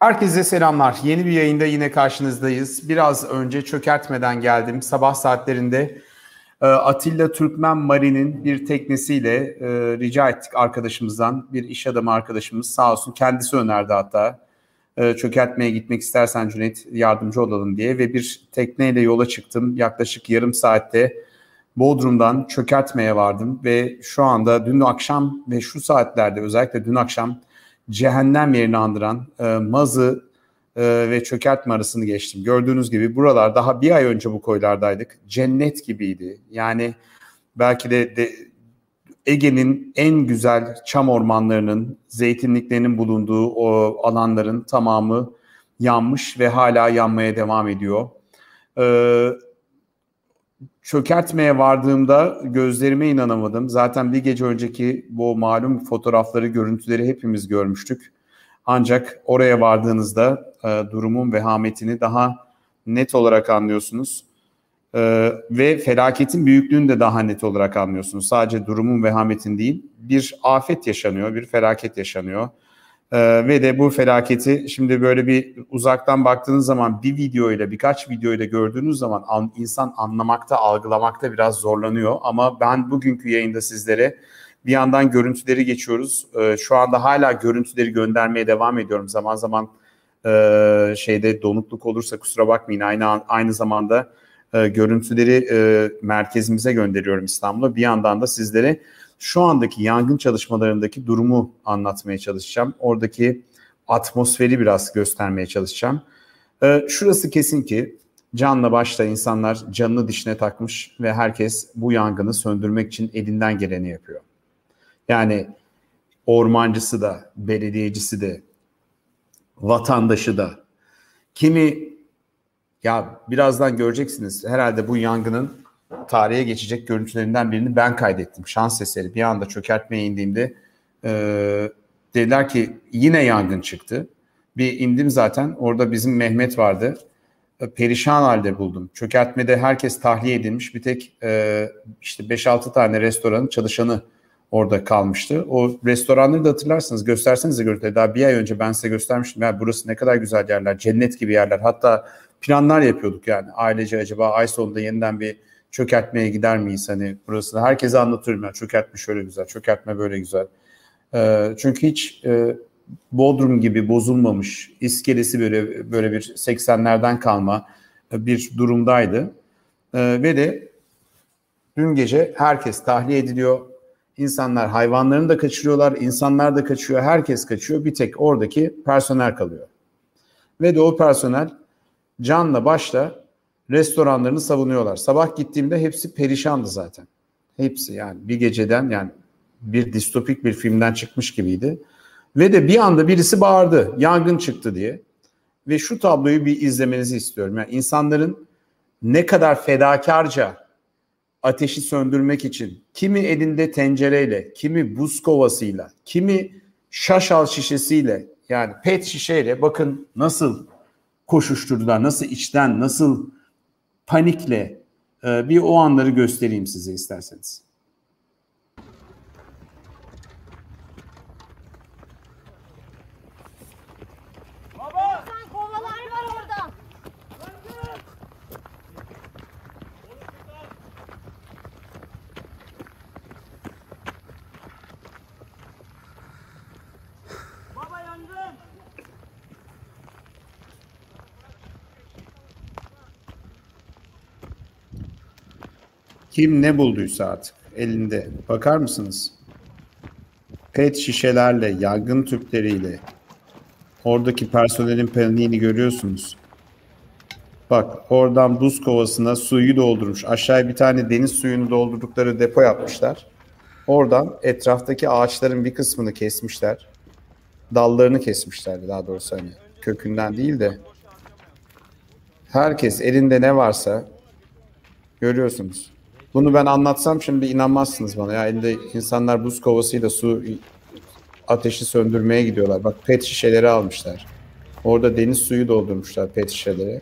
Herkese selamlar. Yeni bir yayında yine karşınızdayız. Biraz önce çökertmeden geldim. Sabah saatlerinde e, Atilla Türkmen Mari'nin bir teknesiyle e, rica ettik arkadaşımızdan. Bir iş adamı arkadaşımız sağ olsun kendisi önerdi hatta. E, çökertmeye gitmek istersen Cüneyt yardımcı olalım diye ve bir tekneyle yola çıktım. Yaklaşık yarım saatte Bodrum'dan çökertmeye vardım ve şu anda dün akşam ve şu saatlerde özellikle dün akşam cehennem yerini andıran e, Mazı e, ve çökertme arasını geçtim. Gördüğünüz gibi buralar daha bir ay önce bu koylardaydık. Cennet gibiydi. Yani belki de, de Ege'nin en güzel çam ormanlarının, zeytinliklerinin bulunduğu o alanların tamamı yanmış ve hala yanmaya devam ediyor. Ee, çökertmeye vardığımda gözlerime inanamadım. Zaten bir gece önceki bu malum fotoğrafları, görüntüleri hepimiz görmüştük. Ancak oraya vardığınızda e, durumun vehametini daha net olarak anlıyorsunuz. E, ve felaketin büyüklüğünü de daha net olarak anlıyorsunuz. Sadece durumun vehametin değil, bir afet yaşanıyor, bir felaket yaşanıyor. Ee, ve de bu felaketi şimdi böyle bir uzaktan baktığınız zaman bir video ile birkaç video ile gördüğünüz zaman an, insan anlamakta, algılamakta biraz zorlanıyor. Ama ben bugünkü yayında sizlere bir yandan görüntüleri geçiyoruz. Ee, şu anda hala görüntüleri göndermeye devam ediyorum. Zaman zaman e, şeyde donukluk olursa kusura bakmayın. Aynı aynı zamanda e, görüntüleri e, merkezimize gönderiyorum İstanbul'a. Bir yandan da sizlere şu andaki yangın çalışmalarındaki durumu anlatmaya çalışacağım. Oradaki atmosferi biraz göstermeye çalışacağım. Ee, şurası kesin ki canla başla insanlar canını dişine takmış ve herkes bu yangını söndürmek için elinden geleni yapıyor. Yani ormancısı da, belediyecisi de, vatandaşı da, kimi ya birazdan göreceksiniz herhalde bu yangının tarihe geçecek görüntülerinden birini ben kaydettim. Şans eseri bir anda çökertmeye indiğimde e, dediler ki yine yangın çıktı. Bir indim zaten orada bizim Mehmet vardı. E, perişan halde buldum. Çökertmede herkes tahliye edilmiş. Bir tek e, işte 5-6 tane restoranın çalışanı orada kalmıştı. O restoranları da hatırlarsınız. Göstersenize görüntüleri. Daha bir ay önce ben size göstermiştim. Ya burası ne kadar güzel yerler. Cennet gibi yerler. Hatta planlar yapıyorduk yani. Ailece acaba ay sonunda yeniden bir çökertmeye gider miyiz? Hani burası herkese anlatıyorum ya çökertme şöyle güzel çökertme böyle güzel. E, çünkü hiç e, Bodrum gibi bozulmamış iskelesi böyle böyle bir 80'lerden kalma bir durumdaydı. E, ve de dün gece herkes tahliye ediliyor. İnsanlar hayvanlarını da kaçırıyorlar insanlar da kaçıyor herkes kaçıyor. Bir tek oradaki personel kalıyor. Ve de o personel canla başla restoranlarını savunuyorlar. Sabah gittiğimde hepsi perişandı zaten. Hepsi yani bir geceden yani bir distopik bir filmden çıkmış gibiydi. Ve de bir anda birisi bağırdı yangın çıktı diye. Ve şu tabloyu bir izlemenizi istiyorum. Yani insanların ne kadar fedakarca ateşi söndürmek için kimi elinde tencereyle, kimi buz kovasıyla, kimi şaşal şişesiyle yani pet şişeyle bakın nasıl koşuşturdular, nasıl içten, nasıl panikle e, bir o anları göstereyim size isterseniz. Kim ne bulduysa artık elinde. Bakar mısınız? Pet şişelerle, yangın tüpleriyle oradaki personelin paniğini görüyorsunuz. Bak oradan buz kovasına suyu doldurmuş. Aşağıya bir tane deniz suyunu doldurdukları depo yapmışlar. Oradan etraftaki ağaçların bir kısmını kesmişler. Dallarını kesmişler daha doğrusu hani kökünden değil de. Herkes elinde ne varsa görüyorsunuz. Bunu ben anlatsam şimdi inanmazsınız bana. Ya elinde insanlar buz kovasıyla su ateşi söndürmeye gidiyorlar. Bak pet şişeleri almışlar. Orada deniz suyu doldurmuşlar pet şişeleri.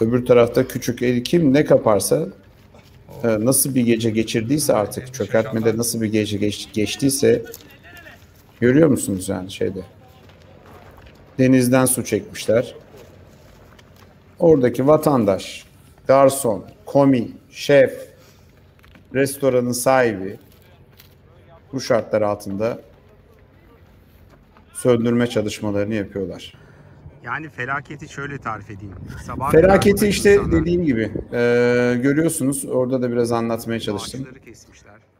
Öbür tarafta küçük el kim ne kaparsa e, nasıl bir gece geçirdiyse artık çökertmede nasıl bir gece geç, geçtiyse görüyor musunuz yani şeyde? Denizden su çekmişler. Oradaki vatandaş, garson, komi, şef, restoranın sahibi bu şartlar altında söndürme çalışmalarını yapıyorlar. Yani felaketi şöyle tarif edeyim. Sabah felaketi işte insanlar... dediğim gibi e, görüyorsunuz orada da biraz anlatmaya çalıştım.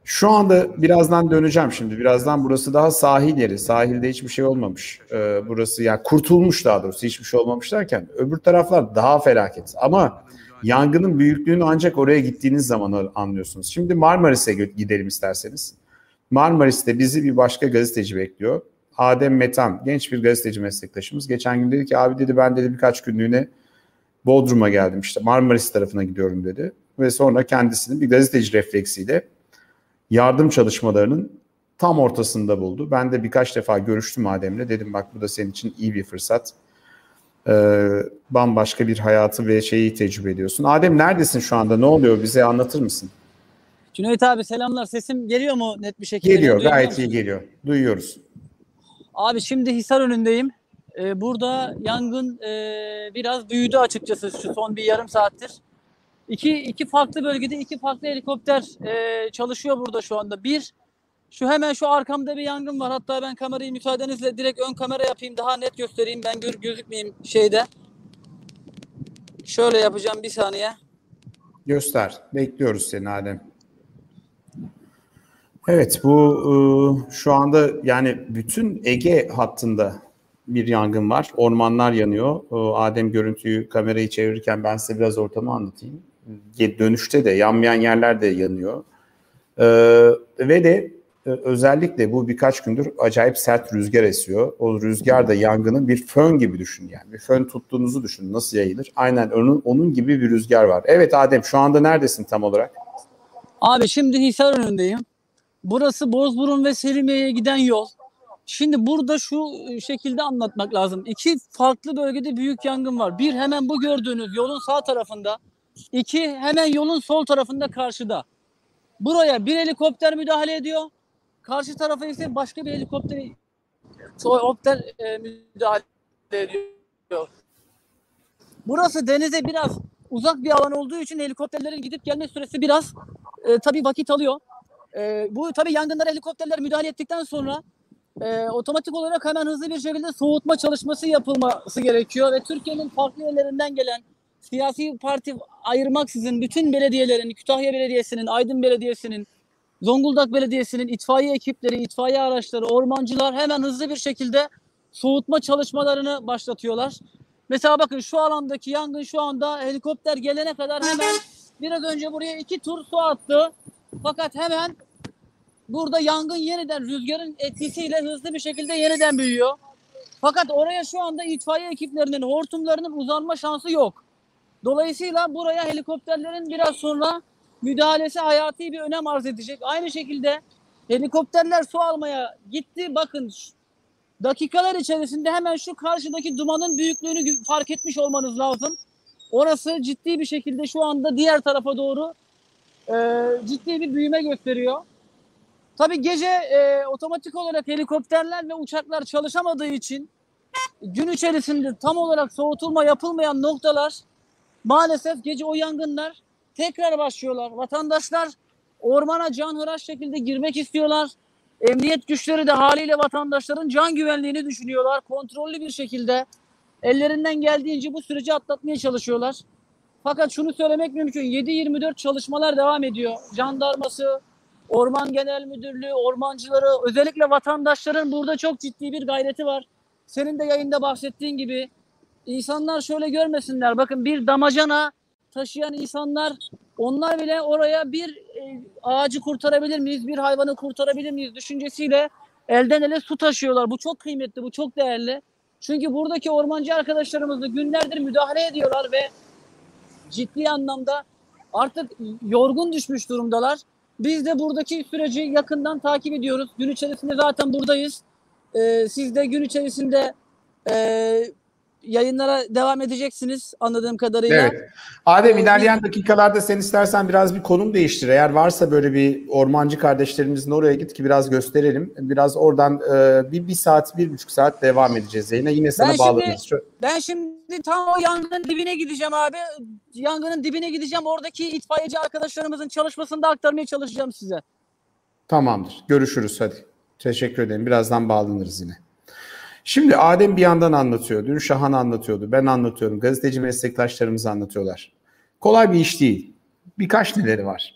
Şu anda birazdan döneceğim şimdi. Birazdan burası daha sahil yeri. Sahilde hiçbir şey olmamış. Ee, burası yani kurtulmuş daha doğrusu hiçbir şey olmamış derken öbür taraflar daha felaket. Ama yangının büyüklüğünü ancak oraya gittiğiniz zaman anlıyorsunuz. Şimdi Marmaris'e gidelim isterseniz. Marmaris'te bizi bir başka gazeteci bekliyor. Adem Metan, genç bir gazeteci meslektaşımız. Geçen gün dedi ki abi dedi ben dedi birkaç günlüğüne Bodrum'a geldim işte Marmaris tarafına gidiyorum dedi. Ve sonra kendisini bir gazeteci refleksiyle yardım çalışmalarının tam ortasında buldu. Ben de birkaç defa görüştüm Adem'le. Dedim bak bu da senin için iyi bir fırsat. Ee, bambaşka bir hayatı ve şeyi tecrübe ediyorsun. Adem neredesin şu anda? Ne oluyor? Bize anlatır mısın? Cüneyt abi selamlar. Sesim geliyor mu net bir şekilde? Geliyor. Gayet iyi geliyor. Duyuyoruz. Abi şimdi Hisar önündeyim. Ee, burada yangın e, biraz büyüdü açıkçası şu son bir yarım saattir. İki, iki farklı bölgede iki farklı helikopter e, çalışıyor burada şu anda. Bir, şu hemen şu arkamda bir yangın var. Hatta ben kamerayı müsaadenizle direkt ön kamera yapayım. Daha net göstereyim. Ben gör, gözükmeyeyim şeyde. Şöyle yapacağım bir saniye. Göster. Bekliyoruz seni Adem. Evet bu e, şu anda yani bütün Ege hattında bir yangın var. Ormanlar yanıyor. Adem görüntüyü kamerayı çevirirken ben size biraz ortamı anlatayım dönüşte de yanmayan yerler de yanıyor. Ee, ve de e, özellikle bu birkaç gündür acayip sert rüzgar esiyor. O rüzgar da yangının bir fön gibi düşün yani. Bir fön tuttuğunuzu düşün nasıl yayılır. Aynen onun, onun gibi bir rüzgar var. Evet Adem şu anda neredesin tam olarak? Abi şimdi Hisar önündeyim. Burası Bozburun ve Selimiye'ye giden yol. Şimdi burada şu şekilde anlatmak lazım. İki farklı bölgede büyük yangın var. Bir hemen bu gördüğünüz yolun sağ tarafında İki hemen yolun sol tarafında karşıda. Buraya bir helikopter müdahale ediyor. Karşı tarafa ise başka bir helikopter helikopter e, müdahale ediyor. Burası denize biraz uzak bir alan olduğu için helikopterlerin gidip gelme süresi biraz e, tabii vakit alıyor. E, bu tabii yangınlara helikopterler müdahale ettikten sonra e, otomatik olarak hemen hızlı bir şekilde soğutma çalışması yapılması gerekiyor ve Türkiye'nin farklı yerlerinden gelen siyasi parti ayırmaksızın bütün belediyelerin, Kütahya Belediyesi'nin, Aydın Belediyesi'nin, Zonguldak Belediyesi'nin itfaiye ekipleri, itfaiye araçları, ormancılar hemen hızlı bir şekilde soğutma çalışmalarını başlatıyorlar. Mesela bakın şu alandaki yangın şu anda helikopter gelene kadar hemen biraz önce buraya iki tur su attı. Fakat hemen burada yangın yeniden rüzgarın etkisiyle hızlı bir şekilde yeniden büyüyor. Fakat oraya şu anda itfaiye ekiplerinin hortumlarının uzanma şansı yok. Dolayısıyla buraya helikopterlerin biraz sonra müdahalesi hayati bir önem arz edecek. Aynı şekilde helikopterler su almaya gitti. Bakın dakikalar içerisinde hemen şu karşıdaki dumanın büyüklüğünü fark etmiş olmanız lazım. Orası ciddi bir şekilde şu anda diğer tarafa doğru e, ciddi bir büyüme gösteriyor. Tabii gece e, otomatik olarak helikopterler ve uçaklar çalışamadığı için gün içerisinde tam olarak soğutulma yapılmayan noktalar Maalesef gece o yangınlar tekrar başlıyorlar. Vatandaşlar ormana canhıraş şekilde girmek istiyorlar. Emniyet güçleri de haliyle vatandaşların can güvenliğini düşünüyorlar. Kontrollü bir şekilde ellerinden geldiğince bu süreci atlatmaya çalışıyorlar. Fakat şunu söylemek mümkün. 7-24 çalışmalar devam ediyor. Jandarması, Orman Genel Müdürlüğü, ormancıları, özellikle vatandaşların burada çok ciddi bir gayreti var. Senin de yayında bahsettiğin gibi İnsanlar şöyle görmesinler. Bakın bir damacana taşıyan insanlar onlar bile oraya bir e, ağacı kurtarabilir miyiz? Bir hayvanı kurtarabilir miyiz? Düşüncesiyle elden ele su taşıyorlar. Bu çok kıymetli, bu çok değerli. Çünkü buradaki ormancı arkadaşlarımız da günlerdir müdahale ediyorlar ve ciddi anlamda artık yorgun düşmüş durumdalar. Biz de buradaki süreci yakından takip ediyoruz. Gün içerisinde zaten buradayız. Ee, siz de gün içerisinde e, yayınlara devam edeceksiniz anladığım kadarıyla. Evet. Adem ilerleyen dakikalarda sen istersen biraz bir konum değiştir. Eğer varsa böyle bir ormancı kardeşlerimizin oraya git ki biraz gösterelim. Biraz oradan e, bir, bir saat, bir buçuk saat devam edeceğiz yine. Yine sana Ben bağlanırız. Şu- Ben şimdi tam o yangının dibine gideceğim abi. Yangının dibine gideceğim. Oradaki itfaiyeci arkadaşlarımızın çalışmasını da aktarmaya çalışacağım size. Tamamdır. Görüşürüz hadi. Teşekkür ederim. Birazdan bağlanırız yine. Şimdi Adem bir yandan anlatıyor. Dün Şahan anlatıyordu. Ben anlatıyorum. Gazeteci meslektaşlarımız anlatıyorlar. Kolay bir iş değil. Birkaç neleri var.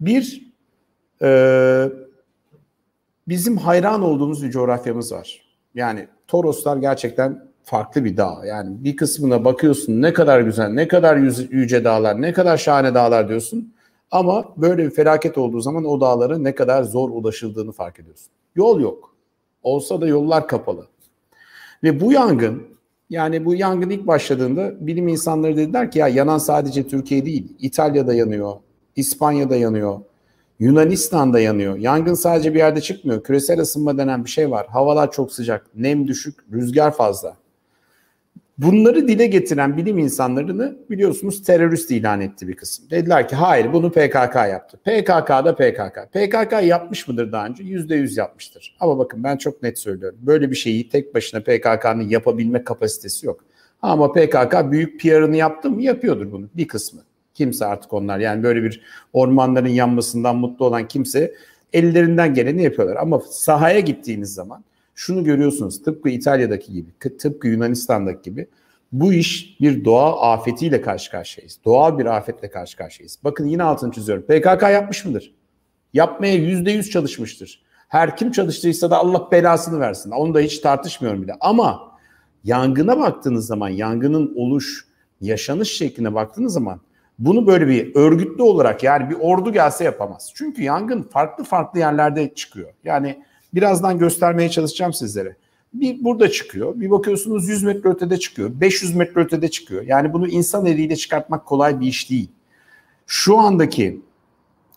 Bir, e, bizim hayran olduğumuz bir coğrafyamız var. Yani Toroslar gerçekten farklı bir dağ. Yani bir kısmına bakıyorsun ne kadar güzel, ne kadar yüce dağlar, ne kadar şahane dağlar diyorsun. Ama böyle bir felaket olduğu zaman o dağlara ne kadar zor ulaşıldığını fark ediyorsun. Yol yok. Olsa da yollar kapalı. Ve bu yangın yani bu yangın ilk başladığında bilim insanları dediler ki ya yanan sadece Türkiye değil. İtalya'da yanıyor, İspanya'da yanıyor, Yunanistan'da yanıyor. Yangın sadece bir yerde çıkmıyor. Küresel ısınma denen bir şey var. Havalar çok sıcak, nem düşük, rüzgar fazla. Bunları dile getiren bilim insanlarını biliyorsunuz terörist ilan etti bir kısım. Dediler ki hayır bunu PKK yaptı. PKK da PKK. PKK yapmış mıdır daha önce? Yüzde yüz yapmıştır. Ama bakın ben çok net söylüyorum. Böyle bir şeyi tek başına PKK'nın yapabilme kapasitesi yok. Ama PKK büyük PR'ını yaptı mı? Yapıyordur bunu bir kısmı. Kimse artık onlar yani böyle bir ormanların yanmasından mutlu olan kimse ellerinden geleni yapıyorlar. Ama sahaya gittiğiniz zaman şunu görüyorsunuz tıpkı İtalya'daki gibi, tıpkı Yunanistan'daki gibi bu iş bir doğa afetiyle karşı karşıyayız. Doğal bir afetle karşı karşıyayız. Bakın yine altını çiziyorum. PKK yapmış mıdır? Yapmaya yüzde yüz çalışmıştır. Her kim çalıştıysa da Allah belasını versin. Onu da hiç tartışmıyorum bile. Ama yangına baktığınız zaman, yangının oluş, yaşanış şekline baktığınız zaman bunu böyle bir örgütlü olarak yani bir ordu gelse yapamaz. Çünkü yangın farklı farklı yerlerde çıkıyor. Yani birazdan göstermeye çalışacağım sizlere. Bir burada çıkıyor. Bir bakıyorsunuz 100 metre ötede çıkıyor. 500 metre ötede çıkıyor. Yani bunu insan eliyle çıkartmak kolay bir iş değil. Şu andaki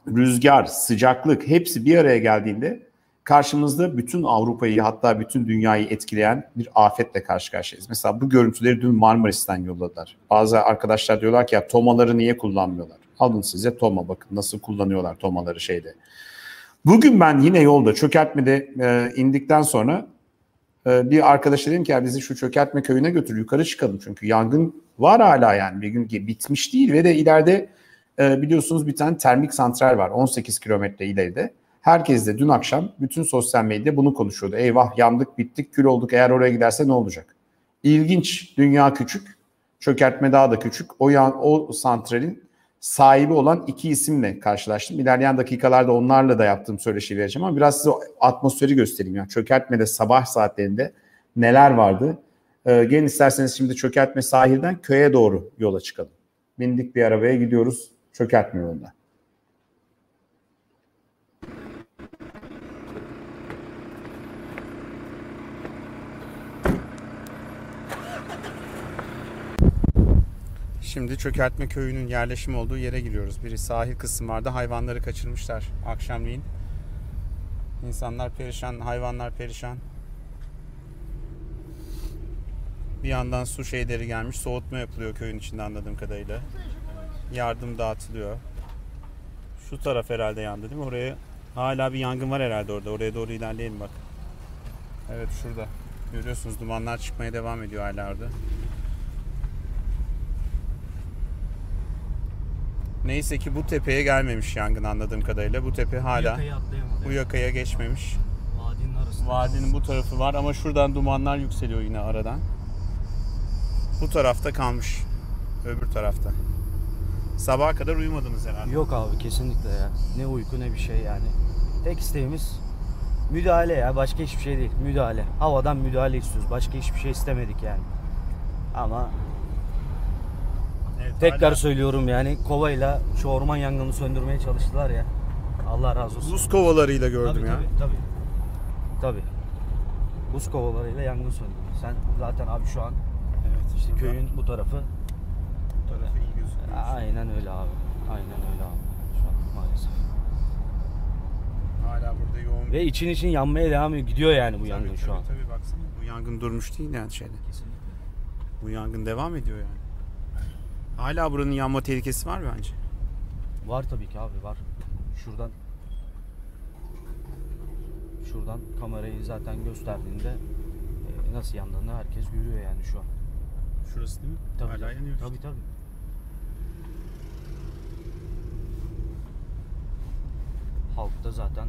rüzgar, sıcaklık hepsi bir araya geldiğinde karşımızda bütün Avrupa'yı hatta bütün dünyayı etkileyen bir afetle karşı karşıyayız. Mesela bu görüntüleri dün Marmaris'ten yolladılar. Bazı arkadaşlar diyorlar ki ya tomaları niye kullanmıyorlar? Alın size toma bakın nasıl kullanıyorlar tomaları şeyde. Bugün ben yine yolda çökertmede e, indikten sonra e, bir arkadaşa dedim ki ya bizi şu çökertme köyüne götür yukarı çıkalım. Çünkü yangın var hala yani bir gün bitmiş değil ve de ileride e, biliyorsunuz bir tane termik santral var 18 kilometre ileride. Herkes de dün akşam bütün sosyal medyada bunu konuşuyordu. Eyvah yandık bittik kül olduk eğer oraya giderse ne olacak? İlginç dünya küçük çökertme daha da küçük. O, yan, o santralin sahibi olan iki isimle karşılaştım. İlerleyen dakikalarda onlarla da yaptığım söyleşi vereceğim ama biraz size atmosferi göstereyim. Yani çökertmede sabah saatlerinde neler vardı? Ee, gelin isterseniz şimdi çökertme sahilden köye doğru yola çıkalım. Bindik bir arabaya gidiyoruz çökertme yolunda. Şimdi Çökertme Köyü'nün yerleşim olduğu yere giriyoruz. Biri sahil kısım vardı. Hayvanları kaçırmışlar akşamleyin. İnsanlar perişan, hayvanlar perişan. Bir yandan su şeyleri gelmiş. Soğutma yapılıyor köyün içinde anladığım kadarıyla. Yardım dağıtılıyor. Şu taraf herhalde yandı değil mi? Oraya hala bir yangın var herhalde orada. Oraya doğru ilerleyelim bak. Evet şurada. Görüyorsunuz dumanlar çıkmaya devam ediyor hala orada. Neyse ki bu tepeye gelmemiş yangın anladığım kadarıyla. Bu tepe hala bu yakaya geçmemiş. Vadinin arasında. Vadinin bu tarafı var ama şuradan dumanlar yükseliyor yine aradan. Bu tarafta kalmış. Öbür tarafta. Sabaha kadar uyumadınız herhalde. Yok abi kesinlikle ya. Ne uyku ne bir şey yani. Tek isteğimiz müdahale ya. Başka hiçbir şey değil. Müdahale. Havadan müdahale istiyoruz. Başka hiçbir şey istemedik yani. Ama Evet, tekrar hala söylüyorum yani kovayla şu orman yangını söndürmeye çalıştılar ya. Allah razı olsun. buz kovalarıyla gördüm tabii, ya. Tabii tabii. Tabii. Buz kovalarıyla yangın söndürdü. Sen zaten abi şu an Evet işte köyün bu tarafı bu tarafı iyi gözüküyor. aynen öyle abi. Aynen öyle abi. Şu an maalesef. Hala burada yoğun Ve için için yanmaya devam ediyor. Gidiyor yani bu Tabii, yangın tabii, şu an. Tabii baksana bu yangın durmuş değil yani şeyde. Kesinlikle. Bu yangın devam ediyor yani. Hala buranın yanma tehlikesi var bence. Var tabii ki abi var. Şuradan şuradan kamerayı zaten gösterdiğinde e, nasıl yandığını herkes görüyor yani şu an. Şurası değil mi? Tabii Hala tabii. yanıyor. Tabii tabii. Halk da zaten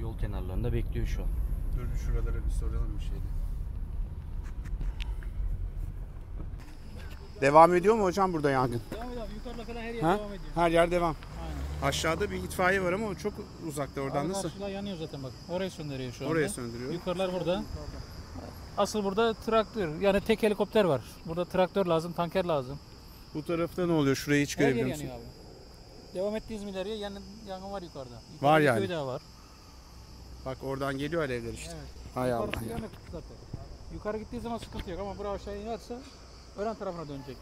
yol kenarlarında bekliyor şu an. Dur bir şuralara bir soralım bir şeydi. Devam ediyor mu hocam burada yangın? Devam ediyor. Yukarıda kadar her yer Ha? devam ediyor. Her yer devam. Aynen. Aşağıda bir itfaiye var ama o çok uzakta oradan Abi nasıl? karşıda yanıyor zaten bak. Orayı söndürüyor şu anda. Oraya söndürüyor. Yukarılar burada. Asıl burada traktör. Yani tek helikopter var. Burada traktör lazım, tanker lazım. Bu tarafta ne oluyor? Şurayı hiç Her yer görebiliyor musun? yanıyor abi. Devam ettiğiniz mi ileriye yan, yangın var yukarıda. Yukarıda Var bir yani. Köy daha var. Bak oradan geliyor alevler işte. Evet. Hay Allah Yukarısı ya. yanık zaten. Yukarı gittiği zaman sıkıntı yok ama buraya aşağı inerse ölen tarafına dönecek.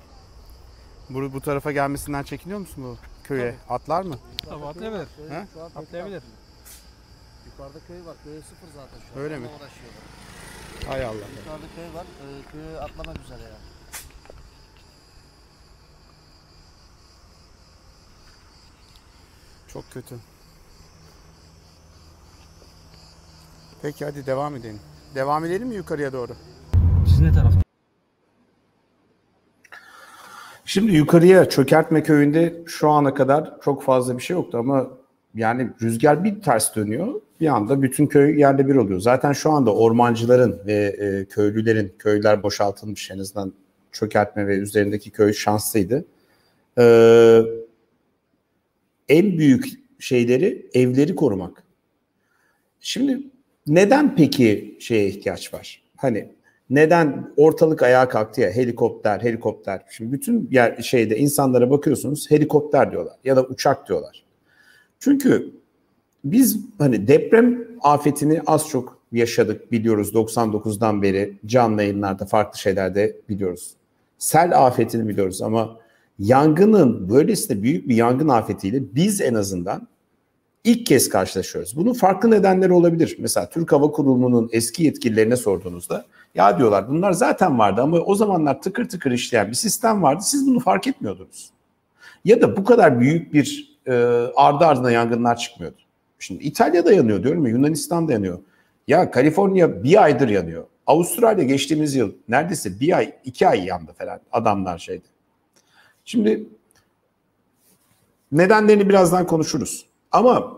Bu, bu tarafa gelmesinden çekiniyor musun bu köye? Atlar mı? Tabii atlayabilir. He? Atlayabilir. Yukarıda köy var. Köye sıfır zaten şu an. Öyle Onunla mi? uğraşıyorlar. Hay Allah. Yukarıda köy var. Ee, köye atlamak üzere yani. Çok kötü. Peki hadi devam edelim. Devam edelim mi yukarıya doğru? Siz ne tarafta? Şimdi yukarıya Çökertme köyünde şu ana kadar çok fazla bir şey yoktu ama yani rüzgar bir ters dönüyor. Bir anda bütün köy yerle bir oluyor. Zaten şu anda ormancıların ve e, köylülerin, köyler boşaltılmış en azından Çökertme ve üzerindeki köy şanslıydı. Ee, en büyük şeyleri evleri korumak. Şimdi neden peki şeye ihtiyaç var? Hani neden ortalık ayağa kalktı ya helikopter helikopter. Şimdi bütün yer şeyde insanlara bakıyorsunuz helikopter diyorlar ya da uçak diyorlar. Çünkü biz hani deprem afetini az çok yaşadık biliyoruz 99'dan beri canlı yayınlarda farklı şeylerde biliyoruz. Sel afetini biliyoruz ama yangının böylesine büyük bir yangın afetiyle biz en azından ilk kez karşılaşıyoruz. Bunun farklı nedenleri olabilir. Mesela Türk Hava Kurumu'nun eski yetkililerine sorduğunuzda ya diyorlar bunlar zaten vardı ama o zamanlar tıkır tıkır işleyen bir sistem vardı. Siz bunu fark etmiyordunuz. Ya da bu kadar büyük bir e, ardı ardına yangınlar çıkmıyordu. Şimdi İtalya'da yanıyor diyorum ya Yunanistan'da yanıyor. Ya Kaliforniya bir aydır yanıyor. Avustralya geçtiğimiz yıl neredeyse bir ay, iki ay yandı falan adamlar şeydi. Şimdi nedenlerini birazdan konuşuruz. Ama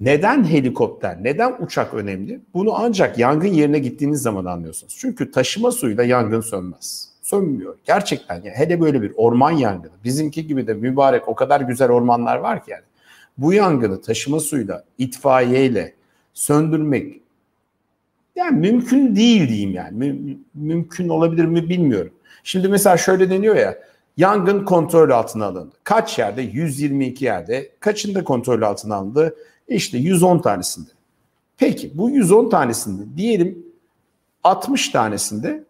neden helikopter, neden uçak önemli? Bunu ancak yangın yerine gittiğiniz zaman anlıyorsunuz. Çünkü taşıma suyuyla yangın sönmez. Sönmüyor. Gerçekten yani hele böyle bir orman yangını. Bizimki gibi de mübarek o kadar güzel ormanlar var ki yani. Bu yangını taşıma suyuyla, itfaiyeyle söndürmek yani mümkün değil diyeyim yani. Mü- mümkün olabilir mi bilmiyorum. Şimdi mesela şöyle deniyor ya yangın kontrol altına alındı. Kaç yerde? 122 yerde. Kaçında kontrol altına alındı? İşte 110 tanesinde. Peki bu 110 tanesinde diyelim 60 tanesinde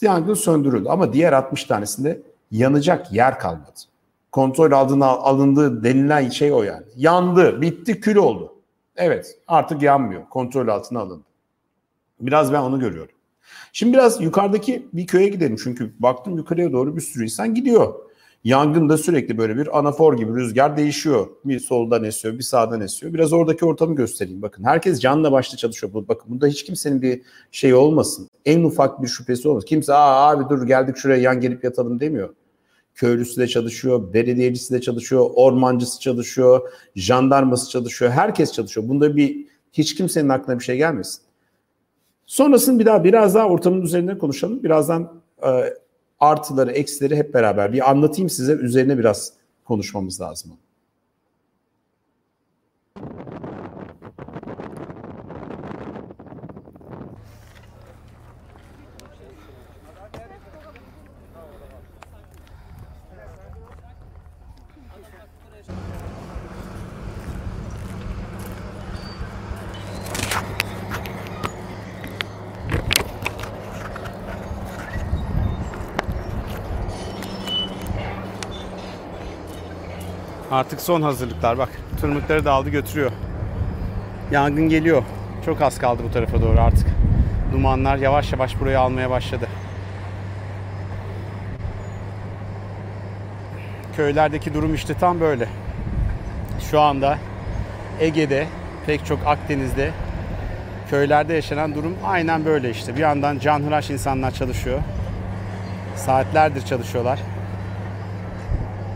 yangın söndürüldü ama diğer 60 tanesinde yanacak yer kalmadı. Kontrol altına alındı denilen şey o yani. Yandı, bitti, kül oldu. Evet, artık yanmıyor. Kontrol altına alındı. Biraz ben onu görüyorum. Şimdi biraz yukarıdaki bir köye gidelim. Çünkü baktım yukarıya doğru bir sürü insan gidiyor. Yangında sürekli böyle bir anafor gibi rüzgar değişiyor. Bir soldan esiyor, bir sağdan esiyor. Biraz oradaki ortamı göstereyim. Bakın herkes canla başla çalışıyor. Bakın bunda hiç kimsenin bir şey olmasın. En ufak bir şüphesi olmasın. Kimse Aa, abi dur geldik şuraya yan gelip yatalım demiyor. Köylüsü de çalışıyor, belediyecisi de çalışıyor, ormancısı çalışıyor, jandarması çalışıyor. Herkes çalışıyor. Bunda bir hiç kimsenin aklına bir şey gelmesin. Sonrasını bir daha biraz daha ortamın üzerinde konuşalım. Birazdan e, artıları, eksileri hep beraber bir anlatayım size. Üzerine biraz konuşmamız lazım. Artık son hazırlıklar bak. Tırmıkları da aldı götürüyor. Yangın geliyor. Çok az kaldı bu tarafa doğru artık. Dumanlar yavaş yavaş burayı almaya başladı. köylerdeki durum işte tam böyle. Şu anda Ege'de, pek çok Akdeniz'de köylerde yaşanan durum aynen böyle işte. Bir yandan canhıraş insanlar çalışıyor. Saatlerdir çalışıyorlar.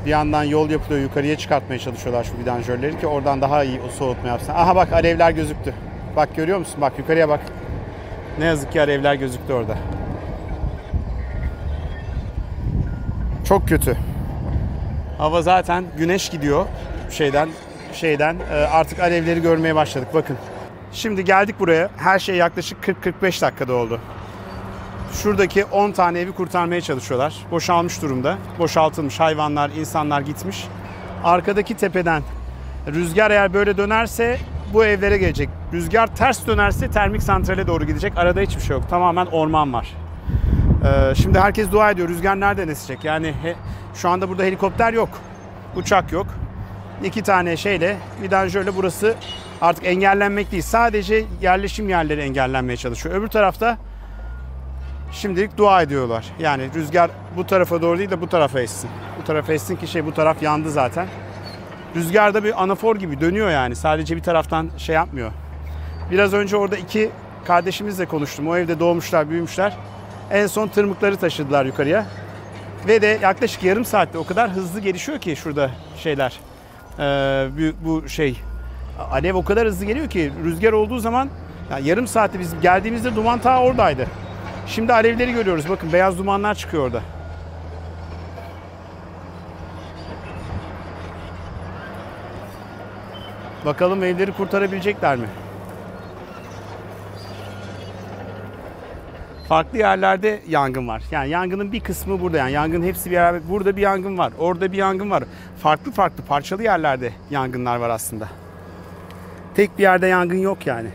Bir yandan yol yapılıyor, yukarıya çıkartmaya çalışıyorlar şu vidanjörleri ki oradan daha iyi soğutma yapsın. Aha bak alevler gözüktü. Bak görüyor musun? Bak yukarıya bak. Ne yazık ki alevler gözüktü orada. Çok kötü. Hava zaten güneş gidiyor şeyden şeyden e, artık alevleri görmeye başladık bakın. Şimdi geldik buraya. Her şey yaklaşık 40-45 dakikada oldu. Şuradaki 10 tane evi kurtarmaya çalışıyorlar. Boşalmış durumda. Boşaltılmış hayvanlar, insanlar gitmiş. Arkadaki tepeden rüzgar eğer böyle dönerse bu evlere gelecek. Rüzgar ters dönerse termik santrale doğru gidecek. Arada hiçbir şey yok. Tamamen orman var. Ee, şimdi herkes dua ediyor. Rüzgar nereden esecek? Yani he, şu anda burada helikopter yok. Uçak yok. İki tane şeyle vidanjörle burası artık engellenmek değil. Sadece yerleşim yerleri engellenmeye çalışıyor. Öbür tarafta şimdilik dua ediyorlar. Yani rüzgar bu tarafa doğru değil de bu tarafa essin. Bu tarafa essin ki şey bu taraf yandı zaten. Rüzgar da bir anafor gibi dönüyor yani. Sadece bir taraftan şey yapmıyor. Biraz önce orada iki kardeşimizle konuştum. O evde doğmuşlar, büyümüşler. En son tırmıkları taşıdılar yukarıya. Ve de yaklaşık yarım saatte o kadar hızlı gelişiyor ki şurada şeyler. Ee, bu, şey alev o kadar hızlı geliyor ki rüzgar olduğu zaman yani yarım saatte biz geldiğimizde duman ta oradaydı. Şimdi alevleri görüyoruz. Bakın beyaz dumanlar çıkıyor orada. Bakalım evleri kurtarabilecekler mi? Farklı yerlerde yangın var. Yani yangının bir kısmı burada. Yani yangın hepsi bir yer. Burada bir yangın var. Orada bir yangın var. Farklı farklı parçalı yerlerde yangınlar var aslında. Tek bir yerde yangın yok yani.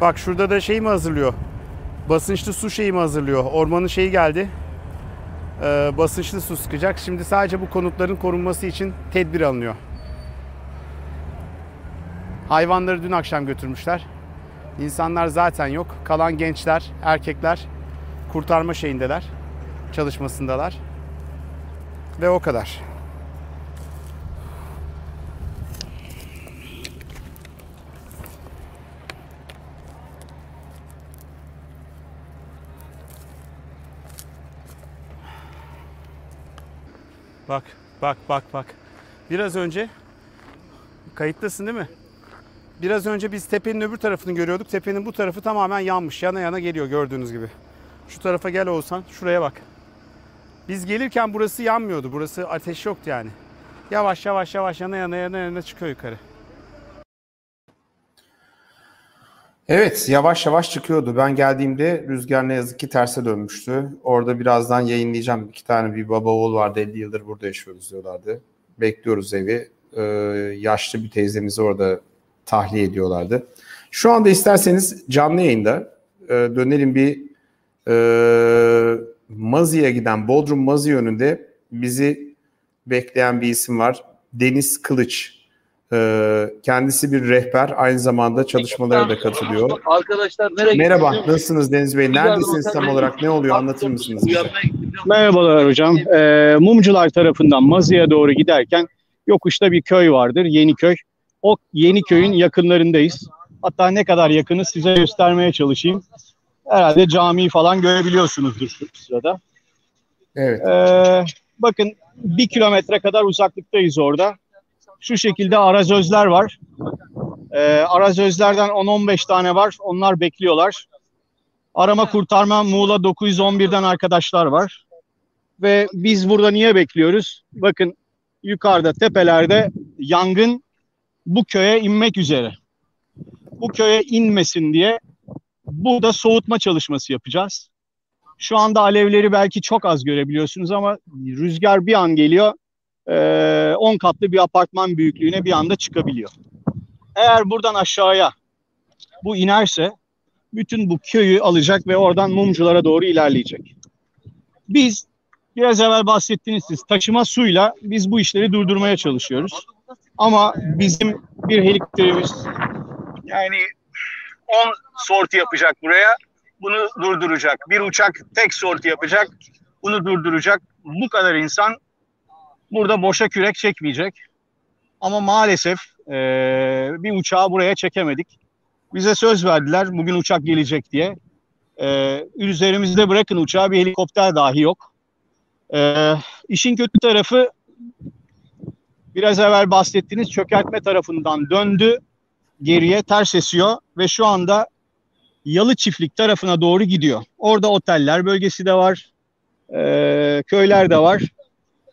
Bak şurada da şey mi hazırlıyor? Basınçlı su şeyi mi hazırlıyor? Ormanın şeyi geldi. Ee, basınçlı su sıkacak. Şimdi sadece bu konutların korunması için tedbir alınıyor. Hayvanları dün akşam götürmüşler. İnsanlar zaten yok. Kalan gençler, erkekler kurtarma şeyindeler. Çalışmasındalar. Ve o kadar. Bak, bak, bak, bak. Biraz önce kayıttasın değil mi? Biraz önce biz tepenin öbür tarafını görüyorduk. Tepenin bu tarafı tamamen yanmış. Yana yana geliyor gördüğünüz gibi. Şu tarafa gel olsan şuraya bak. Biz gelirken burası yanmıyordu. Burası ateş yoktu yani. Yavaş yavaş yavaş yana yana yana yana çıkıyor yukarı. Evet yavaş yavaş çıkıyordu. Ben geldiğimde rüzgar ne yazık ki terse dönmüştü. Orada birazdan yayınlayacağım. İki tane bir baba oğul vardı 50 yıldır burada yaşıyoruz diyorlardı. Bekliyoruz evi. Ee, yaşlı bir teyzemizi orada tahliye ediyorlardı. Şu anda isterseniz canlı yayında e, dönelim bir e, Mazi'ye giden Bodrum Mazi yönünde bizi bekleyen bir isim var. Deniz Kılıç. Ee, kendisi bir rehber, aynı zamanda çalışmalara da katılıyor. Arkadaşlar nereye Merhaba, gidiyorsunuz? nasılsınız Deniz Bey? Neredesiniz tam olarak? Ne oluyor? Anlatır mısınız bize? Merhabalar hocam. Ee, Mumcular tarafından Mazı'ya doğru giderken yokuşta bir köy vardır, Yeniköy. O Yeniköy'ün yakınlarındayız. Hatta ne kadar yakını size göstermeye çalışayım. Herhalde camiyi falan görebiliyorsunuzdur şu sırada. Evet. Ee, bakın bir kilometre kadar uzaklıktayız orada. Şu şekilde arazözler var. Ee, arazözlerden 10-15 tane var. Onlar bekliyorlar. Arama kurtarma Muğla 911'den arkadaşlar var. Ve biz burada niye bekliyoruz? Bakın yukarıda tepelerde yangın bu köye inmek üzere. Bu köye inmesin diye burada soğutma çalışması yapacağız. Şu anda alevleri belki çok az görebiliyorsunuz ama rüzgar bir an geliyor. 10 katlı bir apartman büyüklüğüne bir anda çıkabiliyor. Eğer buradan aşağıya bu inerse bütün bu köyü alacak ve oradan mumculara doğru ilerleyecek. Biz biraz evvel bahsettiğiniz siz taşıma suyla biz bu işleri durdurmaya çalışıyoruz. Ama bizim bir helikopterimiz yani 10 sorti yapacak buraya. Bunu durduracak. Bir uçak tek sorti yapacak. Bunu durduracak. Bu kadar insan burada boşa kürek çekmeyecek. Ama maalesef eee, bir uçağı buraya çekemedik. Bize söz verdiler bugün uçak gelecek diye. Eee üzerimizde bırakın uçağı bir helikopter dahi yok. Eee işin kötü tarafı biraz evvel bahsettiğiniz çökertme tarafından döndü geriye ters esiyor ve şu anda Yalı Çiftlik tarafına doğru gidiyor. Orada oteller bölgesi de var, eee, köyler de var.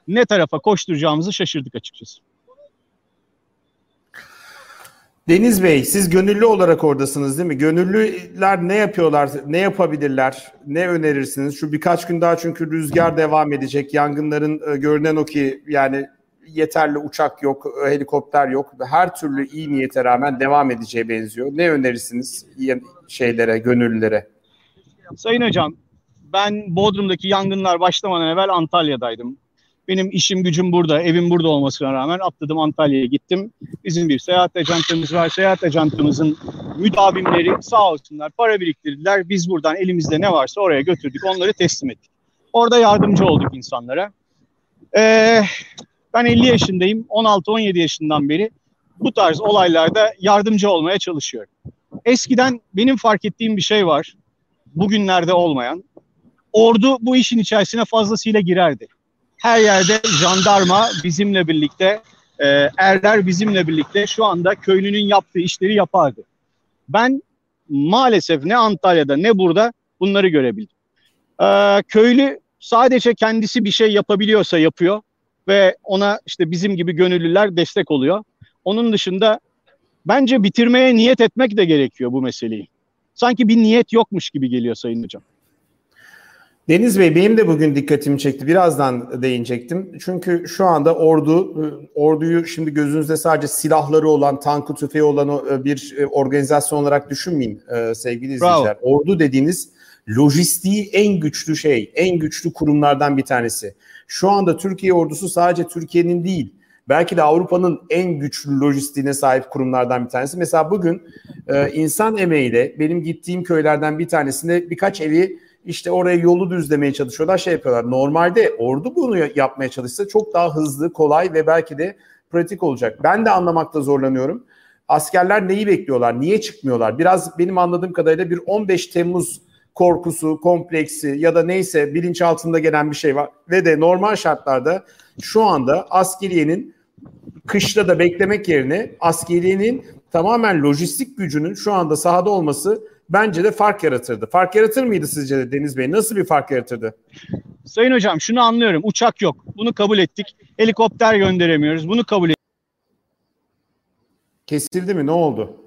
Ne tarafa koşturacağımızı şaşırdık açıkçası. Deniz Bey, siz gönüllü olarak oradasınız değil mi? Gönüllüler ne yapıyorlar, ne yapabilirler, ne önerirsiniz? Şu birkaç gün daha çünkü rüzgar devam edecek. Yangınların e, görünen o ki yani yeterli uçak yok, e, helikopter yok. Her türlü iyi niyete rağmen devam edeceğe benziyor. Ne önerirsiniz şeylere, gönüllülere? Sayın Hocam, ben Bodrum'daki yangınlar başlamadan evvel Antalya'daydım. Benim işim gücüm burada, evim burada olmasına rağmen atladım Antalya'ya gittim. Bizim bir seyahat ajantamız var. Seyahat ajantamızın müdavimleri sağ olsunlar para biriktirdiler. Biz buradan elimizde ne varsa oraya götürdük. Onları teslim ettik. Orada yardımcı olduk insanlara. Ee, ben 50 yaşındayım. 16-17 yaşından beri bu tarz olaylarda yardımcı olmaya çalışıyorum. Eskiden benim fark ettiğim bir şey var. Bugünlerde olmayan. Ordu bu işin içerisine fazlasıyla girerdi. Her yerde jandarma bizimle birlikte, e, erler bizimle birlikte şu anda köylünün yaptığı işleri yapardı. Ben maalesef ne Antalya'da ne burada bunları görebildim. Ee, köylü sadece kendisi bir şey yapabiliyorsa yapıyor ve ona işte bizim gibi gönüllüler destek oluyor. Onun dışında bence bitirmeye niyet etmek de gerekiyor bu meseleyi. Sanki bir niyet yokmuş gibi geliyor Sayın Hocam. Deniz Bey benim de bugün dikkatimi çekti. Birazdan değinecektim. Çünkü şu anda ordu, orduyu şimdi gözünüzde sadece silahları olan, tankı tüfeği olan e, bir e, organizasyon olarak düşünmeyin e, sevgili Bravo. izleyiciler. Ordu dediğiniz lojistiği en güçlü şey, en güçlü kurumlardan bir tanesi. Şu anda Türkiye ordusu sadece Türkiye'nin değil, belki de Avrupa'nın en güçlü lojistiğine sahip kurumlardan bir tanesi. Mesela bugün e, insan emeğiyle benim gittiğim köylerden bir tanesinde birkaç evi işte oraya yolu düzlemeye çalışıyorlar, şey yapıyorlar. Normalde ordu bunu yapmaya çalışsa çok daha hızlı, kolay ve belki de pratik olacak. Ben de anlamakta zorlanıyorum. Askerler neyi bekliyorlar? Niye çıkmıyorlar? Biraz benim anladığım kadarıyla bir 15 Temmuz korkusu, kompleksi ya da neyse bilinç altında gelen bir şey var. Ve de normal şartlarda şu anda askeriyenin kışta da beklemek yerine askeriyenin tamamen lojistik gücünün şu anda sahada olması bence de fark yaratırdı. Fark yaratır mıydı sizce de Deniz Bey? Nasıl bir fark yaratırdı? Sayın Hocam şunu anlıyorum. Uçak yok. Bunu kabul ettik. Helikopter gönderemiyoruz. Bunu kabul ettik. Kesildi mi? Ne oldu?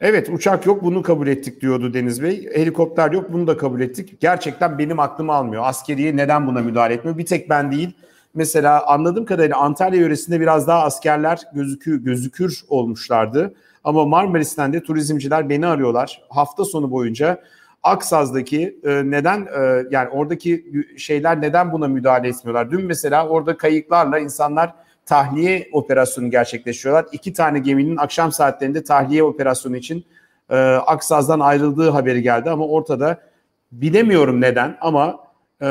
Evet uçak yok bunu kabul ettik diyordu Deniz Bey. Helikopter yok bunu da kabul ettik. Gerçekten benim aklım almıyor. Askeriye neden buna müdahale etmiyor? Bir tek ben değil. Mesela anladığım kadarıyla Antalya yöresinde biraz daha askerler gözükü, gözükür olmuşlardı. Ama Marmaris'ten de turizmciler beni arıyorlar. Hafta sonu boyunca Aksaz'daki e, neden e, yani oradaki şeyler neden buna müdahale etmiyorlar? Dün mesela orada kayıklarla insanlar tahliye operasyonu gerçekleştiriyorlar. İki tane geminin akşam saatlerinde tahliye operasyonu için e, Aksaz'dan ayrıldığı haberi geldi ama ortada bilemiyorum neden ama e,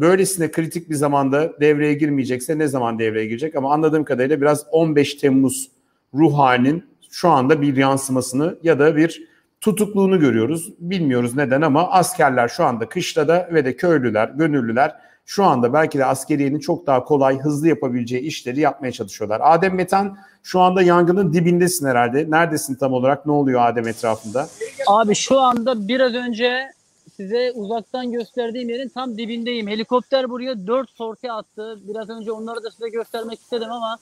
böylesine kritik bir zamanda devreye girmeyecekse ne zaman devreye girecek ama anladığım kadarıyla biraz 15 Temmuz ruh halinin şu anda bir yansımasını ya da bir tutukluğunu görüyoruz. Bilmiyoruz neden ama askerler şu anda kışlada ve de köylüler, gönüllüler şu anda belki de askeriyenin çok daha kolay, hızlı yapabileceği işleri yapmaya çalışıyorlar. Adem Metan şu anda yangının dibindesin herhalde. Neredesin tam olarak? Ne oluyor Adem etrafında? Abi şu anda biraz önce size uzaktan gösterdiğim yerin tam dibindeyim. Helikopter buraya 4 sorti attı. Biraz önce onları da size göstermek istedim ama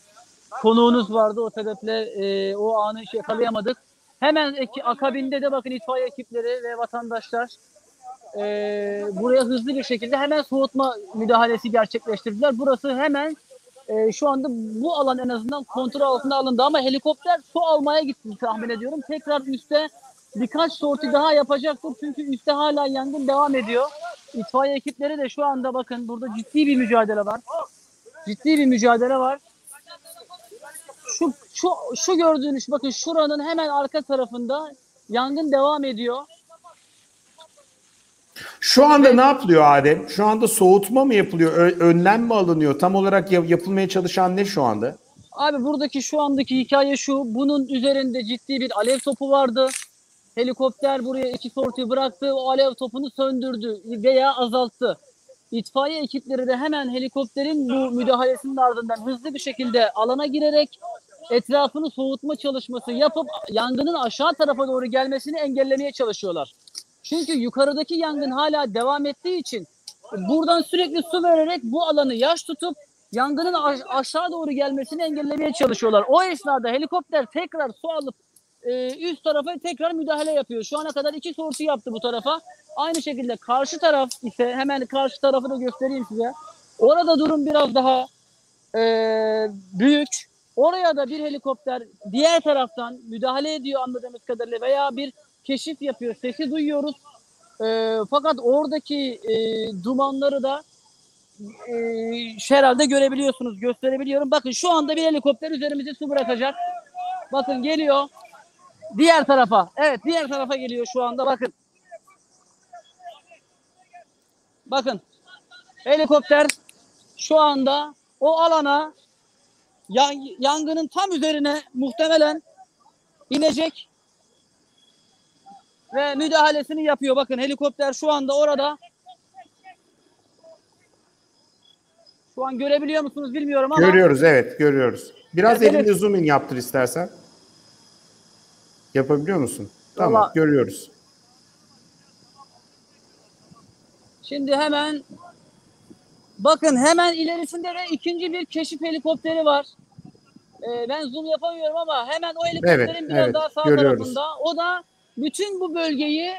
konuğunuz vardı. O sebeple e, o anı hiç yakalayamadık. Hemen eki- akabinde de bakın itfaiye ekipleri ve vatandaşlar e, buraya hızlı bir şekilde hemen soğutma müdahalesi gerçekleştirdiler. Burası hemen e, şu anda bu alan en azından kontrol altına alındı ama helikopter su almaya gitti tahmin ediyorum. Tekrar üste birkaç sorti daha yapacaktır çünkü üstte hala yangın devam ediyor. İtfaiye ekipleri de şu anda bakın burada ciddi bir mücadele var. Ciddi bir mücadele var. Şu şu gördüğünüz bakın şuranın hemen arka tarafında yangın devam ediyor. Şu anda ne yapılıyor Adem? Şu anda soğutma mı yapılıyor? Ö- önlem mi alınıyor? Tam olarak ya- yapılmaya çalışan ne şu anda? Abi buradaki şu andaki hikaye şu. Bunun üzerinde ciddi bir alev topu vardı. Helikopter buraya iki sorti bıraktı. O alev topunu söndürdü veya azalttı. İtfaiye ekipleri de hemen helikopterin bu müdahalesinin ardından hızlı bir şekilde alana girerek etrafını soğutma çalışması yapıp yangının aşağı tarafa doğru gelmesini engellemeye çalışıyorlar. Çünkü yukarıdaki yangın hala devam ettiği için buradan sürekli su vererek bu alanı yaş tutup yangının aş- aşağı doğru gelmesini engellemeye çalışıyorlar. O esnada helikopter tekrar su alıp e, üst tarafa tekrar müdahale yapıyor. Şu ana kadar iki sortu yaptı bu tarafa. Aynı şekilde karşı taraf ise hemen karşı tarafı da göstereyim size. Orada durum biraz daha e, büyük. Oraya da bir helikopter diğer taraftan müdahale ediyor anladığımız kadarıyla veya bir keşif yapıyor. Sesi duyuyoruz. E, fakat oradaki e, dumanları da e, herhalde görebiliyorsunuz, gösterebiliyorum. Bakın şu anda bir helikopter üzerimize su bırakacak. Bakın geliyor. Diğer tarafa. Evet diğer tarafa geliyor şu anda bakın. Bakın. Helikopter şu anda o alana yan- yangının tam üzerine muhtemelen inecek ve müdahalesini yapıyor. Bakın helikopter şu anda orada. Şu an görebiliyor musunuz bilmiyorum ama Görüyoruz evet görüyoruz. Biraz Evet, elini evet. zoom in yaptır istersen. Yapabiliyor musun? Tamam Vallahi- görüyoruz. Şimdi hemen bakın hemen ilerisinde de ikinci bir keşif helikopteri var. Ee, ben zoom yapamıyorum ama hemen o helikopterin Evet, biraz evet, daha sağ görüyoruz. tarafında. O da bütün bu bölgeyi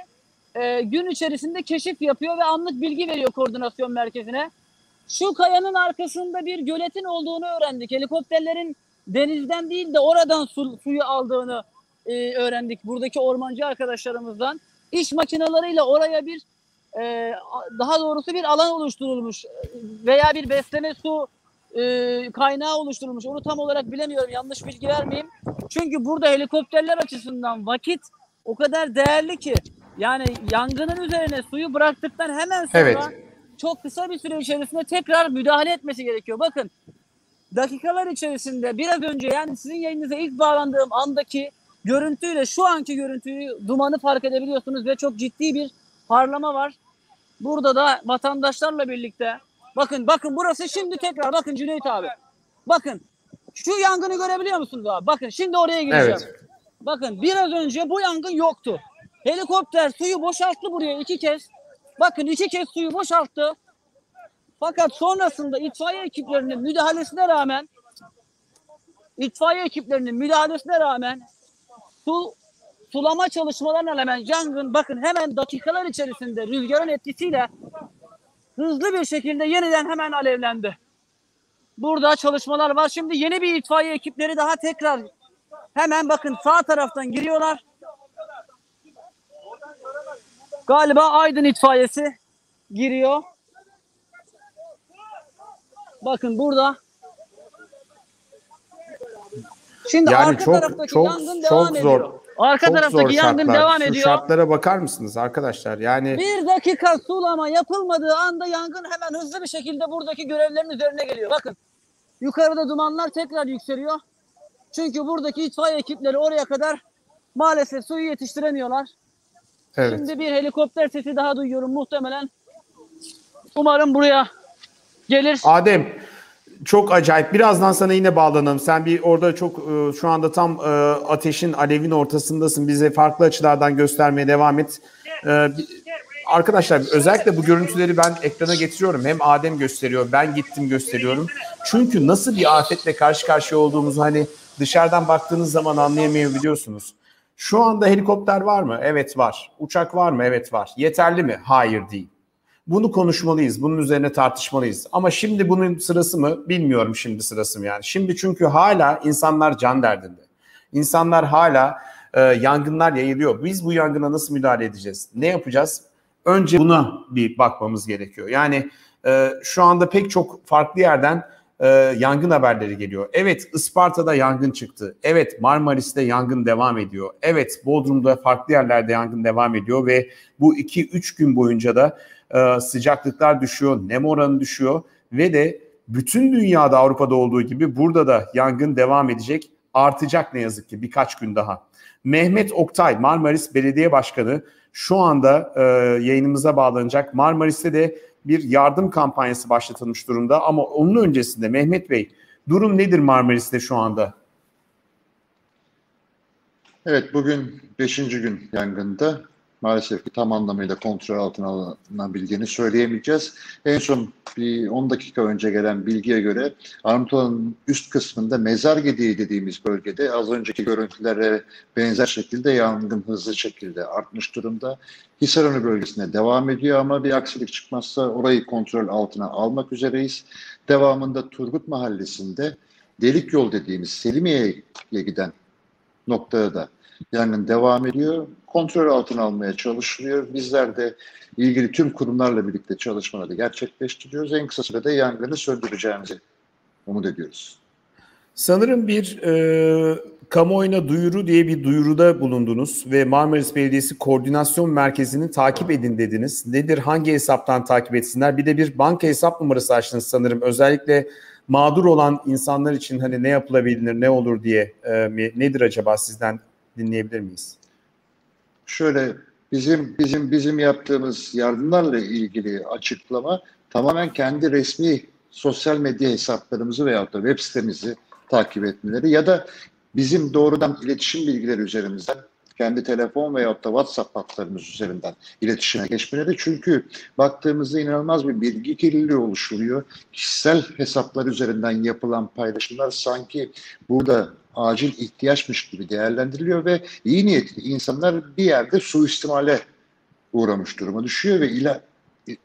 e, gün içerisinde keşif yapıyor ve anlık bilgi veriyor koordinasyon merkezine. Şu kayanın arkasında bir göletin olduğunu öğrendik. Helikopterlerin denizden değil de oradan su, suyu aldığını e, öğrendik buradaki ormancı arkadaşlarımızdan. İş makinalarıyla oraya bir e, daha doğrusu bir alan oluşturulmuş e, veya bir besleme su e, kaynağı oluşturulmuş. Onu tam olarak bilemiyorum. Yanlış bilgi vermeyeyim. Çünkü burada helikopterler açısından vakit o kadar değerli ki yani yangının üzerine suyu bıraktıktan hemen sonra Evet. çok kısa bir süre içerisinde tekrar müdahale etmesi gerekiyor. Bakın dakikalar içerisinde biraz önce yani sizin yayınınıza ilk bağlandığım andaki görüntüyle şu anki görüntüyü dumanı fark edebiliyorsunuz ve çok ciddi bir parlama var. Burada da vatandaşlarla birlikte bakın bakın burası şimdi tekrar bakın Cüneyt abi. Bakın şu yangını görebiliyor musunuz abi? Bakın şimdi oraya gireceğim. Evet. Bakın biraz önce bu yangın yoktu. Helikopter suyu boşalttı buraya iki kez. Bakın iki kez suyu boşalttı. Fakat sonrasında itfaiye ekiplerinin müdahalesine rağmen itfaiye ekiplerinin müdahalesine rağmen su sulama çalışmalarına rağmen yangın bakın hemen dakikalar içerisinde rüzgarın etkisiyle hızlı bir şekilde yeniden hemen alevlendi. Burada çalışmalar var. Şimdi yeni bir itfaiye ekipleri daha tekrar hemen bakın sağ taraftan giriyorlar. Galiba Aydın itfaiyesi giriyor. Bakın burada. Şimdi Yani arka çok taraftaki çok yangın çok devam zor. ediyor. Arka Çok taraftaki zor yangın şartlar. devam Şu ediyor. şartlara bakar mısınız arkadaşlar? Yani Bir dakika sulama yapılmadığı anda yangın hemen hızlı bir şekilde buradaki görevlerin üzerine geliyor. Bakın yukarıda dumanlar tekrar yükseliyor. Çünkü buradaki itfaiye ekipleri oraya kadar maalesef suyu yetiştiremiyorlar. evet. Şimdi bir helikopter sesi daha duyuyorum muhtemelen. Umarım buraya gelir. Adem çok acayip. Birazdan sana yine bağlanalım. Sen bir orada çok e, şu anda tam e, ateşin, alevin ortasındasın. Bize farklı açılardan göstermeye devam et. E, Arkadaşlar özellikle bu görüntüleri ben ekrana getiriyorum. Hem Adem gösteriyor, ben gittim gösteriyorum. Çünkü nasıl bir afetle karşı karşıya olduğumuzu hani dışarıdan baktığınız zaman anlayamayabiliyorsunuz. Şu anda helikopter var mı? Evet var. Uçak var mı? Evet var. Yeterli mi? Hayır değil. Bunu konuşmalıyız. Bunun üzerine tartışmalıyız. Ama şimdi bunun sırası mı? Bilmiyorum şimdi sırası mı yani. Şimdi çünkü hala insanlar can derdinde. İnsanlar hala e, yangınlar yayılıyor. Biz bu yangına nasıl müdahale edeceğiz? Ne yapacağız? Önce buna bir bakmamız gerekiyor. Yani e, şu anda pek çok farklı yerden e, yangın haberleri geliyor. Evet Isparta'da yangın çıktı. Evet Marmaris'te yangın devam ediyor. Evet Bodrum'da farklı yerlerde yangın devam ediyor ve bu 2-3 gün boyunca da e, sıcaklıklar düşüyor, nem oranı düşüyor ve de bütün dünyada Avrupa'da olduğu gibi burada da yangın devam edecek, artacak ne yazık ki birkaç gün daha. Mehmet Oktay, Marmaris Belediye Başkanı şu anda e, yayınımıza bağlanacak. Marmaris'te de bir yardım kampanyası başlatılmış durumda ama onun öncesinde Mehmet Bey durum nedir Marmaris'te şu anda? Evet bugün 5. gün yangında maalesef ki tam anlamıyla kontrol altına alınabildiğini söyleyemeyeceğiz. En son bir 10 dakika önce gelen bilgiye göre Armutlu'nun üst kısmında mezar gediği dediğimiz bölgede az önceki görüntülere benzer şekilde yangın hızlı şekilde artmış durumda. Hisarönü bölgesine devam ediyor ama bir aksilik çıkmazsa orayı kontrol altına almak üzereyiz. Devamında Turgut Mahallesi'nde delik yol dediğimiz Selimiye'ye giden noktada da yangın devam ediyor. Kontrol altına almaya çalışılıyor. Bizler de ilgili tüm kurumlarla birlikte çalışmaları gerçekleştiriyoruz. En kısa sürede yangını söndüreceğimizi umut ediyoruz. Sanırım bir e, kamuoyuna duyuru diye bir duyuruda bulundunuz ve Marmaris Belediyesi Koordinasyon Merkezi'ni takip edin dediniz. Nedir, hangi hesaptan takip etsinler? Bir de bir banka hesap numarası açtınız sanırım. Özellikle mağdur olan insanlar için hani ne yapılabilir, ne olur diye e, nedir acaba sizden dinleyebilir miyiz? Şöyle bizim bizim bizim yaptığımız yardımlarla ilgili açıklama tamamen kendi resmi sosyal medya hesaplarımızı veyahut da web sitemizi takip etmeleri ya da bizim doğrudan iletişim bilgileri üzerimizden kendi telefon veyahut da WhatsApp hatlarımız üzerinden iletişime geçmeleri. Çünkü baktığımızda inanılmaz bir bilgi kirliliği oluşuyor. Kişisel hesaplar üzerinden yapılan paylaşımlar sanki burada acil ihtiyaçmış gibi değerlendiriliyor ve iyi niyetli insanlar bir yerde suistimale uğramış duruma düşüyor ve ila,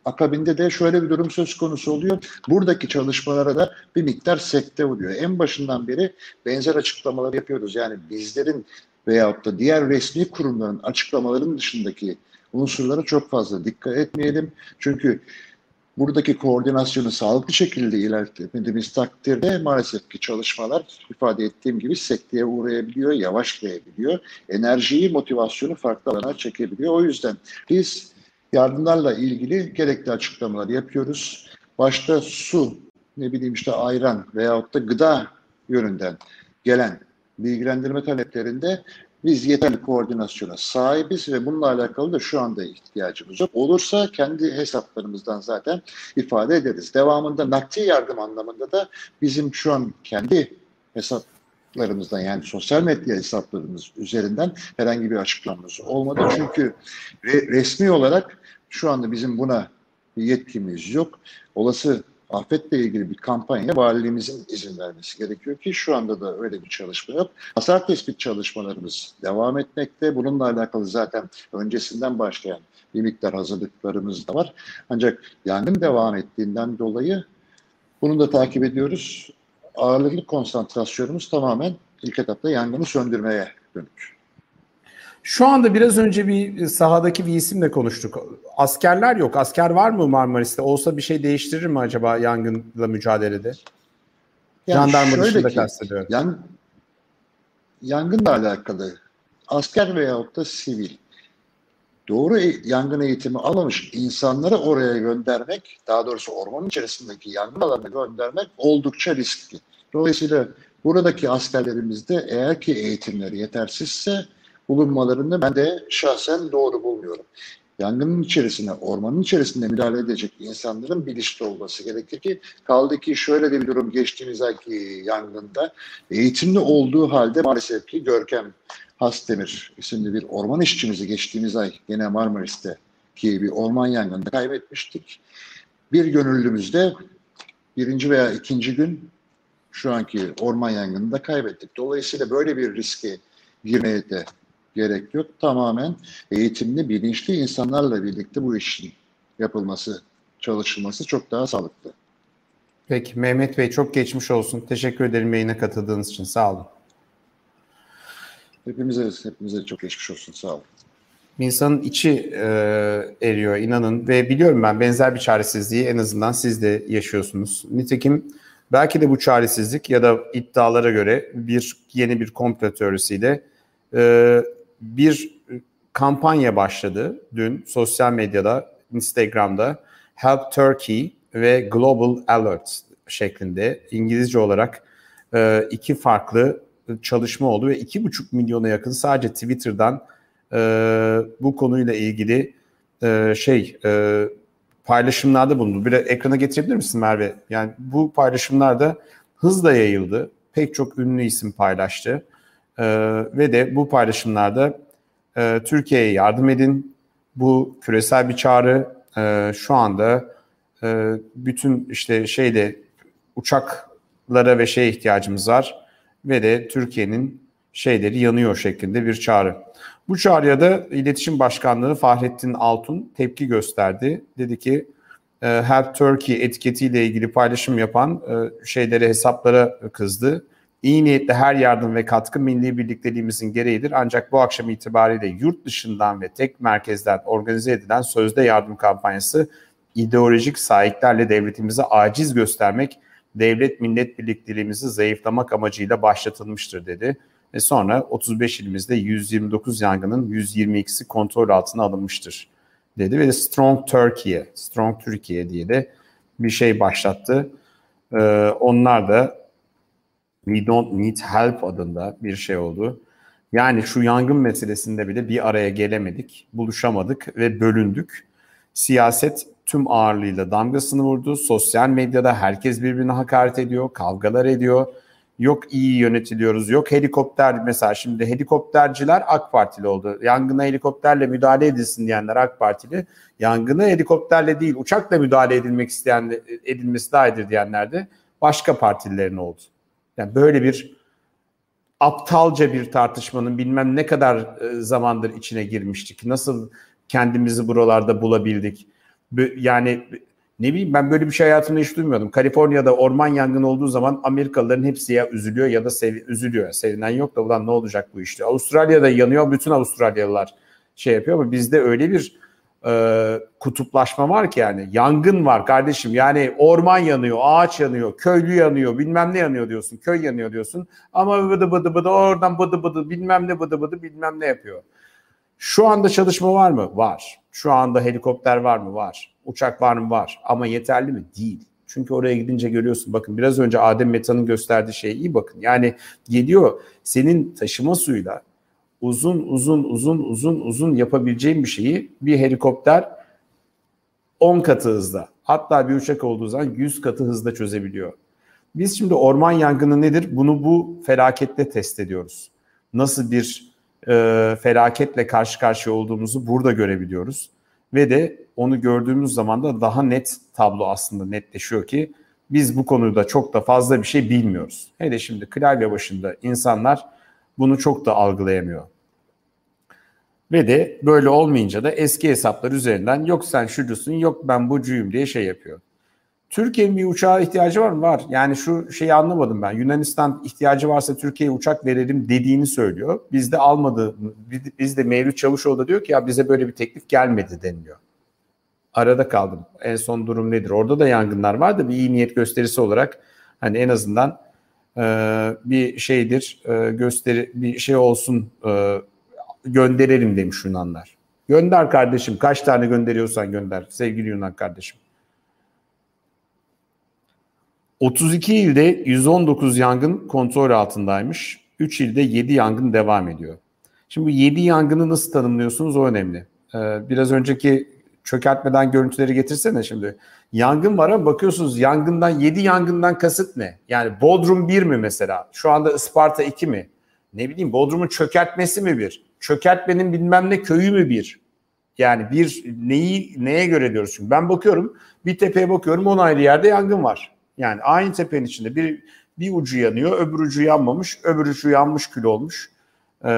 akabinde de şöyle bir durum söz konusu oluyor. Buradaki çalışmalara da bir miktar sekte oluyor. En başından beri benzer açıklamalar yapıyoruz. Yani bizlerin veyahut da diğer resmi kurumların açıklamalarının dışındaki unsurlara çok fazla dikkat etmeyelim. Çünkü buradaki koordinasyonu sağlıklı şekilde ilerletmediğimiz takdirde maalesef ki çalışmalar ifade ettiğim gibi sekteye uğrayabiliyor, yavaşlayabiliyor. Enerjiyi, motivasyonu farklı alana çekebiliyor. O yüzden biz yardımlarla ilgili gerekli açıklamalar yapıyoruz. Başta su, ne bileyim işte ayran veyahut da gıda yönünden gelen bilgilendirme taleplerinde biz yeterli koordinasyona sahibiz ve bununla alakalı da şu anda ihtiyacımız yok. Olursa kendi hesaplarımızdan zaten ifade ederiz. Devamında nakdi yardım anlamında da bizim şu an kendi hesaplarımızdan yani sosyal medya hesaplarımız üzerinden herhangi bir açıklamamız olmadı. Çünkü re resmi olarak şu anda bizim buna yetkimiz yok. Olası afetle ilgili bir kampanya valiliğimizin izin vermesi gerekiyor ki şu anda da öyle bir çalışma yok. Hasar tespit çalışmalarımız devam etmekte. Bununla alakalı zaten öncesinden başlayan bir miktar hazırlıklarımız da var. Ancak yangın devam ettiğinden dolayı bunu da takip ediyoruz. Ağırlıklı konsantrasyonumuz tamamen ilk etapta yangını söndürmeye dönük. Şu anda biraz önce bir sahadaki bir isimle konuştuk. Askerler yok. Asker var mı Marmaris'te? Olsa bir şey değiştirir mi acaba yangınla mücadelede? Yani Jandarma dışında kastediyorum. Yan, yangınla alakalı asker veyahut da sivil doğru e, yangın eğitimi almamış insanları oraya göndermek, daha doğrusu ormanın içerisindeki yangın alanına göndermek oldukça riskli. Dolayısıyla buradaki askerlerimizde eğer ki eğitimleri yetersizse bulunmalarını ben de şahsen doğru bulmuyorum. Yangının içerisine, ormanın içerisinde müdahale edecek insanların bilinçli olması gerekir ki kaldı ki şöyle de bir durum geçtiğimiz ayki yangında eğitimli olduğu halde maalesef ki Görkem Hasdemir isimli bir orman işçimizi geçtiğimiz ay yine Marmaris'te ki bir orman yangında kaybetmiştik. Bir gönüllümüzde birinci veya ikinci gün şu anki orman yangınında kaybettik. Dolayısıyla böyle bir riske girmeye de gerek yok. Tamamen eğitimli, bilinçli insanlarla birlikte bu işin yapılması, çalışılması çok daha sağlıklı. Peki Mehmet Bey çok geçmiş olsun. Teşekkür ederim yayına katıldığınız için. Sağ olun. Hepimize, hepimize çok geçmiş olsun. Sağ olun. insanın içi e, eriyor inanın ve biliyorum ben benzer bir çaresizliği en azından siz de yaşıyorsunuz. Nitekim belki de bu çaresizlik ya da iddialara göre bir yeni bir komplo teorisiyle e, bir kampanya başladı dün sosyal medyada, Instagram'da Help Turkey ve Global Alert şeklinde İngilizce olarak e, iki farklı çalışma oldu ve iki buçuk milyona yakın sadece Twitter'dan e, bu konuyla ilgili e, şey paylaşımlarda bulundu. Bir ekrana getirebilir misin Merve? Yani bu paylaşımlarda hızla yayıldı. Pek çok ünlü isim paylaştı. E, ve de bu paylaşımlarda e, Türkiye'ye yardım edin. Bu küresel bir çağrı. E, şu anda e, bütün işte şeyde uçaklara ve şeye ihtiyacımız var ve de Türkiye'nin şeyleri yanıyor şeklinde bir çağrı. Bu çağrıya da İletişim Başkanlığı Fahrettin Altun tepki gösterdi. Dedi ki e, Help Turkey etiketiyle ilgili paylaşım yapan e, şeylere hesaplara kızdı. İyi niyetle her yardım ve katkı milli birlikteliğimizin gereğidir. Ancak bu akşam itibariyle yurt dışından ve tek merkezden organize edilen sözde yardım kampanyası ideolojik sahiplerle devletimize aciz göstermek, devlet millet birlikteliğimizi zayıflamak amacıyla başlatılmıştır dedi. Ve sonra 35 ilimizde 129 yangının 122'si kontrol altına alınmıştır dedi ve Strong Turkey, Strong Türkiye diye de bir şey başlattı. Ee, onlar da We Don't Need Help adında bir şey oldu. Yani şu yangın meselesinde bile bir araya gelemedik, buluşamadık ve bölündük. Siyaset tüm ağırlığıyla damgasını vurdu. Sosyal medyada herkes birbirine hakaret ediyor, kavgalar ediyor. Yok iyi yönetiliyoruz, yok helikopter mesela şimdi helikopterciler AK Partili oldu. Yangına helikopterle müdahale edilsin diyenler AK Partili. Yangına helikopterle değil uçakla müdahale edilmek isteyen edilmesi daha iyidir diyenler de başka partililerin oldu. Yani böyle bir aptalca bir tartışmanın bilmem ne kadar e, zamandır içine girmiştik. Nasıl kendimizi buralarda bulabildik? Yani ne bileyim ben böyle bir şey hayatımda hiç duymuyordum. Kaliforniya'da orman yangını olduğu zaman Amerikalıların hepsi ya üzülüyor ya da sev, üzülüyor. Sevinen yok da ulan ne olacak bu işte. Avustralya'da yanıyor bütün Avustralyalılar şey yapıyor ama bizde öyle bir e, kutuplaşma var ki yani yangın var kardeşim yani orman yanıyor, ağaç yanıyor, köylü yanıyor, bilmem ne yanıyor diyorsun, köy yanıyor diyorsun ama bıdı bıdı bıdı oradan bıdı bıdı bilmem ne bıdı bıdı bilmem ne yapıyor. Şu anda çalışma var mı? Var. Şu anda helikopter var mı? Var. Uçak var mı? Var. Ama yeterli mi? Değil. Çünkü oraya gidince görüyorsun. Bakın biraz önce Adem Meta'nın gösterdiği şeye iyi bakın. Yani geliyor senin taşıma suyla uzun uzun uzun uzun uzun yapabileceğin bir şeyi bir helikopter 10 katı hızda hatta bir uçak olduğu zaman 100 katı hızda çözebiliyor. Biz şimdi orman yangını nedir? Bunu bu felaketle test ediyoruz. Nasıl bir e, felaketle karşı karşıya olduğumuzu burada görebiliyoruz. Ve de onu gördüğümüz zaman da daha net tablo aslında netleşiyor ki biz bu konuda çok da fazla bir şey bilmiyoruz. Hele şimdi klavye başında insanlar bunu çok da algılayamıyor. Ve de böyle olmayınca da eski hesaplar üzerinden yok sen şucusun yok ben bucuyum diye şey yapıyor. Türkiye'nin bir uçağa ihtiyacı var mı? Var. Yani şu şeyi anlamadım ben. Yunanistan ihtiyacı varsa Türkiye'ye uçak verelim dediğini söylüyor. Bizde almadı. Bizde Mevlüt Çavuşoğlu da diyor ki ya bize böyle bir teklif gelmedi deniliyor. Arada kaldım. En son durum nedir? Orada da yangınlar var da bir iyi niyet gösterisi olarak hani en azından e, bir şeydir e, gösteri bir şey olsun e, gönderelim demiş Yunanlar. Gönder kardeşim kaç tane gönderiyorsan gönder sevgili Yunan kardeşim. 32 ilde 119 yangın kontrol altındaymış. 3 ilde 7 yangın devam ediyor. Şimdi bu 7 yangını nasıl tanımlıyorsunuz o önemli. Ee, biraz önceki çökertmeden görüntüleri getirsene şimdi. Yangın var ama bakıyorsunuz yangından 7 yangından kasıt ne? Yani Bodrum 1 mi mesela? Şu anda Isparta 2 mi? Ne bileyim Bodrum'un çökertmesi mi bir? Çökertmenin bilmem ne köyü mü bir? Yani bir neyi neye göre diyoruz? Çünkü ben bakıyorum bir tepeye bakıyorum 10 ayrı yerde yangın var. Yani aynı tepenin içinde bir bir ucu yanıyor, öbür ucu yanmamış, öbür ucu yanmış kül olmuş. Ee,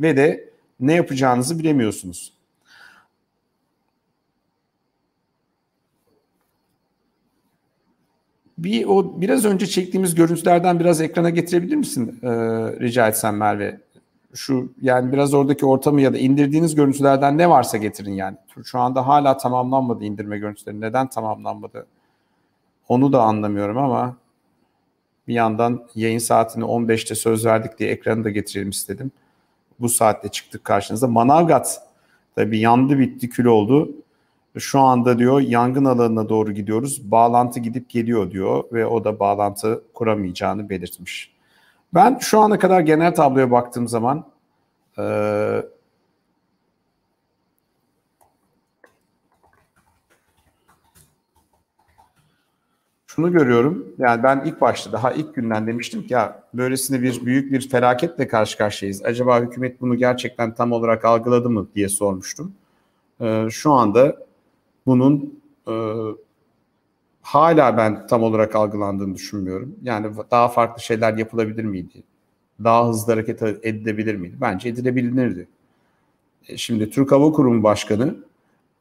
ve de ne yapacağınızı bilemiyorsunuz. Bir o biraz önce çektiğimiz görüntülerden biraz ekrana getirebilir misin? Ee, rica etsem Merve. şu yani biraz oradaki ortamı ya da indirdiğiniz görüntülerden ne varsa getirin yani. Şu anda hala tamamlanmadı indirme görüntüleri. Neden tamamlanmadı? Onu da anlamıyorum ama bir yandan yayın saatini 15'te söz verdik diye ekranı da getirelim istedim. Bu saatte çıktık karşınıza. Manavgat tabii yandı bitti kül oldu. Şu anda diyor yangın alanına doğru gidiyoruz. Bağlantı gidip geliyor diyor ve o da bağlantı kuramayacağını belirtmiş. Ben şu ana kadar genel tabloya baktığım zaman e, şunu görüyorum. Yani ben ilk başta daha ilk günden demiştim ki ya böylesine bir büyük bir felaketle karşı karşıyayız. Acaba hükümet bunu gerçekten tam olarak algıladı mı diye sormuştum. E, şu anda bunun e, hala ben tam olarak algılandığını düşünmüyorum. Yani daha farklı şeyler yapılabilir miydi? Daha hızlı hareket edilebilir miydi? Bence edilebilirdi. E, şimdi Türk Hava Kurumu Başkanı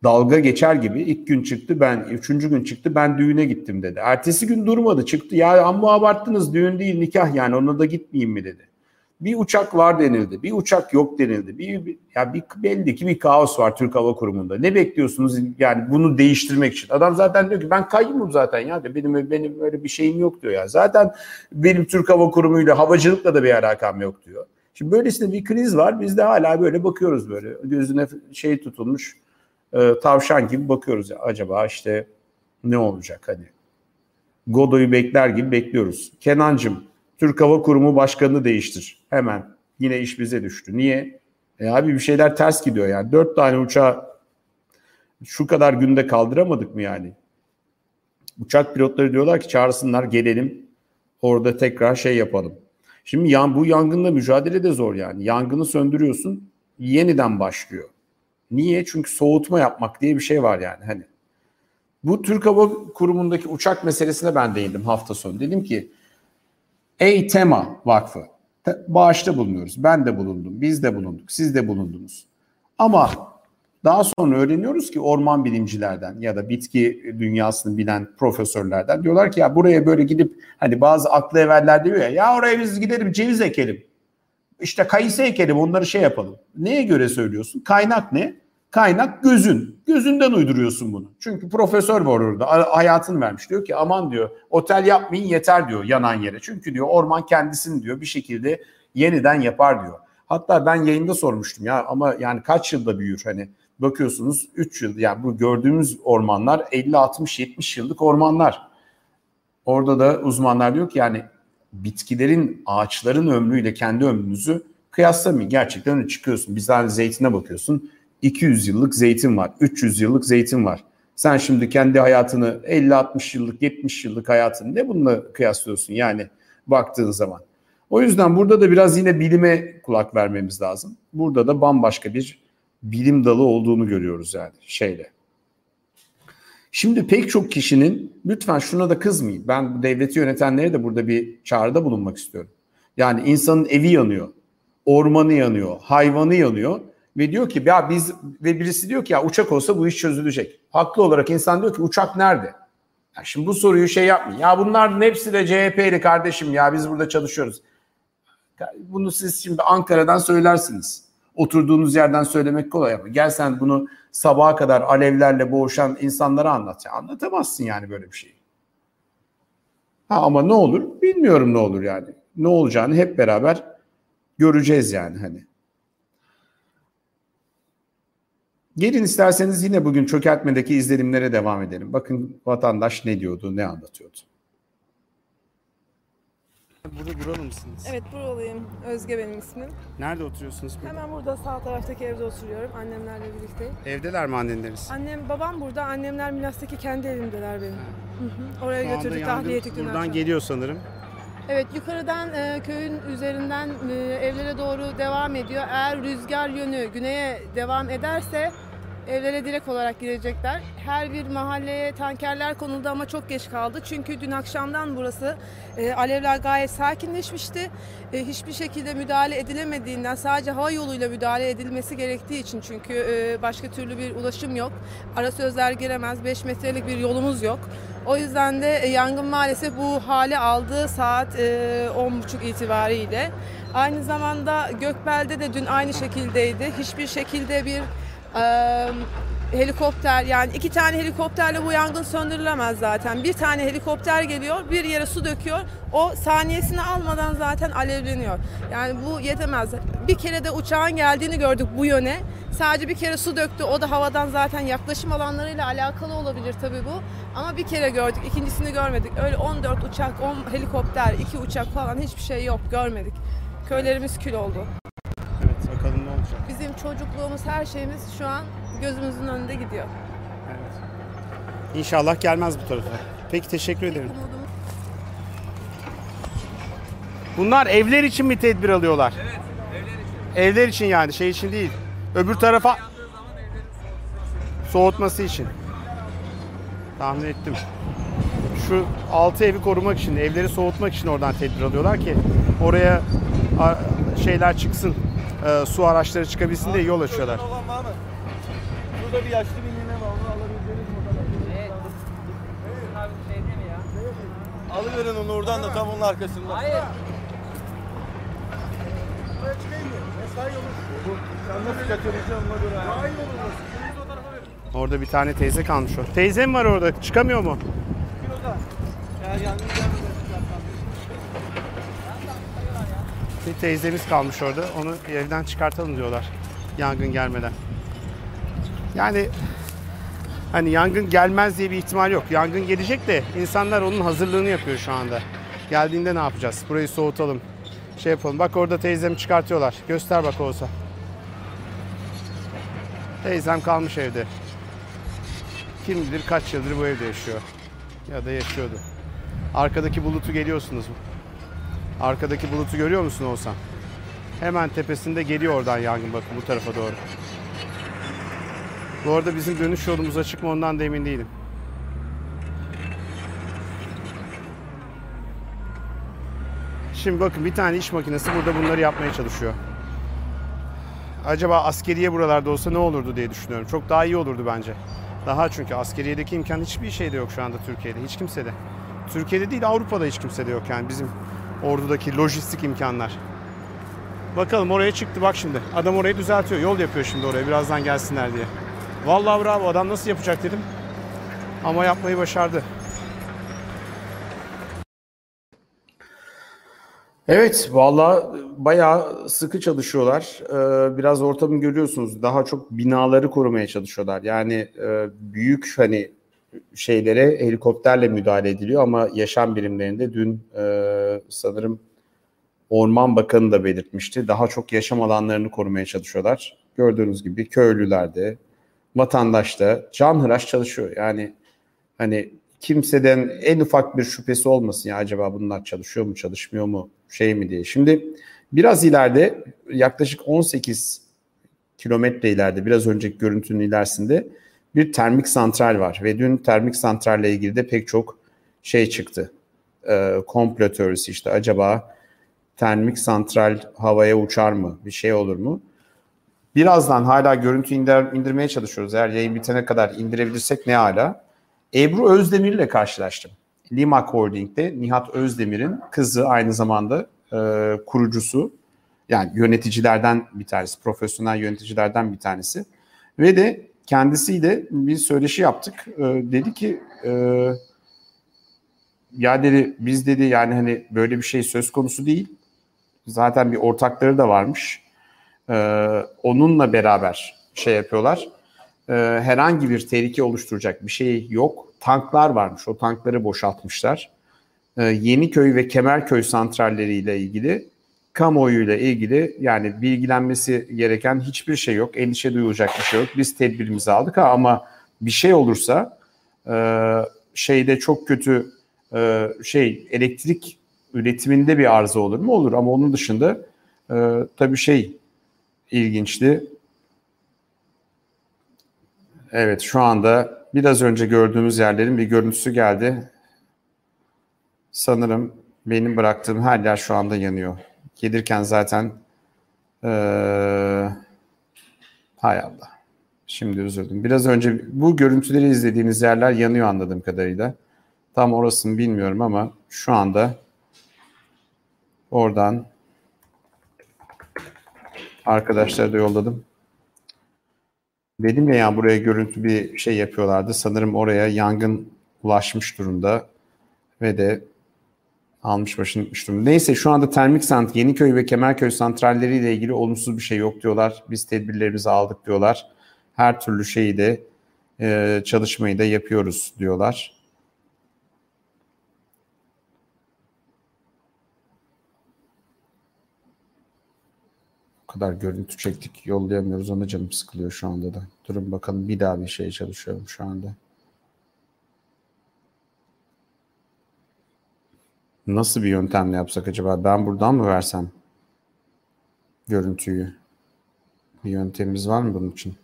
dalga geçer gibi ilk gün çıktı ben, üçüncü gün çıktı ben düğüne gittim dedi. Ertesi gün durmadı çıktı ya amma abarttınız düğün değil nikah yani ona da gitmeyeyim mi dedi. Bir uçak var denildi, bir uçak yok denildi. Bir, bir ya bir belli ki bir kaos var Türk Hava Kurumu'nda. Ne bekliyorsunuz yani bunu değiştirmek için? Adam zaten diyor ki ben kayyumum zaten ya de benim benim öyle bir şeyim yok diyor ya. Zaten benim Türk Hava Kurumu'yla havacılıkla da bir alakam yok diyor. Şimdi böylesine bir kriz var. Biz de hala böyle bakıyoruz böyle. Gözüne şey tutulmuş e, tavşan gibi bakıyoruz. Ya. Acaba işte ne olacak hani? Godoy'u bekler gibi bekliyoruz. Kenancım Türk Hava Kurumu başkanını değiştir. Hemen. Yine iş bize düştü. Niye? E abi bir şeyler ters gidiyor yani. Dört tane uçağı şu kadar günde kaldıramadık mı yani? Uçak pilotları diyorlar ki çağırsınlar gelelim orada tekrar şey yapalım. Şimdi yan, bu yangınla mücadele de zor yani. Yangını söndürüyorsun yeniden başlıyor. Niye? Çünkü soğutma yapmak diye bir şey var yani. Hani bu Türk Hava Kurumu'ndaki uçak meselesine ben değindim hafta sonu. Dedim ki Ey Tema Vakfı bağışta bulunuyoruz. Ben de bulundum, biz de bulunduk, siz de bulundunuz. Ama daha sonra öğreniyoruz ki orman bilimcilerden ya da bitki dünyasını bilen profesörlerden diyorlar ki ya buraya böyle gidip hani bazı aklı evveller diyor ya ya oraya biz gidelim ceviz ekelim. İşte kayısı ekelim onları şey yapalım. Neye göre söylüyorsun? Kaynak ne? Kaynak gözün. Gözünden uyduruyorsun bunu. Çünkü profesör var orada hayatını vermiş. Diyor ki aman diyor otel yapmayın yeter diyor yanan yere. Çünkü diyor orman kendisini diyor bir şekilde yeniden yapar diyor. Hatta ben yayında sormuştum ya ama yani kaç yılda büyür hani bakıyorsunuz 3 yıl yani bu gördüğümüz ormanlar 50 60 70 yıllık ormanlar. Orada da uzmanlar diyor ki yani bitkilerin ağaçların ömrüyle kendi ömrünüzü kıyaslamayın. Gerçekten öyle çıkıyorsun. Bizler zeytine bakıyorsun 200 yıllık zeytin var, 300 yıllık zeytin var. Sen şimdi kendi hayatını 50-60 yıllık, 70 yıllık hayatını ne bununla kıyaslıyorsun yani baktığın zaman. O yüzden burada da biraz yine bilime kulak vermemiz lazım. Burada da bambaşka bir bilim dalı olduğunu görüyoruz yani şeyle. Şimdi pek çok kişinin lütfen şuna da kızmayın. Ben devleti yönetenlere de burada bir çağrıda bulunmak istiyorum. Yani insanın evi yanıyor, ormanı yanıyor, hayvanı yanıyor ve diyor ki ya biz ve birisi diyor ki ya uçak olsa bu iş çözülecek. Haklı olarak insan diyor ki uçak nerede? Ya şimdi bu soruyu şey yapmayın. Ya bunların hepsi de CHP'li kardeşim ya biz burada çalışıyoruz. Bunu siz şimdi Ankara'dan söylersiniz. Oturduğunuz yerden söylemek kolay ama gel sen bunu sabaha kadar alevlerle boğuşan insanlara anlat. Ya anlatamazsın yani böyle bir şeyi. Ha ama ne olur? Bilmiyorum ne olur yani. Ne olacağını hep beraber göreceğiz yani hani. Gelin isterseniz yine bugün çökertmedeki izlenimlere devam edelim. Bakın vatandaş ne diyordu, ne anlatıyordu. Burada buralı mısınız? Evet buralıyım. Özge benim ismim. Nerede oturuyorsunuz burada? Hemen burada sağ taraftaki evde oturuyorum. Annemlerle birlikteyim. Evdeler mi annenleriniz? Annem, babam burada. Annemler Milas'taki kendi evimdeler benim. Hı hı. Oraya Şu anda götürdük, yangın tahliye ettik dün buradan akşam. geliyor sanırım. Evet yukarıdan e, köyün üzerinden e, evlere doğru devam ediyor. Eğer rüzgar yönü güneye devam ederse Evlere direkt olarak girecekler. Her bir mahalleye tankerler konuldu ama çok geç kaldı. Çünkü dün akşamdan burası e, alevler gayet sakinleşmişti. E, hiçbir şekilde müdahale edilemediğinden sadece hava yoluyla müdahale edilmesi gerektiği için çünkü e, başka türlü bir ulaşım yok. Ara sözler giremez. 5 metrelik bir yolumuz yok. O yüzden de e, yangın maalesef bu hale aldı saat e, 10.30 itibariyle. Aynı zamanda Gökbel'de de dün aynı şekildeydi. Hiçbir şekilde bir e, helikopter yani iki tane helikopterle bu yangın söndürülemez zaten. Bir tane helikopter geliyor, bir yere su döküyor. O saniyesini almadan zaten alevleniyor. Yani bu yetemez. Bir kere de uçağın geldiğini gördük bu yöne. Sadece bir kere su döktü. O da havadan zaten yaklaşım alanlarıyla alakalı olabilir tabii bu. Ama bir kere gördük. ikincisini görmedik. Öyle 14 uçak, 10 helikopter, 2 uçak falan hiçbir şey yok. Görmedik. Köylerimiz kül oldu. Evet bakalım ne olacak. Bizim çocukluğumuz, her şeyimiz şu an gözümüzün önünde gidiyor. Evet. İnşallah gelmez bu tarafa. Peki teşekkür ederim. Bunlar evler için mi tedbir alıyorlar? Evet, evler için. Evler için yani, şey için değil. Öbür tarafa soğutması için. Tahmin ettim. Şu altı evi korumak için, evleri soğutmak için oradan tedbir alıyorlar ki oraya şeyler çıksın, e, su araçları çıkabilsin diye yol açıyorlar. Burada bir yaşlı bir nene var. Onu alabileceğiniz mi? Alıverin onu oradan da tam onun arkasında. Hayır. Sen nasıl kaçıracaksın ona göre? Hayır olur. Orada bir tane teyze kalmış o. Teyze mi var orada? Çıkamıyor mu? Eğer yangın gelmeden Bir teyzemiz kalmış orada. Onu evden çıkartalım diyorlar. Yangın gelmeden. Yani hani yangın gelmez diye bir ihtimal yok. Yangın gelecek de insanlar onun hazırlığını yapıyor şu anda. Geldiğinde ne yapacağız? Burayı soğutalım. Şey yapalım. Bak orada teyzemi çıkartıyorlar. Göster bak olsa. Teyzem kalmış evde. Kim bilir kaç yıldır bu evde yaşıyor. Ya da yaşıyordu. Arkadaki bulutu geliyorsunuz mu? Arkadaki bulutu görüyor musun Oğuzhan? Hemen tepesinde geliyor oradan yangın bakın bu tarafa doğru. Bu arada bizim dönüş yolumuz açık mı ondan da emin değilim. Şimdi bakın bir tane iş makinesi burada bunları yapmaya çalışıyor. Acaba askeriye buralarda olsa ne olurdu diye düşünüyorum. Çok daha iyi olurdu bence. Daha çünkü askeriyedeki imkan hiçbir şeyde yok şu anda Türkiye'de. Hiç kimsede. Türkiye'de değil Avrupa'da hiç kimsede yok yani bizim ordudaki lojistik imkanlar. Bakalım oraya çıktı bak şimdi. Adam orayı düzeltiyor. Yol yapıyor şimdi oraya birazdan gelsinler diye. Vallahi bravo adam nasıl yapacak dedim. Ama yapmayı başardı. Evet, vallahi bayağı sıkı çalışıyorlar. Ee, biraz ortamı görüyorsunuz. Daha çok binaları korumaya çalışıyorlar. Yani e, büyük hani şeylere helikopterle müdahale ediliyor ama yaşam birimlerinde dün e, sanırım Orman Bakanı da belirtmişti. Daha çok yaşam alanlarını korumaya çalışıyorlar. Gördüğünüz gibi köylüler de, vatandaş da canhıraş çalışıyor. Yani hani kimseden en ufak bir şüphesi olmasın ya acaba bunlar çalışıyor mu çalışmıyor mu şey mi diye. Şimdi biraz ileride yaklaşık 18 kilometre ileride biraz önceki görüntünün ilerisinde bir termik santral var ve dün termik santralle ilgili de pek çok şey çıktı. E, komplo teorisi işte acaba termik santral havaya uçar mı? Bir şey olur mu? Birazdan hala görüntü indir, indirmeye çalışıyoruz. Eğer yayın bitene kadar indirebilirsek ne hala. Ebru Özdemir ile karşılaştım. Limak Holding'de Nihat Özdemir'in kızı aynı zamanda e, kurucusu. Yani yöneticilerden bir tanesi, profesyonel yöneticilerden bir tanesi. Ve de kendisiyle bir söyleşi yaptık. E, dedi ki e, ya dedi biz dedi yani hani böyle bir şey söz konusu değil. Zaten bir ortakları da varmış. E, onunla beraber şey yapıyorlar. E, herhangi bir tehlike oluşturacak bir şey yok. Tanklar varmış. O tankları boşaltmışlar. E, Yeniköy ve Kemerköy santralleriyle ilgili kamuoyuyla ilgili yani bilgilenmesi gereken hiçbir şey yok. Endişe duyulacak bir şey yok. Biz tedbirimizi aldık ama bir şey olursa e, şeyde çok kötü e, şey elektrik üretiminde bir arıza olur mu? Olur ama onun dışında e, tabii şey ilginçti. Evet şu anda biraz önce gördüğümüz yerlerin bir görüntüsü geldi. Sanırım benim bıraktığım her yer şu anda yanıyor. Gelirken zaten ee, hay Allah. Şimdi üzüldüm. Biraz önce bu görüntüleri izlediğiniz yerler yanıyor anladığım kadarıyla. Tam orasını bilmiyorum ama şu anda oradan arkadaşlara da yolladım. Dedim ya yani buraya görüntü bir şey yapıyorlardı. Sanırım oraya yangın ulaşmış durumda ve de almış başını gitmiş. Neyse şu anda termik sant Yeniköy ve Kemerköy santralleriyle ilgili olumsuz bir şey yok diyorlar. Biz tedbirlerimizi aldık diyorlar. Her türlü şeyi de e, çalışmayı da yapıyoruz diyorlar. O kadar görüntü çektik yollayamıyoruz ona canım sıkılıyor şu anda da. Durun bakalım bir daha bir şey çalışıyorum şu anda. Nasıl bir yöntemle yapsak acaba? Ben buradan mı versem görüntüyü? Bir yöntemimiz var mı bunun için?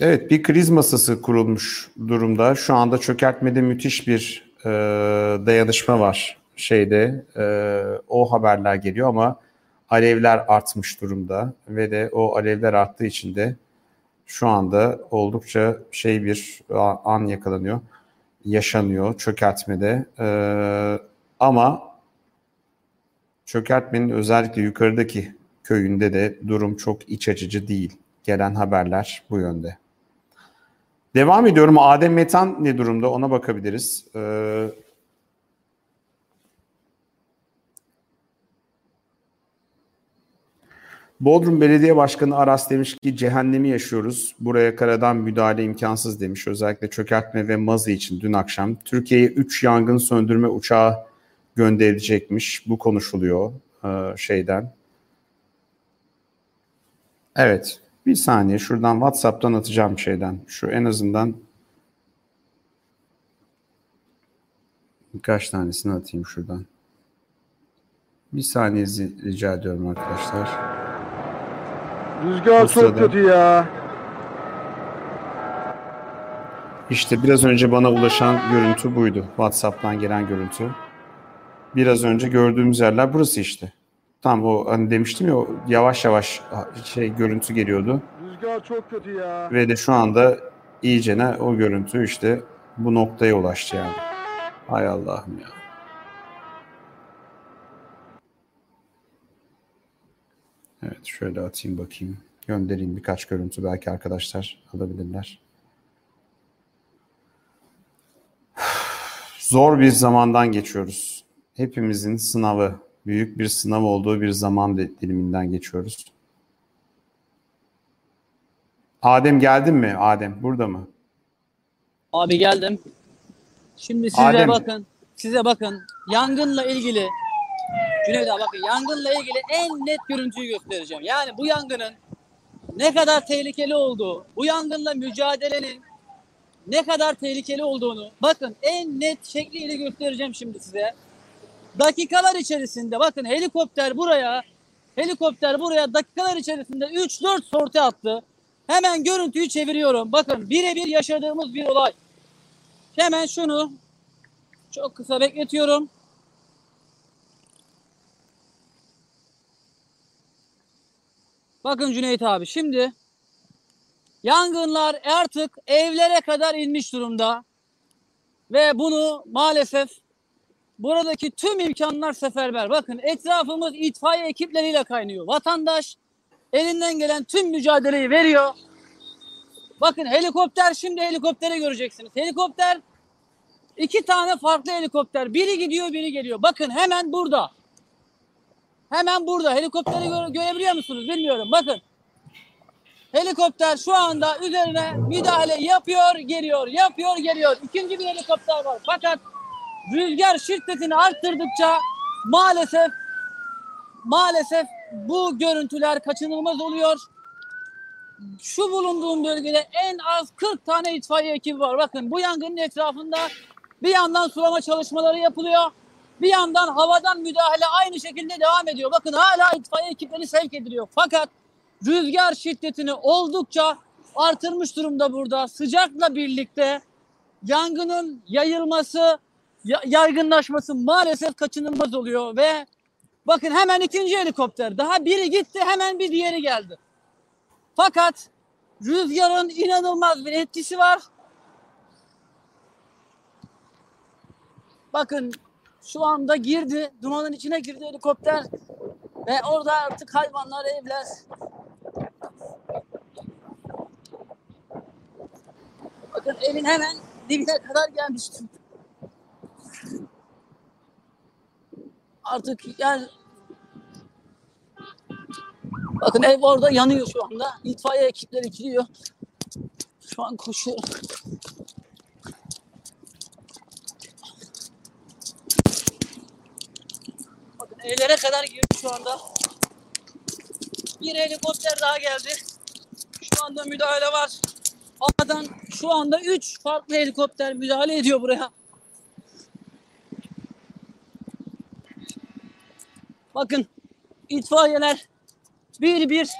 Evet, bir kriz masası kurulmuş durumda. Şu anda çökertmede müthiş bir e, dayanışma var şeyde. E, o haberler geliyor ama alevler artmış durumda ve de o alevler arttığı için de şu anda oldukça şey bir an yakalanıyor, yaşanıyor çökertmede. E, ama çökertmenin özellikle yukarıdaki köyünde de durum çok iç açıcı değil. Gelen haberler bu yönde. Devam ediyorum. Adem Metan ne durumda? Ona bakabiliriz. Ee, Bodrum Belediye Başkanı Aras demiş ki cehennemi yaşıyoruz. Buraya karadan müdahale imkansız demiş. Özellikle çökertme ve mazı için dün akşam. Türkiye'ye 3 yangın söndürme uçağı gönderilecekmiş. Bu konuşuluyor e, şeyden. Evet. Bir saniye şuradan WhatsApp'tan atacağım şeyden. Şu en azından birkaç tanesini atayım şuradan. Bir saniye rica ediyorum arkadaşlar. Rüzgar çok kötü ya. İşte biraz önce bana ulaşan görüntü buydu. WhatsApp'tan gelen görüntü. Biraz önce gördüğümüz yerler burası işte. Tam o hani demiştim ya o yavaş yavaş şey görüntü geliyordu. Rüzgar çok kötü ya. Ve de şu anda iyicene o görüntü işte bu noktaya ulaştı yani. Hay Allah'ım ya. Evet şöyle atayım bakayım. Göndereyim birkaç görüntü belki arkadaşlar alabilirler. Zor bir zamandan geçiyoruz. Hepimizin sınavı, büyük bir sınav olduğu bir zaman diliminden geçiyoruz. Adem geldin mi? Adem burada mı? Abi geldim. Şimdi size Adem. bakın. Size bakın. Yangınla ilgili Cüneyt abi bakın yangınla ilgili en net görüntüyü göstereceğim. Yani bu yangının ne kadar tehlikeli olduğu, bu yangınla mücadelenin ne kadar tehlikeli olduğunu bakın en net şekliyle göstereceğim şimdi size. Dakikalar içerisinde bakın helikopter buraya helikopter buraya dakikalar içerisinde 3-4 sorti attı. Hemen görüntüyü çeviriyorum. Bakın birebir yaşadığımız bir olay. Hemen şunu çok kısa bekletiyorum. Bakın Cüneyt abi şimdi yangınlar artık evlere kadar inmiş durumda. Ve bunu maalesef buradaki tüm imkanlar seferber. Bakın etrafımız itfaiye ekipleriyle kaynıyor. Vatandaş elinden gelen tüm mücadeleyi veriyor. Bakın helikopter şimdi helikoptere göreceksiniz. Helikopter iki tane farklı helikopter. Biri gidiyor biri geliyor. Bakın hemen burada. Hemen burada. Helikopteri göre- görebiliyor musunuz bilmiyorum. Bakın. Helikopter şu anda üzerine müdahale yapıyor, geliyor, yapıyor, geliyor. İkinci bir helikopter var. Fakat rüzgar şiddetini arttırdıkça maalesef maalesef bu görüntüler kaçınılmaz oluyor. Şu bulunduğum bölgede en az 40 tane itfaiye ekibi var. Bakın bu yangının etrafında Bir yandan sulama çalışmaları yapılıyor. Bir yandan havadan müdahale aynı şekilde devam ediyor. Bakın hala itfaiye ekipleri sevk ediliyor. Fakat rüzgar şiddetini oldukça artırmış durumda burada. Sıcakla birlikte yangının yayılması, yaygınlaşması maalesef kaçınılmaz oluyor ve bakın hemen ikinci helikopter. Daha biri gitti hemen bir diğeri geldi. Fakat rüzgarın inanılmaz bir etkisi var. Bakın şu anda girdi. Dumanın içine girdi helikopter. Ve orada artık hayvanlar, evler. Bakın evin hemen dibine kadar gelmiştim. Artık yani Bakın ev orada yanıyor şu anda. İtfaiye ekipleri gidiyor. Şu an koşuyor. Evlere kadar girdi şu anda. Bir helikopter daha geldi. Şu anda müdahale var. Havadan şu anda 3 farklı helikopter müdahale ediyor buraya. Bakın itfaiyeler bir bir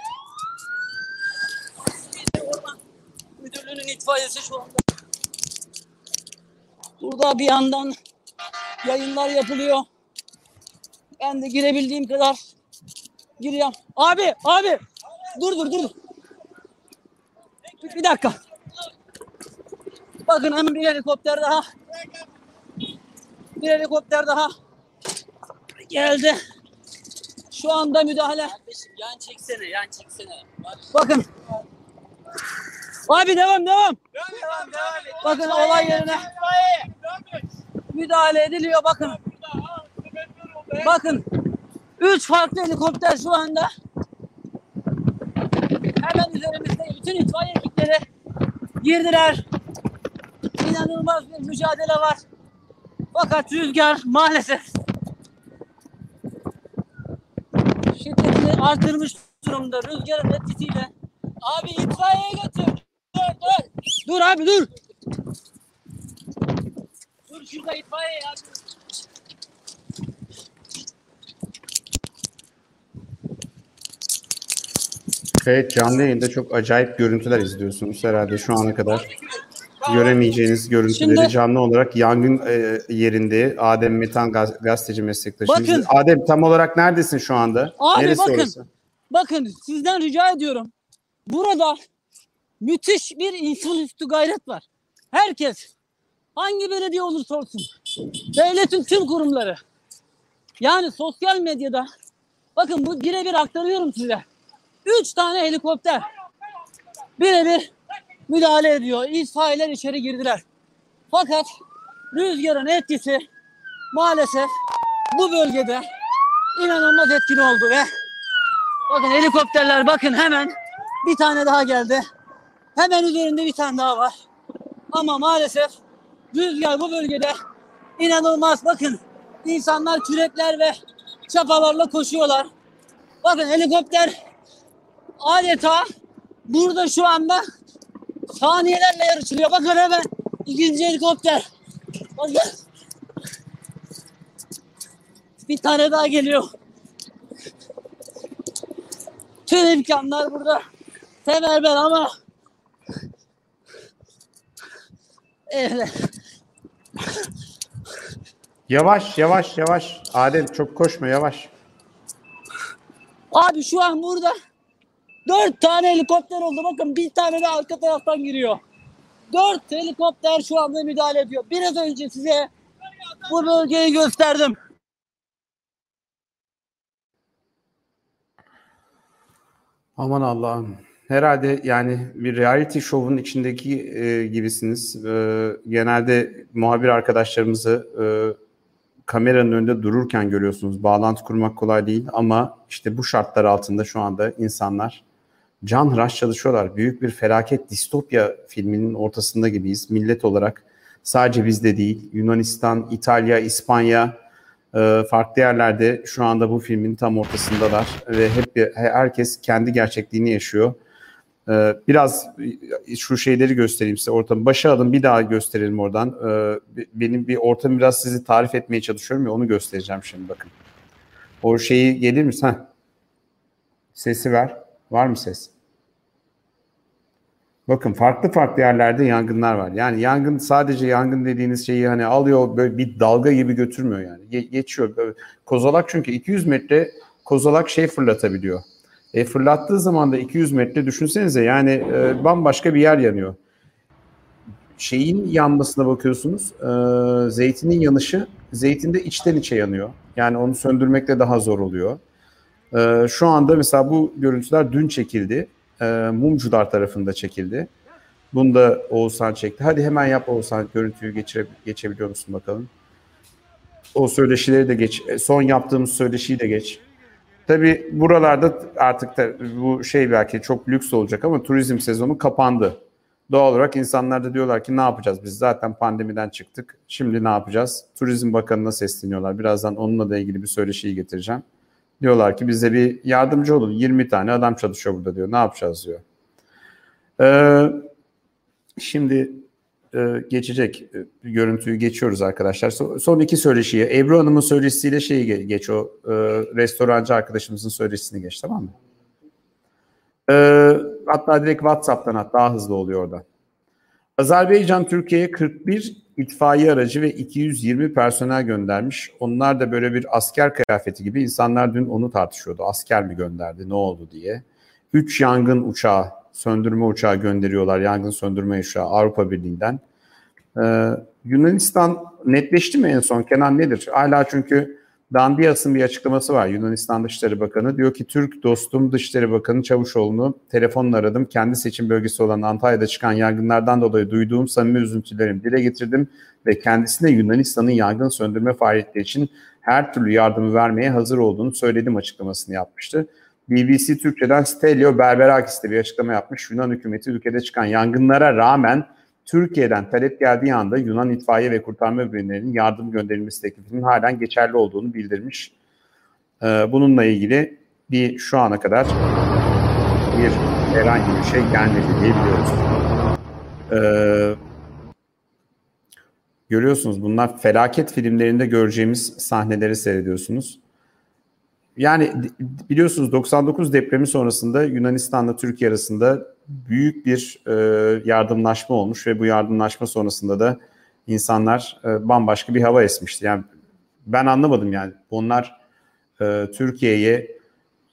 Müdürlüğü'nün itfaiyesi şu anda. Burada bir yandan yayınlar yapılıyor. Ben de girebildiğim kadar giriyorum. Abi, abi. Dur dur dur. Bir, dakika. Bakın hemen bir helikopter daha. Bir helikopter daha geldi. Şu anda müdahale. Yan çeksene, yan çeksene. Bakın. Abi devam devam. Bakın olay yerine müdahale ediliyor bakın. Bakın. Üç farklı helikopter şu anda. Hemen üzerimizde bütün itfaiye ekipleri girdiler. İnanılmaz bir mücadele var. Fakat rüzgar maalesef şiddetini artırmış durumda rüzgarın etkisiyle. Abi itfaiyeye götür. Dur dur. Dur abi dur. Dur şurada itfaiye ya. Evet canlı yayında çok acayip görüntüler izliyorsunuz herhalde şu ana kadar. Göremeyeceğiniz görüntüleri Şimdi- canlı olarak yangın e, yerinde Adem Metan gaz- gazeteci meslektaşımız. Bakın. Adem tam olarak neredesin şu anda? Abi Neresi bakın. orası? Bakın sizden rica ediyorum. Burada müthiş bir insanüstü gayret var. Herkes hangi belediye olursa olsun devletin tüm kurumları yani sosyal medyada bakın bu birebir aktarıyorum size. Üç tane helikopter birebir müdahale ediyor. İtfaiyeler içeri girdiler. Fakat rüzgarın etkisi maalesef bu bölgede inanılmaz etkin oldu ve bakın helikopterler bakın hemen bir tane daha geldi. Hemen üzerinde bir tane daha var. Ama maalesef rüzgar bu bölgede inanılmaz. Bakın insanlar kürekler ve çapalarla koşuyorlar. Bakın helikopter adeta burada şu anda saniyelerle yarışılıyor. Bakın hemen ikinci helikopter. Bakın. Bir tane daha geliyor. Tüm imkanlar burada. Seferber ama Evet. Yavaş yavaş yavaş. Adem çok koşma yavaş. Abi şu an burada dört tane helikopter oldu. Bakın bir tane de arka taraftan giriyor. Dört helikopter şu anda müdahale ediyor. Biraz önce size bu bölgeyi gösterdim. Aman Allah'ım. Herhalde yani bir reality show'un içindeki e, gibisiniz. E, genelde muhabir arkadaşlarımızı e, kameranın önünde dururken görüyorsunuz. Bağlantı kurmak kolay değil ama işte bu şartlar altında şu anda insanlar canhıraş çalışıyorlar. Büyük bir felaket distopya filminin ortasında gibiyiz. Millet olarak sadece bizde değil Yunanistan, İtalya, İspanya e, farklı yerlerde şu anda bu filmin tam ortasındalar ve hep herkes kendi gerçekliğini yaşıyor. Ee, biraz şu şeyleri göstereyim size ortamı. Başa alın bir daha gösterelim oradan. Benim bir ortamı biraz sizi tarif etmeye çalışıyorum ya onu göstereceğim şimdi bakın. O şeyi gelir mi? Heh. Sesi ver. Var mı ses? Bakın farklı farklı yerlerde yangınlar var. Yani yangın sadece yangın dediğiniz şeyi hani alıyor böyle bir dalga gibi götürmüyor yani. Ge- geçiyor. Böyle. Kozalak çünkü 200 metre kozalak şey fırlatabiliyor. E, fırlattığı zaman da 200 metre düşünsenize yani e, bambaşka bir yer yanıyor. Şeyin yanmasına bakıyorsunuz. E, zeytinin yanışı zeytinde içten içe yanıyor. Yani onu söndürmekte daha zor oluyor. E, şu anda mesela bu görüntüler dün çekildi. E, Mumcular tarafında çekildi. Bunu da Oğuzhan çekti. Hadi hemen yap Oğuzhan görüntüyü geçire, geçebiliyor musun bakalım. O söyleşileri de geç. Son yaptığımız söyleşiyi de geç. Tabii buralarda artık da bu şey belki çok lüks olacak ama turizm sezonu kapandı. Doğal olarak insanlar da diyorlar ki ne yapacağız biz zaten pandemiden çıktık. Şimdi ne yapacağız? Turizm Bakanı'na sesleniyorlar. Birazdan onunla da ilgili bir söyleşiyi getireceğim. Diyorlar ki bize bir yardımcı olun. 20 tane adam çalışıyor burada diyor. Ne yapacağız diyor. Ee, şimdi e, geçecek e, görüntüyü geçiyoruz arkadaşlar. So, son iki söyleşiyi. Ebru Hanım'ın söyleşisiyle şeyi geç, geç o e, restorancı arkadaşımızın söyleşisini geç tamam mı? E, hatta direkt WhatsApp'tan at daha hızlı oluyor orada. Azerbaycan Türkiye'ye 41 itfaiye aracı ve 220 personel göndermiş. Onlar da böyle bir asker kıyafeti gibi. insanlar dün onu tartışıyordu. Asker mi gönderdi, ne oldu diye. 3 yangın uçağı, söndürme uçağı gönderiyorlar. Yangın söndürme uçağı Avrupa Birliği'nden. Ee, Yunanistan netleşti mi en son? Kenan nedir? Hala çünkü Dandiyas'ın bir açıklaması var. Yunanistan Dışişleri Bakanı diyor ki Türk dostum Dışişleri Bakanı Çavuşoğlu'nu telefonla aradım. Kendi seçim bölgesi olan Antalya'da çıkan yangınlardan dolayı duyduğum samimi üzüntülerimi dile getirdim ve kendisine Yunanistan'ın yangın söndürme faaliyetleri için her türlü yardımı vermeye hazır olduğunu söyledim açıklamasını yapmıştı. BBC Türkçe'den Stelio Berberakis de bir açıklama yapmış. Yunan hükümeti ülkede çıkan yangınlara rağmen Türkiye'den talep geldiği anda Yunan itfaiye ve kurtarma birimlerinin yardım gönderilmesi teklifinin halen geçerli olduğunu bildirmiş. Ee, bununla ilgili bir şu ana kadar bir herhangi bir şey gelmedi diye biliyoruz. Ee, görüyorsunuz bunlar felaket filmlerinde göreceğimiz sahneleri seyrediyorsunuz. Yani biliyorsunuz 99 depremi sonrasında Yunanistan'la Türkiye arasında büyük bir e, yardımlaşma olmuş ve bu yardımlaşma sonrasında da insanlar e, bambaşka bir hava esmişti. Yani ben anlamadım yani onlar e, Türkiye'ye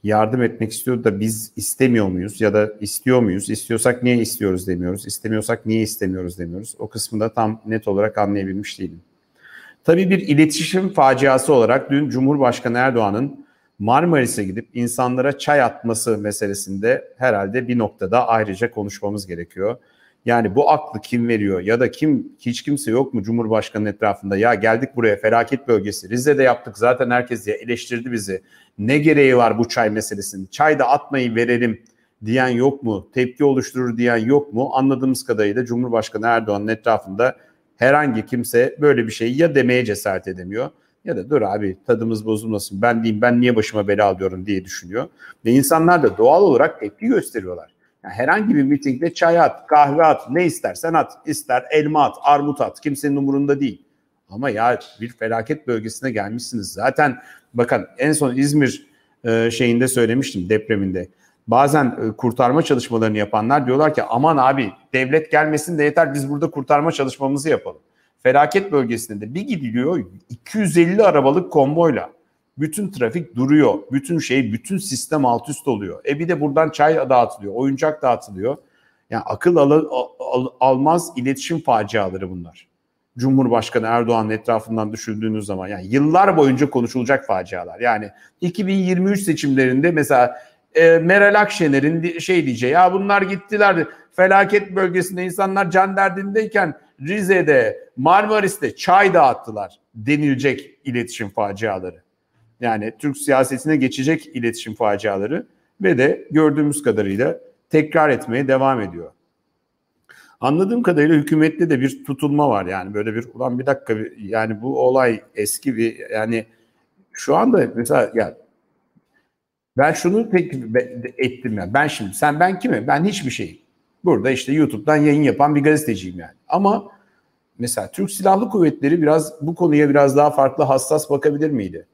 yardım etmek istiyor da biz istemiyor muyuz ya da istiyor muyuz? İstiyorsak niye istiyoruz demiyoruz. İstemiyorsak niye istemiyoruz demiyoruz. O kısmında tam net olarak anlayabilmiş değilim. Tabii bir iletişim faciası olarak dün Cumhurbaşkanı Erdoğan'ın Marmaris'e gidip insanlara çay atması meselesinde herhalde bir noktada ayrıca konuşmamız gerekiyor. Yani bu aklı kim veriyor ya da kim hiç kimse yok mu Cumhurbaşkanı etrafında ya geldik buraya felaket bölgesi Rize'de yaptık zaten herkes diye eleştirdi bizi. Ne gereği var bu çay meselesinin? Çay da atmayı verelim diyen yok mu? Tepki oluşturur diyen yok mu? Anladığımız kadarıyla Cumhurbaşkanı Erdoğan'ın etrafında herhangi kimse böyle bir şeyi ya demeye cesaret edemiyor ya da dur abi tadımız bozulmasın ben diyeyim ben niye başıma bela alıyorum diye düşünüyor. Ve insanlar da doğal olarak tepki gösteriyorlar. Yani herhangi bir mitingde çay at, kahve at, ne istersen at. ister elma at, armut at. Kimsenin umurunda değil. Ama ya bir felaket bölgesine gelmişsiniz. Zaten bakın en son İzmir e, şeyinde söylemiştim depreminde. Bazen e, kurtarma çalışmalarını yapanlar diyorlar ki aman abi devlet gelmesin de yeter biz burada kurtarma çalışmamızı yapalım felaket bölgesinde de bir gidiliyor 250 arabalık konvoyla. Bütün trafik duruyor. Bütün şey, bütün sistem alt üst oluyor. E bir de buradan çay dağıtılıyor, oyuncak dağıtılıyor. Yani akıl al, al, almaz iletişim faciaları bunlar. Cumhurbaşkanı Erdoğan'ın etrafından düşündüğünüz zaman yani yıllar boyunca konuşulacak facialar. Yani 2023 seçimlerinde mesela e, Meral Akşener'in şey diyeceği ya bunlar gittiler felaket bölgesinde insanlar can derdindeyken Rize'de, Marmaris'te çay dağıttılar denilecek iletişim faciaları. Yani Türk siyasetine geçecek iletişim faciaları ve de gördüğümüz kadarıyla tekrar etmeye devam ediyor. Anladığım kadarıyla hükümette de bir tutulma var yani böyle bir ulan bir dakika yani bu olay eski bir yani şu anda mesela ya Ben şunu pek ettim yani. Ben şimdi sen ben kimim? Ben hiçbir şeyim. Burada işte YouTube'dan yayın yapan bir gazeteciyim yani. Ama mesela Türk Silahlı Kuvvetleri biraz bu konuya biraz daha farklı hassas bakabilir miydi?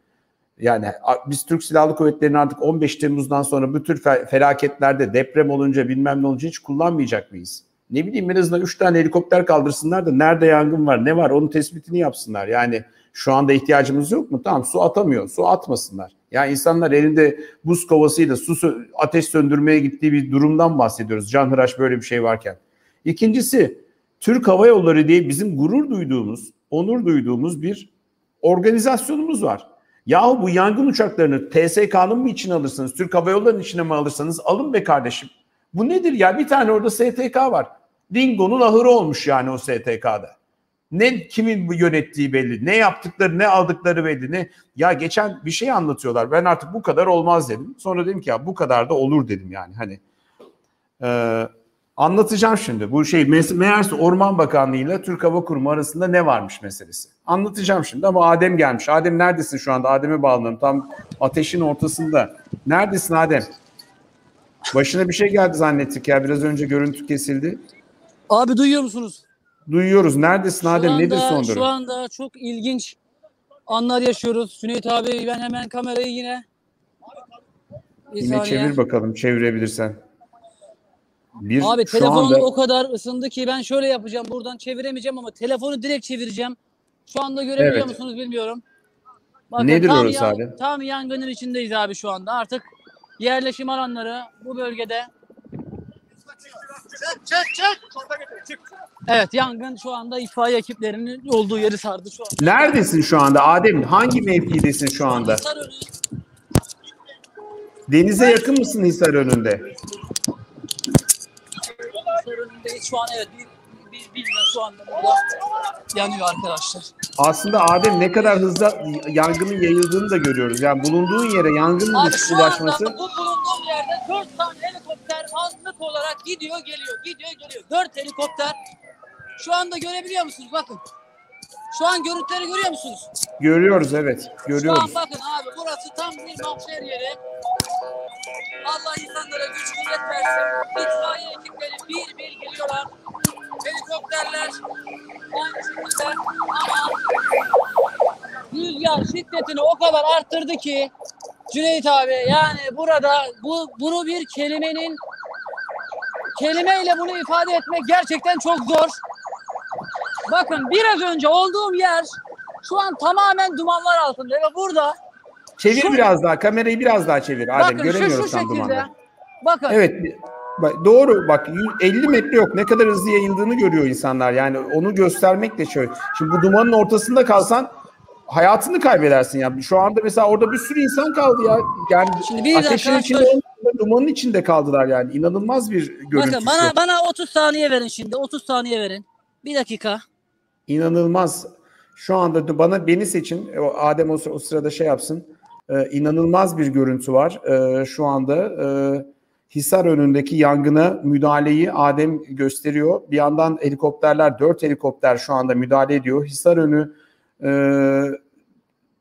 Yani biz Türk Silahlı Kuvvetleri'ni artık 15 Temmuz'dan sonra bu tür fe- felaketlerde deprem olunca bilmem ne olunca hiç kullanmayacak mıyız? Ne bileyim en azından 3 tane helikopter kaldırsınlar da nerede yangın var ne var onun tespitini yapsınlar. Yani şu anda ihtiyacımız yok mu? Tamam su atamıyor su atmasınlar. Ya insanlar elinde buz kovasıyla su ateş söndürmeye gittiği bir durumdan bahsediyoruz. Canhıraş böyle bir şey varken. İkincisi Türk Hava Yolları diye bizim gurur duyduğumuz, onur duyduğumuz bir organizasyonumuz var. Yahu bu yangın uçaklarını TSK'nın mı içine alırsınız, Türk Hava Yolları'nın içine mi alırsanız alın be kardeşim. Bu nedir ya? Bir tane orada STK var. Dingo'nun ahırı olmuş yani o STK'da. Ne kimin yönettiği belli, ne yaptıkları, ne aldıkları belli. Ne ya geçen bir şey anlatıyorlar. Ben artık bu kadar olmaz dedim. Sonra dedim ki ya bu kadar da olur dedim yani. Hani ee, anlatacağım şimdi. Bu şey meğerse Orman Bakanlığı ile Türk Hava Kurumu arasında ne varmış meselesi. Anlatacağım şimdi ama Adem gelmiş. Adem neredesin şu anda? Adem'e bağlanıyorum. Tam ateşin ortasında. Neredesin Adem? Başına bir şey geldi zannettik ya. Biraz önce görüntü kesildi. Abi duyuyor musunuz? Duyuyoruz. Neredesin Şu Adem? Nedir anda- son Şu durum? anda çok ilginç anlar yaşıyoruz. Cüneyt abi ben hemen kamerayı yine bir Yine saniye. çevir bakalım çevirebilirsen. Bir, Abi şu telefonum anda o kadar ısındı ki ben şöyle yapacağım. Buradan çeviremeyeceğim ama telefonu direkt çevireceğim. Şu anda görebiliyor Evet. musunuz bilmiyorum. Bakın, Nedir tam orası abi? Tam yangının içindeyiz abi şu anda. Artık yerleşim alanları bu bölgede. Evet yangın şu anda itfaiye ekiplerinin olduğu yeri sardı şu an. neredesin şu anda Adem? Hangi mevkidesin şu anda? Hisarönü Denize yakın mısın Hisar önünde? Hisarönü'ndeyiz şu an evet. Bir, bir, bir şu anda burada yanıyor arkadaşlar. Aslında Adem ne kadar hızlı yangının yayıldığını da görüyoruz. Yani bulunduğun yere yangının Abi şu ulaşması bu bulunduğum yerde dört tane helikopter anlık olarak gidiyor geliyor gidiyor geliyor. Dört helikopter. Şu anda görebiliyor musunuz? Bakın. Şu an görüntüleri görüyor musunuz? görüyoruz evet. Şu an Görüyoruz. bakın abi burası tam bir mahşer yeri. Allah insanlara güç kuvvet versin. İtfaiye ekipleri bir bir geliyorlar. Helikopterler şekilde ama rüzgar şiddetini o kadar arttırdı ki Cüneyt abi yani burada bu bunu bir kelimenin kelimeyle bunu ifade etmek gerçekten çok zor. Bakın biraz önce olduğum yer şu an tamamen dumanlar altında ve burada Çevir şu- biraz daha. Kamerayı biraz daha çevir Adem. bakın şu Göremiyoruz şu tam şekilde dumanları. bakın Evet. Bak, doğru bak y- 50 metre yok ne kadar hızlı yayıldığını görüyor insanlar yani onu göstermek de şöyle. Şimdi bu dumanın ortasında kalsan hayatını kaybedersin ya. Şu anda mesela orada bir sürü insan kaldı ya. Yani Şimdi bir ateşin dakika, içinde dumanın içinde kaldılar yani. İnanılmaz bir görüntüsü. bakın bana bana 30 saniye verin şimdi 30 saniye verin. Bir dakika. İnanılmaz. Şu anda da bana beni seçin. O Adem o, o sırada şey yapsın. Ee, inanılmaz bir görüntü var. Ee, şu anda e, Hisar önündeki yangına müdahaleyi Adem gösteriyor. Bir yandan helikopterler, dört helikopter şu anda müdahale ediyor. Hisar önü e,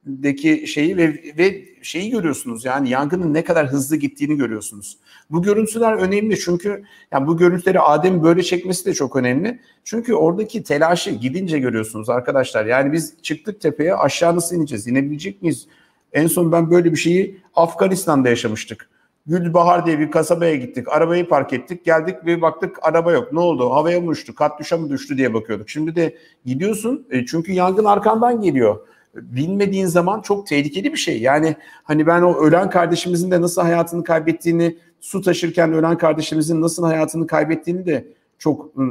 deki şeyi ve, ve şeyi görüyorsunuz yani yangının ne kadar hızlı gittiğini görüyorsunuz. Bu görüntüler önemli çünkü yani bu görüntüleri Adem böyle çekmesi de çok önemli. Çünkü oradaki telaşı gidince görüyorsunuz arkadaşlar. Yani biz çıktık tepeye aşağı nasıl ineceğiz? İnebilecek miyiz? En son ben böyle bir şeyi Afganistan'da yaşamıştık. Gülbahar diye bir kasabaya gittik. Arabayı park ettik. Geldik ve baktık araba yok. Ne oldu? Havaya mı uçtu? Katyuşa mı düştü diye bakıyorduk. Şimdi de gidiyorsun e, çünkü yangın arkandan geliyor. Bilmediğin zaman çok tehlikeli bir şey. Yani hani ben o ölen kardeşimizin de nasıl hayatını kaybettiğini, su taşırken ölen kardeşimizin nasıl hayatını kaybettiğini de çok e,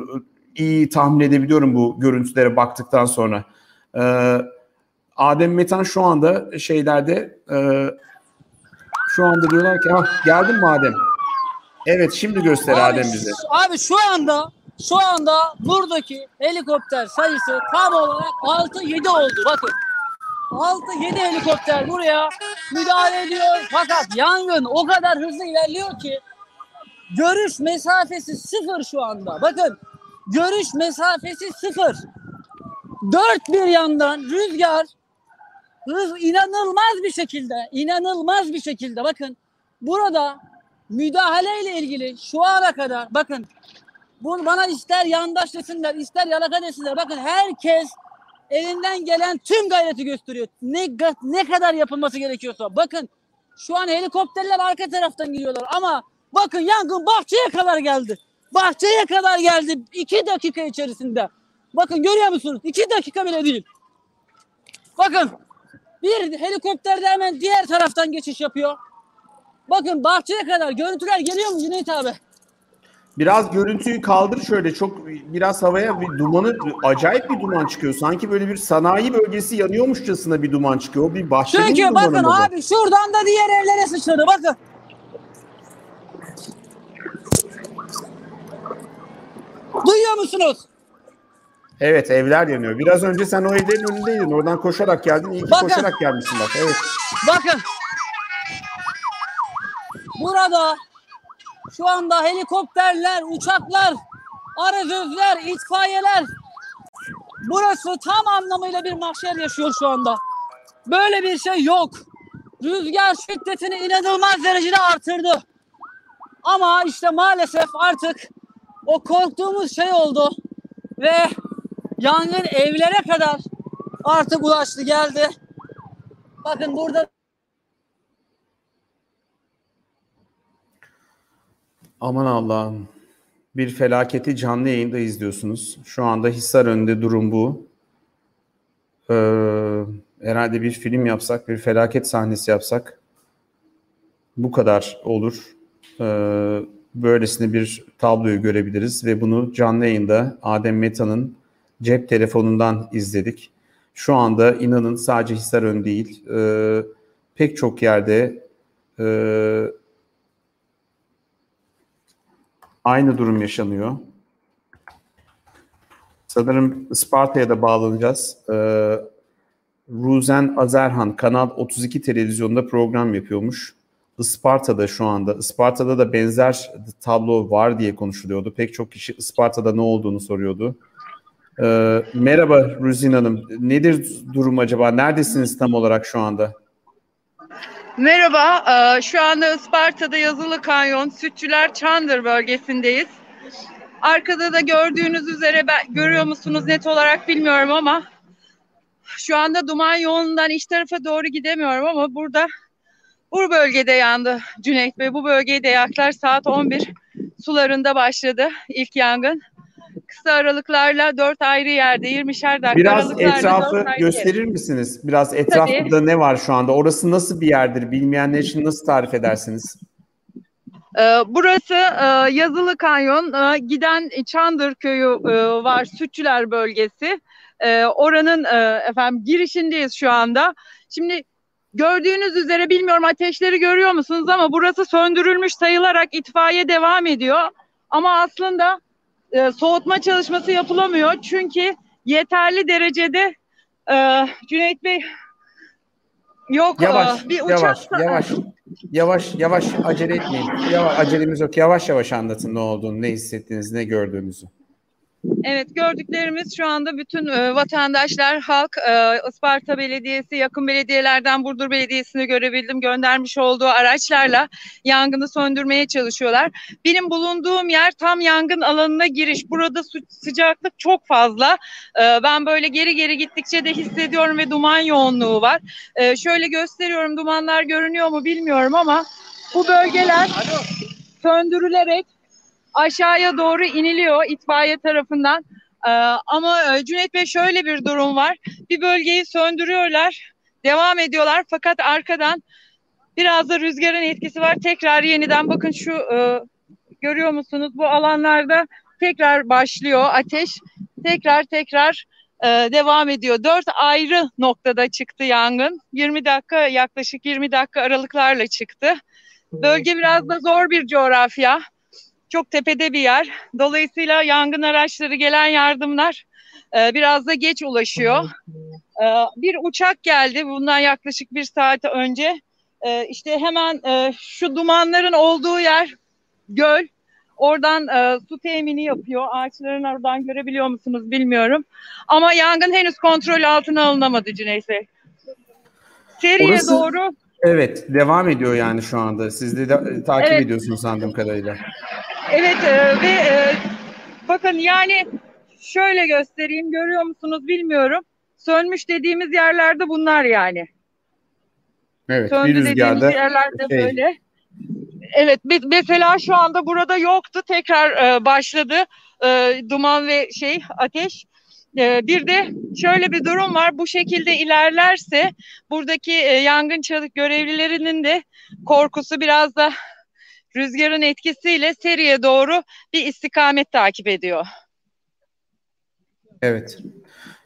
iyi tahmin edebiliyorum bu görüntülere baktıktan sonra. Adem Metan şu anda şeylerde şu anda diyorlar ki ah geldin mi Adem? Evet şimdi göster Abi, Adem bize. Abi şu anda şu anda buradaki helikopter sayısı tam olarak 6-7 oldu. Bakın. 6-7 helikopter buraya müdahale ediyor. Fakat yangın o kadar hızlı ilerliyor ki görüş mesafesi sıfır şu anda. Bakın görüş mesafesi sıfır. Dört bir yandan rüzgar hız inanılmaz bir şekilde inanılmaz bir şekilde bakın burada müdahale ile ilgili şu ana kadar bakın bunu bana ister yandaş desinler ister yalaka desinler bakın herkes elinden gelen tüm gayreti gösteriyor. Ne ne kadar yapılması gerekiyorsa. Bakın şu an helikopterler arka taraftan geliyorlar ama bakın yangın bahçeye kadar geldi. Bahçeye kadar geldi iki dakika içerisinde. Bakın görüyor musunuz? İki dakika bile değil. Bakın bir helikopter de hemen diğer taraftan geçiş yapıyor. Bakın bahçeye kadar görüntüler geliyor mu Cüneyt abi? Biraz görüntüyü kaldır şöyle çok biraz havaya bir dumanı acayip bir duman çıkıyor. Sanki böyle bir sanayi bölgesi yanıyormuşçasına bir duman çıkıyor. Bir bahçenin Çünkü bakın bu? abi şuradan da diğer evlere sıçradı bakın. Duyuyor musunuz? Evet evler yanıyor. Biraz önce sen o evlerin önündeydin. Oradan koşarak geldin. İyi ki Bakın. koşarak gelmişsin bak. Evet. Bakın. Burada şu anda helikopterler, uçaklar, arazözler, itfaiyeler burası tam anlamıyla bir mahşer yaşıyor şu anda. Böyle bir şey yok. Rüzgar şiddetini inanılmaz derecede artırdı. Ama işte maalesef artık o korktuğumuz şey oldu ve yangın evlere kadar artık ulaştı geldi. Bakın burada Aman Allah'ım. Bir felaketi canlı yayında izliyorsunuz. Şu anda Hisar önünde durum bu. Ee, herhalde bir film yapsak, bir felaket sahnesi yapsak bu kadar olur. Ee, böylesine bir tabloyu görebiliriz ve bunu canlı yayında Adem Meta'nın cep telefonundan izledik. Şu anda inanın sadece Hisarön değil, e, pek çok yerde e, aynı durum yaşanıyor. Sanırım Isparta'ya da bağlanacağız. Ee, Ruzen Azerhan Kanal 32 televizyonda program yapıyormuş. Isparta'da şu anda. Isparta'da da benzer tablo var diye konuşuluyordu. Pek çok kişi Isparta'da ne olduğunu soruyordu. Ee, merhaba Ruzin Hanım. Nedir durum acaba? Neredesiniz tam olarak şu anda? Merhaba, eee, şu anda Isparta'da Yazılı Kanyon, Sütçüler Çandır bölgesindeyiz. Arkada da gördüğünüz üzere ben, görüyor musunuz net olarak bilmiyorum ama şu anda duman yoğunluğundan iç tarafa doğru gidemiyorum ama burada bu bölgede yandı Cüneyt Bey. Bu bölgeyi de yaklar saat 11 sularında başladı ilk yangın. Kısa aralıklarla dört ayrı yerde 20'şer dakika Biraz aralıklarla etrafı dört ayrı gösterir yerde. misiniz? Biraz etrafında ne var şu anda? Orası nasıl bir yerdir? Bilmeyenler için nasıl tarif edersiniz? Ee, Burası e, Yazılı Kanyon, e, giden Çandır Köyü e, var, Sütçüler bölgesi. Oranın efendim girişindeyiz şu anda. Şimdi gördüğünüz üzere bilmiyorum ateşleri görüyor musunuz ama burası söndürülmüş sayılarak itfaiye devam ediyor. Ama aslında e, soğutma çalışması yapılamıyor çünkü yeterli derecede e, Cüneyt Bey yok e, Yavaş, bir uçak yavaş, yavaş, yavaş, yavaş acele etmeyin. Yavaş, acelemiz yok. Yavaş yavaş anlatın ne olduğunu, ne hissettiğinizi, ne gördüğünüzü. Evet gördüklerimiz şu anda bütün e, vatandaşlar, halk, e, Isparta Belediyesi, yakın belediyelerden Burdur Belediyesi'ni görebildim. Göndermiş olduğu araçlarla yangını söndürmeye çalışıyorlar. Benim bulunduğum yer tam yangın alanına giriş. Burada su- sıcaklık çok fazla. E, ben böyle geri geri gittikçe de hissediyorum ve duman yoğunluğu var. E, şöyle gösteriyorum dumanlar görünüyor mu bilmiyorum ama bu bölgeler söndürülerek aşağıya doğru iniliyor itfaiye tarafından. Ee, ama e, Cüneyt Bey şöyle bir durum var. Bir bölgeyi söndürüyorlar, devam ediyorlar fakat arkadan biraz da rüzgarın etkisi var. Tekrar yeniden bakın şu e, görüyor musunuz bu alanlarda tekrar başlıyor ateş. Tekrar tekrar e, devam ediyor. Dört ayrı noktada çıktı yangın. 20 dakika yaklaşık 20 dakika aralıklarla çıktı. Bölge biraz da zor bir coğrafya çok tepede bir yer. Dolayısıyla yangın araçları gelen yardımlar e, biraz da geç ulaşıyor. E, bir uçak geldi bundan yaklaşık bir saat önce. E, işte hemen e, şu dumanların olduğu yer göl. Oradan e, su temini yapıyor. Ağaçların oradan görebiliyor musunuz bilmiyorum. Ama yangın henüz kontrol altına alınamadı Cüneyt Bey. Seriye Orası- doğru Evet, devam ediyor yani şu anda. Siz de, de takip Evet. ediyorsunuz anladığım kadarıyla. Evet e, ve e, bakın yani şöyle göstereyim görüyor musunuz bilmiyorum. Sönmüş dediğimiz yerlerde bunlar yani. Evet, Söndü bir dediğimiz rüzgarda yerlerde şey, böyle. Evet me- mesela şu anda burada yoktu tekrar e, başladı e, duman ve şey ateş. E, bir de şöyle bir durum var bu şekilde ilerlerse buradaki e, yangın çalık görevlilerinin de korkusu biraz da rüzgarın etkisiyle seriye doğru bir istikamet takip ediyor. Evet.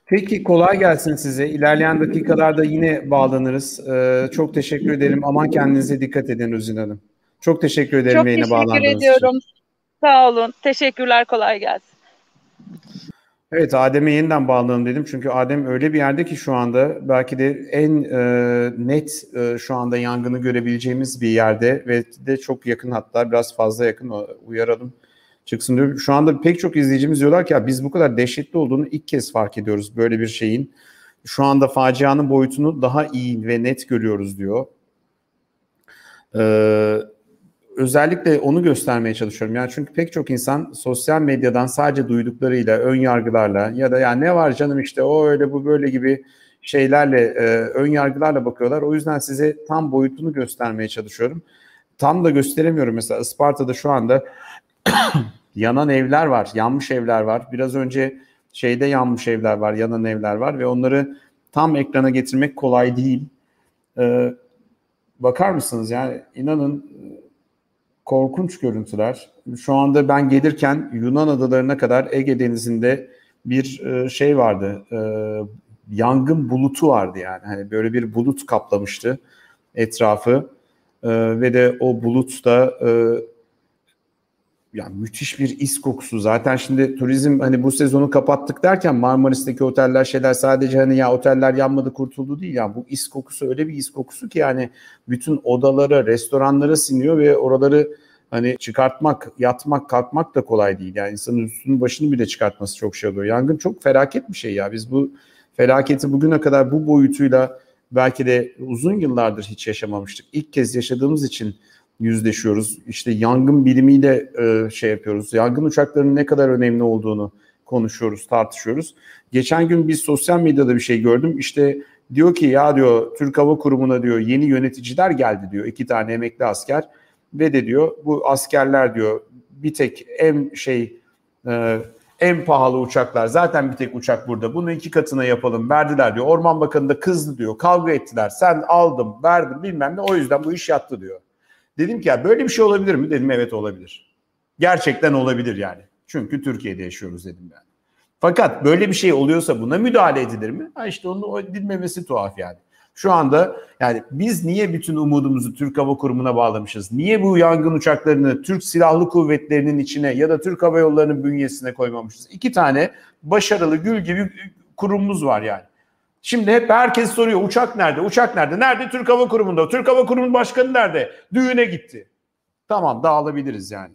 Peki kolay gelsin size. İlerleyen dakikalarda yine bağlanırız. Ee, çok teşekkür ederim. Aman kendinize dikkat edin Rüzin Hanım. Çok teşekkür ederim Çok yayına teşekkür bağlandığınız için. ediyorum. Sağ olun. Teşekkürler. Kolay gelsin. Evet Adem'e yeniden bağlanalım dedim. Çünkü Adem öyle bir yerde ki şu anda belki de en e, net e, şu anda yangını görebileceğimiz bir yerde ve de çok yakın hatta biraz fazla yakın uyaralım çıksın diyor. Şu anda pek çok izleyicimiz diyorlar ki ya biz bu kadar dehşetli olduğunu ilk kez fark ediyoruz böyle bir şeyin. Şu anda facianın boyutunu daha iyi ve net görüyoruz diyor. Ee, özellikle onu göstermeye çalışıyorum. Yani çünkü pek çok insan sosyal medyadan sadece duyduklarıyla, ön yargılarla ya da yani ne var canım işte o öyle bu böyle gibi şeylerle, e, ön yargılarla bakıyorlar. O yüzden size tam boyutunu göstermeye çalışıyorum. Tam da gösteremiyorum. Mesela Isparta'da şu anda yanan evler var, yanmış evler var. Biraz önce şeyde yanmış evler var, yanan evler var ve onları tam ekrana getirmek kolay değil. Ee, bakar mısınız yani inanın korkunç görüntüler. Şu anda ben gelirken Yunan adalarına kadar Ege Denizi'nde bir e, şey vardı. e, yangın bulutu vardı yani. Hani böyle bir bulut kaplamıştı etrafı. E, ve de o bulut da yani müthiş bir is kokusu. Zaten şimdi turizm hani bu sezonu kapattık derken Marmaris'teki oteller şeyler sadece hani ya oteller yanmadı kurtuldu değil. Yani bu is kokusu öyle bir is kokusu ki yani bütün odalara, restoranlara siniyor ve oraları hani çıkartmak, yatmak, kalkmak da kolay değil. Yani insanın üstünün başını bile çıkartması çok şey oluyor. Yangın çok felaket bir şey ya. Biz bu felaketi bugüne kadar bu boyutuyla belki de uzun yıllardır hiç yaşamamıştık. İlk kez yaşadığımız için yüzleşiyoruz. İşte yangın bilimiyle e, şey yapıyoruz. Yangın uçaklarının ne kadar önemli olduğunu konuşuyoruz, tartışıyoruz. Geçen gün bir sosyal medyada bir şey gördüm. İşte diyor ki ya diyor Türk Hava Kurumu'na diyor yeni yöneticiler geldi diyor. iki tane emekli asker ve de diyor bu askerler diyor bir tek en şey e, en pahalı uçaklar zaten bir tek uçak burada. Bunu iki katına yapalım verdiler diyor. Orman Bakanı da kızdı diyor. Kavga ettiler. Sen aldım verdim bilmem ne o yüzden bu iş yattı diyor. Dedim ki ya böyle bir şey olabilir mi? Dedim evet olabilir. Gerçekten olabilir yani. Çünkü Türkiye'de yaşıyoruz dedim yani. Fakat böyle bir şey oluyorsa buna müdahale edilir mi? Ha işte onun edilmemesi tuhaf yani. Şu anda yani biz niye bütün umudumuzu Türk Hava Kurumu'na bağlamışız? Niye bu yangın uçaklarını Türk Silahlı Kuvvetleri'nin içine ya da Türk Hava Yolları'nın bünyesine koymamışız? İki tane başarılı gül gibi kurumumuz var yani. Şimdi hep herkes soruyor uçak nerede? Uçak nerede? Nerede? Türk Hava Kurumu'nda. Türk Hava Kurumu'nun başkanı nerede? Düğüne gitti. Tamam dağılabiliriz yani.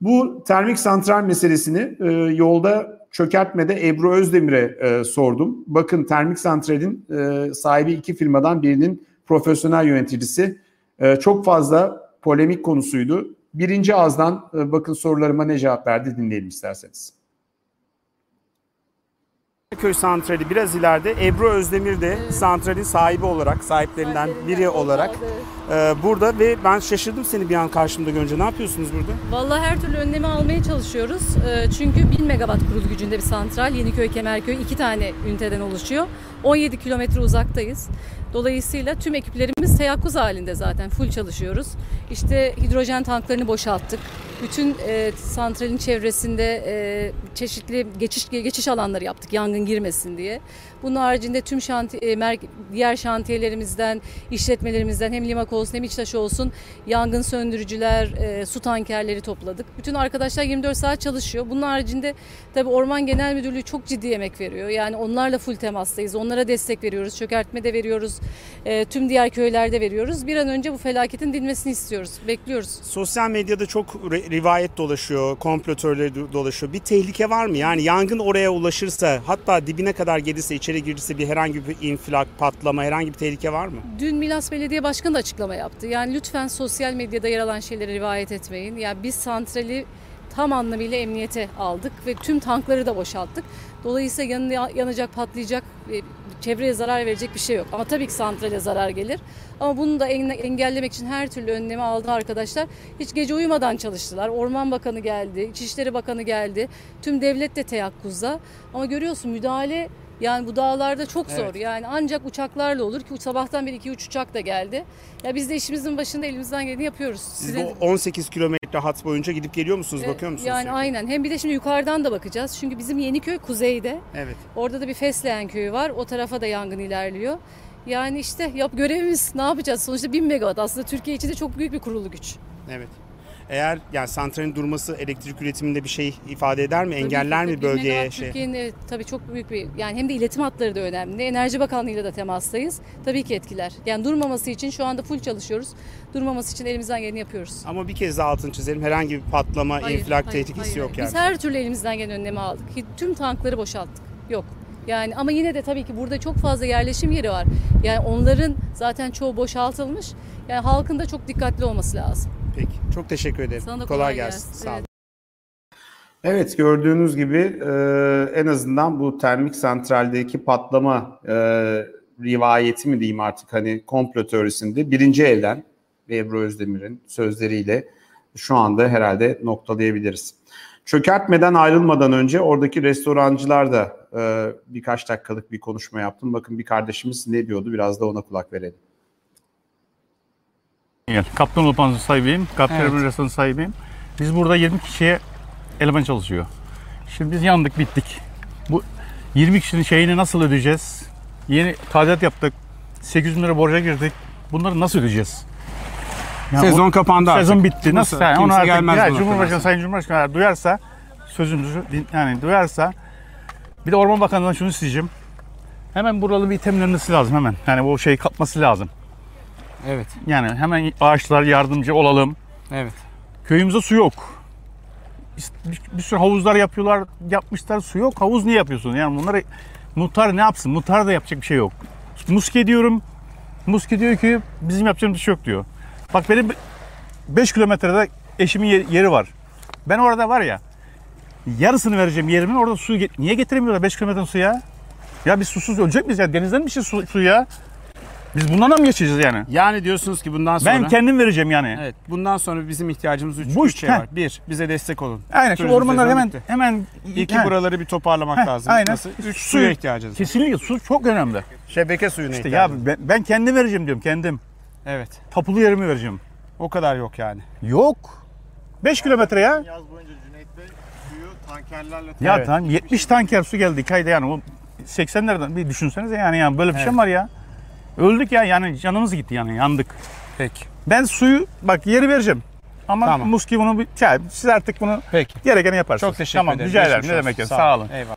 Bu termik santral meselesini e, yolda çökertmede Ebru Özdemir'e e, sordum. Bakın termik santralin e, sahibi iki firmadan birinin profesyonel yöneticisi. E, çok fazla polemik konusuydu. Birinci ağızdan e, bakın sorularıma ne cevap verdi dinleyelim isterseniz. Köy santrali biraz ileride Ebru Özdemir de santralin sahibi olarak, sahiplerinden biri olarak e, burada ve ben şaşırdım seni bir an karşımda görünce. Ne yapıyorsunuz burada? Vallahi her türlü önlemi almaya çalışıyoruz. Ee, Çünkü 1000 megawatt kurulu gücünde bir santral. Yeniköy, Kemerköy iki tane üniteden oluşuyor. 17 kilometre uzaktayız. Dolayısıyla tüm ekiplerimiz teyakkuz halinde zaten. Full çalışıyoruz. İşte hidrojen tanklarını boşalttık. Bütün e, santralin çevresinde e, çeşitli geçiş geçiş alanları yaptık yangın girmesin diye. Bunun haricinde tüm şanti, e, mer- diğer şantiyelerimizden, işletmelerimizden hem Limakol olsun hem İçtaş olsun yangın söndürücüler, e, su tankerleri topladık. Bütün arkadaşlar 24 saat çalışıyor. Bunun haricinde tabii Orman Genel Müdürlüğü çok ciddi emek veriyor. Yani onlarla full temastayız. Onlara destek veriyoruz. Çökertme de veriyoruz. E, tüm diğer köylerde veriyoruz. Bir an önce bu felaketin dinmesini istiyoruz. Bekliyoruz. Sosyal medyada çok rivayet dolaşıyor, komplo teorileri do- dolaşıyor. Bir tehlike var mı? Yani yangın oraya ulaşırsa, hatta dibine kadar gelirse, içeri girirse bir herhangi bir infilak, patlama, herhangi bir tehlike var mı? Dün Milas Belediye Başkanı da açıklama yaptı. Yani lütfen sosyal medyada yer alan şeyleri rivayet etmeyin. Yani biz santrali tam anlamıyla emniyete aldık ve tüm tankları da boşalttık. Dolayısıyla yanı- yanacak, patlayacak, e, çevreye zarar verecek bir şey yok. Ama tabii ki santrale zarar gelir. Ama bunu da en- engellemek için her türlü önlemi aldı arkadaşlar. Hiç gece uyumadan çalıştılar. Orman Bakanı geldi, İçişleri Bakanı geldi. Tüm devlet de teyakkuzda. Ama görüyorsun müdahale yani bu dağlarda çok zor. Evet. Yani ancak uçaklarla olur ki sabahtan beri 2-3 uçak da geldi. Ya biz de işimizin başında elimizden geleni yapıyoruz. Siz Size- bu 18 kilometre hat boyunca gidip geliyor musunuz, e, bakıyor musunuz? Yani sürekli? aynen. Hem bir de şimdi yukarıdan da bakacağız. Çünkü bizim Yeniköy kuzeyde. Evet. Orada da bir Fesleğen köyü var. O tarafa da yangın ilerliyor. Yani işte yap görevimiz ne yapacağız? Sonuçta 1000 megawatt aslında Türkiye için de çok büyük bir kurulu güç. Evet. Eğer yani santralin durması elektrik üretiminde bir şey ifade eder mi? Tabii Engeller ki, mi bölgeye şey? Türkiye'nin evet, tabii çok büyük bir yani hem de iletim hatları da önemli. Enerji Bakanlığı'yla da temastayız. Tabii ki etkiler. Yani durmaması için şu anda full çalışıyoruz. Durmaması için elimizden geleni yapıyoruz. Ama bir kez daha altını çizelim. Herhangi bir patlama, Hayır, infilak hayır, tehlikesi hayır, yok hayır. yani. Biz her türlü elimizden gelen önlemi aldık. Tüm tankları boşalttık. Yok. Yani ama yine de tabii ki burada çok fazla yerleşim yeri var. Yani onların zaten çoğu boşaltılmış. Yani halkın da çok dikkatli olması lazım. Peki. Çok teşekkür ederim. Sana da kolay, kolay gelsin. gelsin. Sağ olun. Evet gördüğünüz gibi e, en azından bu termik santraldeki patlama e, rivayeti mi diyeyim artık hani komplo teorisinde birinci elden Ebru Özdemir'in sözleriyle şu anda herhalde noktalayabiliriz. Çökertmeden ayrılmadan önce oradaki restorancılar da e, birkaç dakikalık bir konuşma yaptım. Bakın bir kardeşimiz ne diyordu biraz da ona kulak verelim. Gel. Kaptan Lopansı sahibiyim. Kaptan Evet. Restoranı sahibiyim. Biz burada 20 kişiye eleman çalışıyor. Şimdi biz yandık bittik. Bu 20 kişinin şeyini nasıl ödeyeceğiz? Yeni tadilat yaptık. 800 bin lira borca girdik. Bunları nasıl ödeyeceğiz? Sezon kapandı artık. Sezon bitti. Nasıl? Yani onu artık gelmez ya, Cumhurbaşkanı, sonra. Sayın Cumhurbaşkanı duyarsa sözümüzü din- yani duyarsa bir de Orman Bakanı'ndan şunu isteyeceğim. Hemen buralı bir itemlenmesi lazım hemen. Yani bu şey kapması lazım. Evet. Yani hemen ağaçlar yardımcı olalım. Evet. Köyümüzde su yok. Bir, bir sürü havuzlar yapıyorlar, yapmışlar su yok. Havuz niye yapıyorsun? Yani bunları muhtar ne yapsın? Muhtar da yapacak bir şey yok. Muske diyorum. Muske diyor ki bizim yapacağımız bir şey yok diyor. Bak benim 5 kilometrede eşimin ye- yeri var. Ben orada var ya yarısını vereceğim yerimin orada su get- niye getiremiyorlar 5 kilometre su ya? Biz susuz ölecek miyiz ya? Denizden bir şey su, su ya. Biz bundan da mı geçeceğiz yani? Yani diyorsunuz ki bundan sonra... Ben kendim vereceğim yani. Evet. Bundan sonra bizim ihtiyacımız üç, Bu üç şey heh. var. Bir, bize destek olun. Aynen şu Turizm ormanlar sezonu hemen bitti. hemen İki buraları bir toparlamak Heh, lazım. aynen. Nasıl? Üç Su- suya ihtiyacımız var. Kesinlikle su çok önemli. Şebeke suyuna İşte ya ihtiyacımız var. ben, ben kendim vereceğim diyorum kendim. Evet. Tapulu yerimi vereceğim. O kadar yok yani. Yok. 5 kilometre ya. Yaz boyunca Cüneyt Bey suyu tankerlerle Ya Evet. tamam 70 tanker su geldi iki ayda yani o 80'lerden bir düşünsenize yani, yani böyle bir şey Evet. mi var ya? Öldük ya yani canımız gitti yani yandık. Peki. Ben suyu bak yeri vereceğim. Ama Tamam. muski bunu bir, siz artık bunu Peki. gerekeni yaparsınız. Çok teşekkür tamam, ederim. rica ederim. Ne demek ya. Sağ olun. Eyvallah.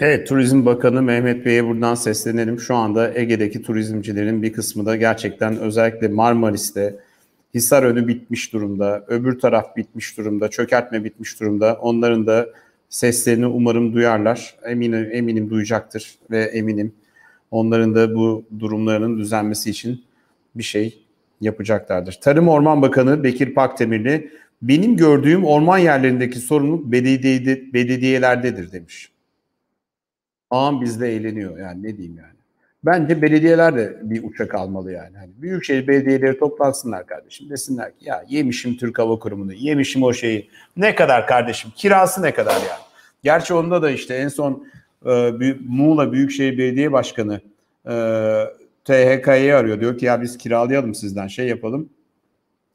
Evet, Turizm Bakanı Mehmet Bey'e buradan seslenelim. Şu anda Ege'deki turizmcilerin bir kısmı da gerçekten özellikle Marmaris'te Hisarönü bitmiş durumda, öbür taraf bitmiş durumda, çökertme bitmiş durumda. Onların da seslerini umarım duyarlar. Eminim, eminim duyacaktır ve eminim onların da bu durumlarının düzenmesi için bir şey yapacaklardır. Tarım Orman Bakanı Bekir Pakdemirli, benim gördüğüm orman yerlerindeki sorumluluk belediyede, belediyelerdedir demiş. Ağam bizde eğleniyor yani ne diyeyim yani. Bence belediyeler de bir uçak almalı yani. Hani büyükşehir belediyeleri toplansınlar kardeşim. Desinler ki ya yemişim Türk Hava Kurumu'nu, yemişim o şeyi. Ne kadar kardeşim? Kirası ne kadar yani? Gerçi onda da işte en son e, Muğla Büyükşehir Belediye Başkanı e, arıyor. Diyor ki ya biz kiralayalım sizden şey yapalım.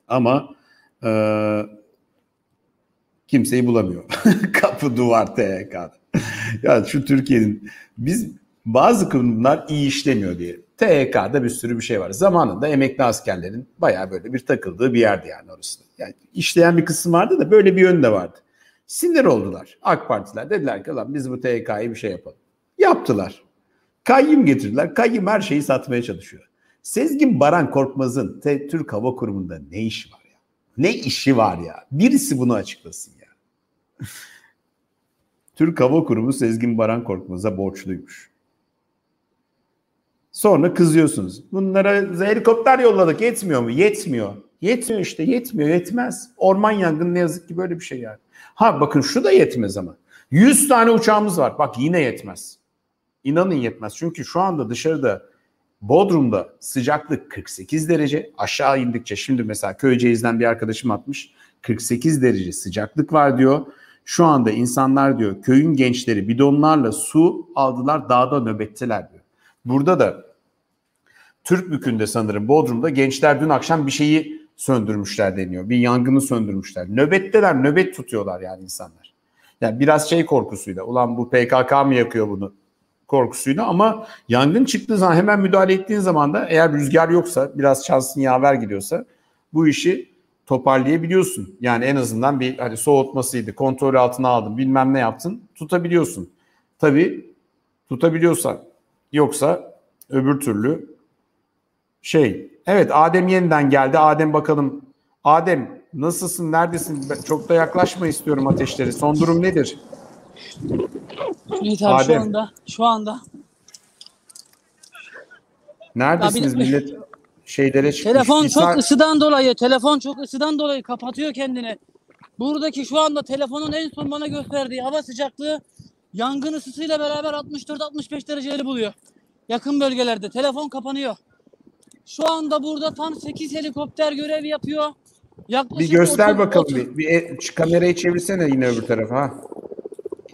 Ama e, kimseyi bulamıyor. Kapı duvar THK'da. ya şu Türkiye'nin biz bazı kurumlar iyi işlemiyor diye THK'da bir sürü bir şey var. Zamanında emekli askerlerin bayağı böyle bir takıldığı bir yerdi yani orası. Yani işleyen bir kısım vardı da böyle bir yön de vardı. Sinir oldular AK Partiler. Dediler ki lan biz bu THK'yı bir şey yapalım. Yaptılar. Kayyum getirdiler. Kayyum her şeyi satmaya çalışıyor. Sezgin Baran Korkmaz'ın Türk Hava Kurumu'nda ne işi var ya? Ne işi var ya? Birisi bunu açıklasın ya. Türk Hava Kurumu Sezgin Baran Korkmaz'a borçluymuş. Sonra kızıyorsunuz. Bunlara helikopter yolladık yetmiyor mu? Yetmiyor. Yetmiyor işte yetmiyor yetmez. Orman yangını ne yazık ki böyle bir şey yani. Ha bakın şu da yetmez ama. 100 tane uçağımız var. Bak yine yetmez. İnanın yetmez. Çünkü şu anda dışarıda Bodrum'da sıcaklık 48 derece. Aşağı indikçe şimdi mesela Köyceğiz'den bir arkadaşım atmış. 48 derece sıcaklık var diyor. Şu anda insanlar diyor köyün gençleri bidonlarla su aldılar dağda nöbetteler diyor. Burada da Türkbükü'nde sanırım Bodrum'da gençler dün akşam bir şeyi söndürmüşler deniyor. Bir yangını söndürmüşler. Nöbetteler, nöbet tutuyorlar yani insanlar. Yani biraz şey korkusuyla. Ulan bu PKK mı yakıyor bunu? korkusuyla ama yangın çıktığı zaman hemen müdahale ettiğin zaman da eğer rüzgar yoksa biraz şansın yaver gidiyorsa bu işi toparlayabiliyorsun. Yani en azından bir hani soğutmasıydı, kontrol altına aldın, bilmem ne yaptın, tutabiliyorsun. Tabii tutabiliyorsan yoksa öbür türlü şey. Evet Adem yeniden geldi. Adem bakalım. Adem nasılsın? Neredesin? Ben Çok da yaklaşma istiyorum ateşleri. Son durum nedir? Evet abi şu Adem. anda şu anda Neredesiniz bir- millet? Şeylere çıkmış. telefon Bir çok ısıdan dolayı telefon çok ısıdan dolayı kapatıyor kendini. Buradaki şu anda telefonun en son bana gösterdiği hava sıcaklığı yangın ısısıyla beraber 64-65 dereceleri buluyor. Yakın bölgelerde telefon kapanıyor. Şu anda burada tam 8 helikopter görev yapıyor. Bir Yaklaşık göster 30 bakalım 30 bir. bir e- şu kamerayı çevirsene yine öbür tarafa. Ha.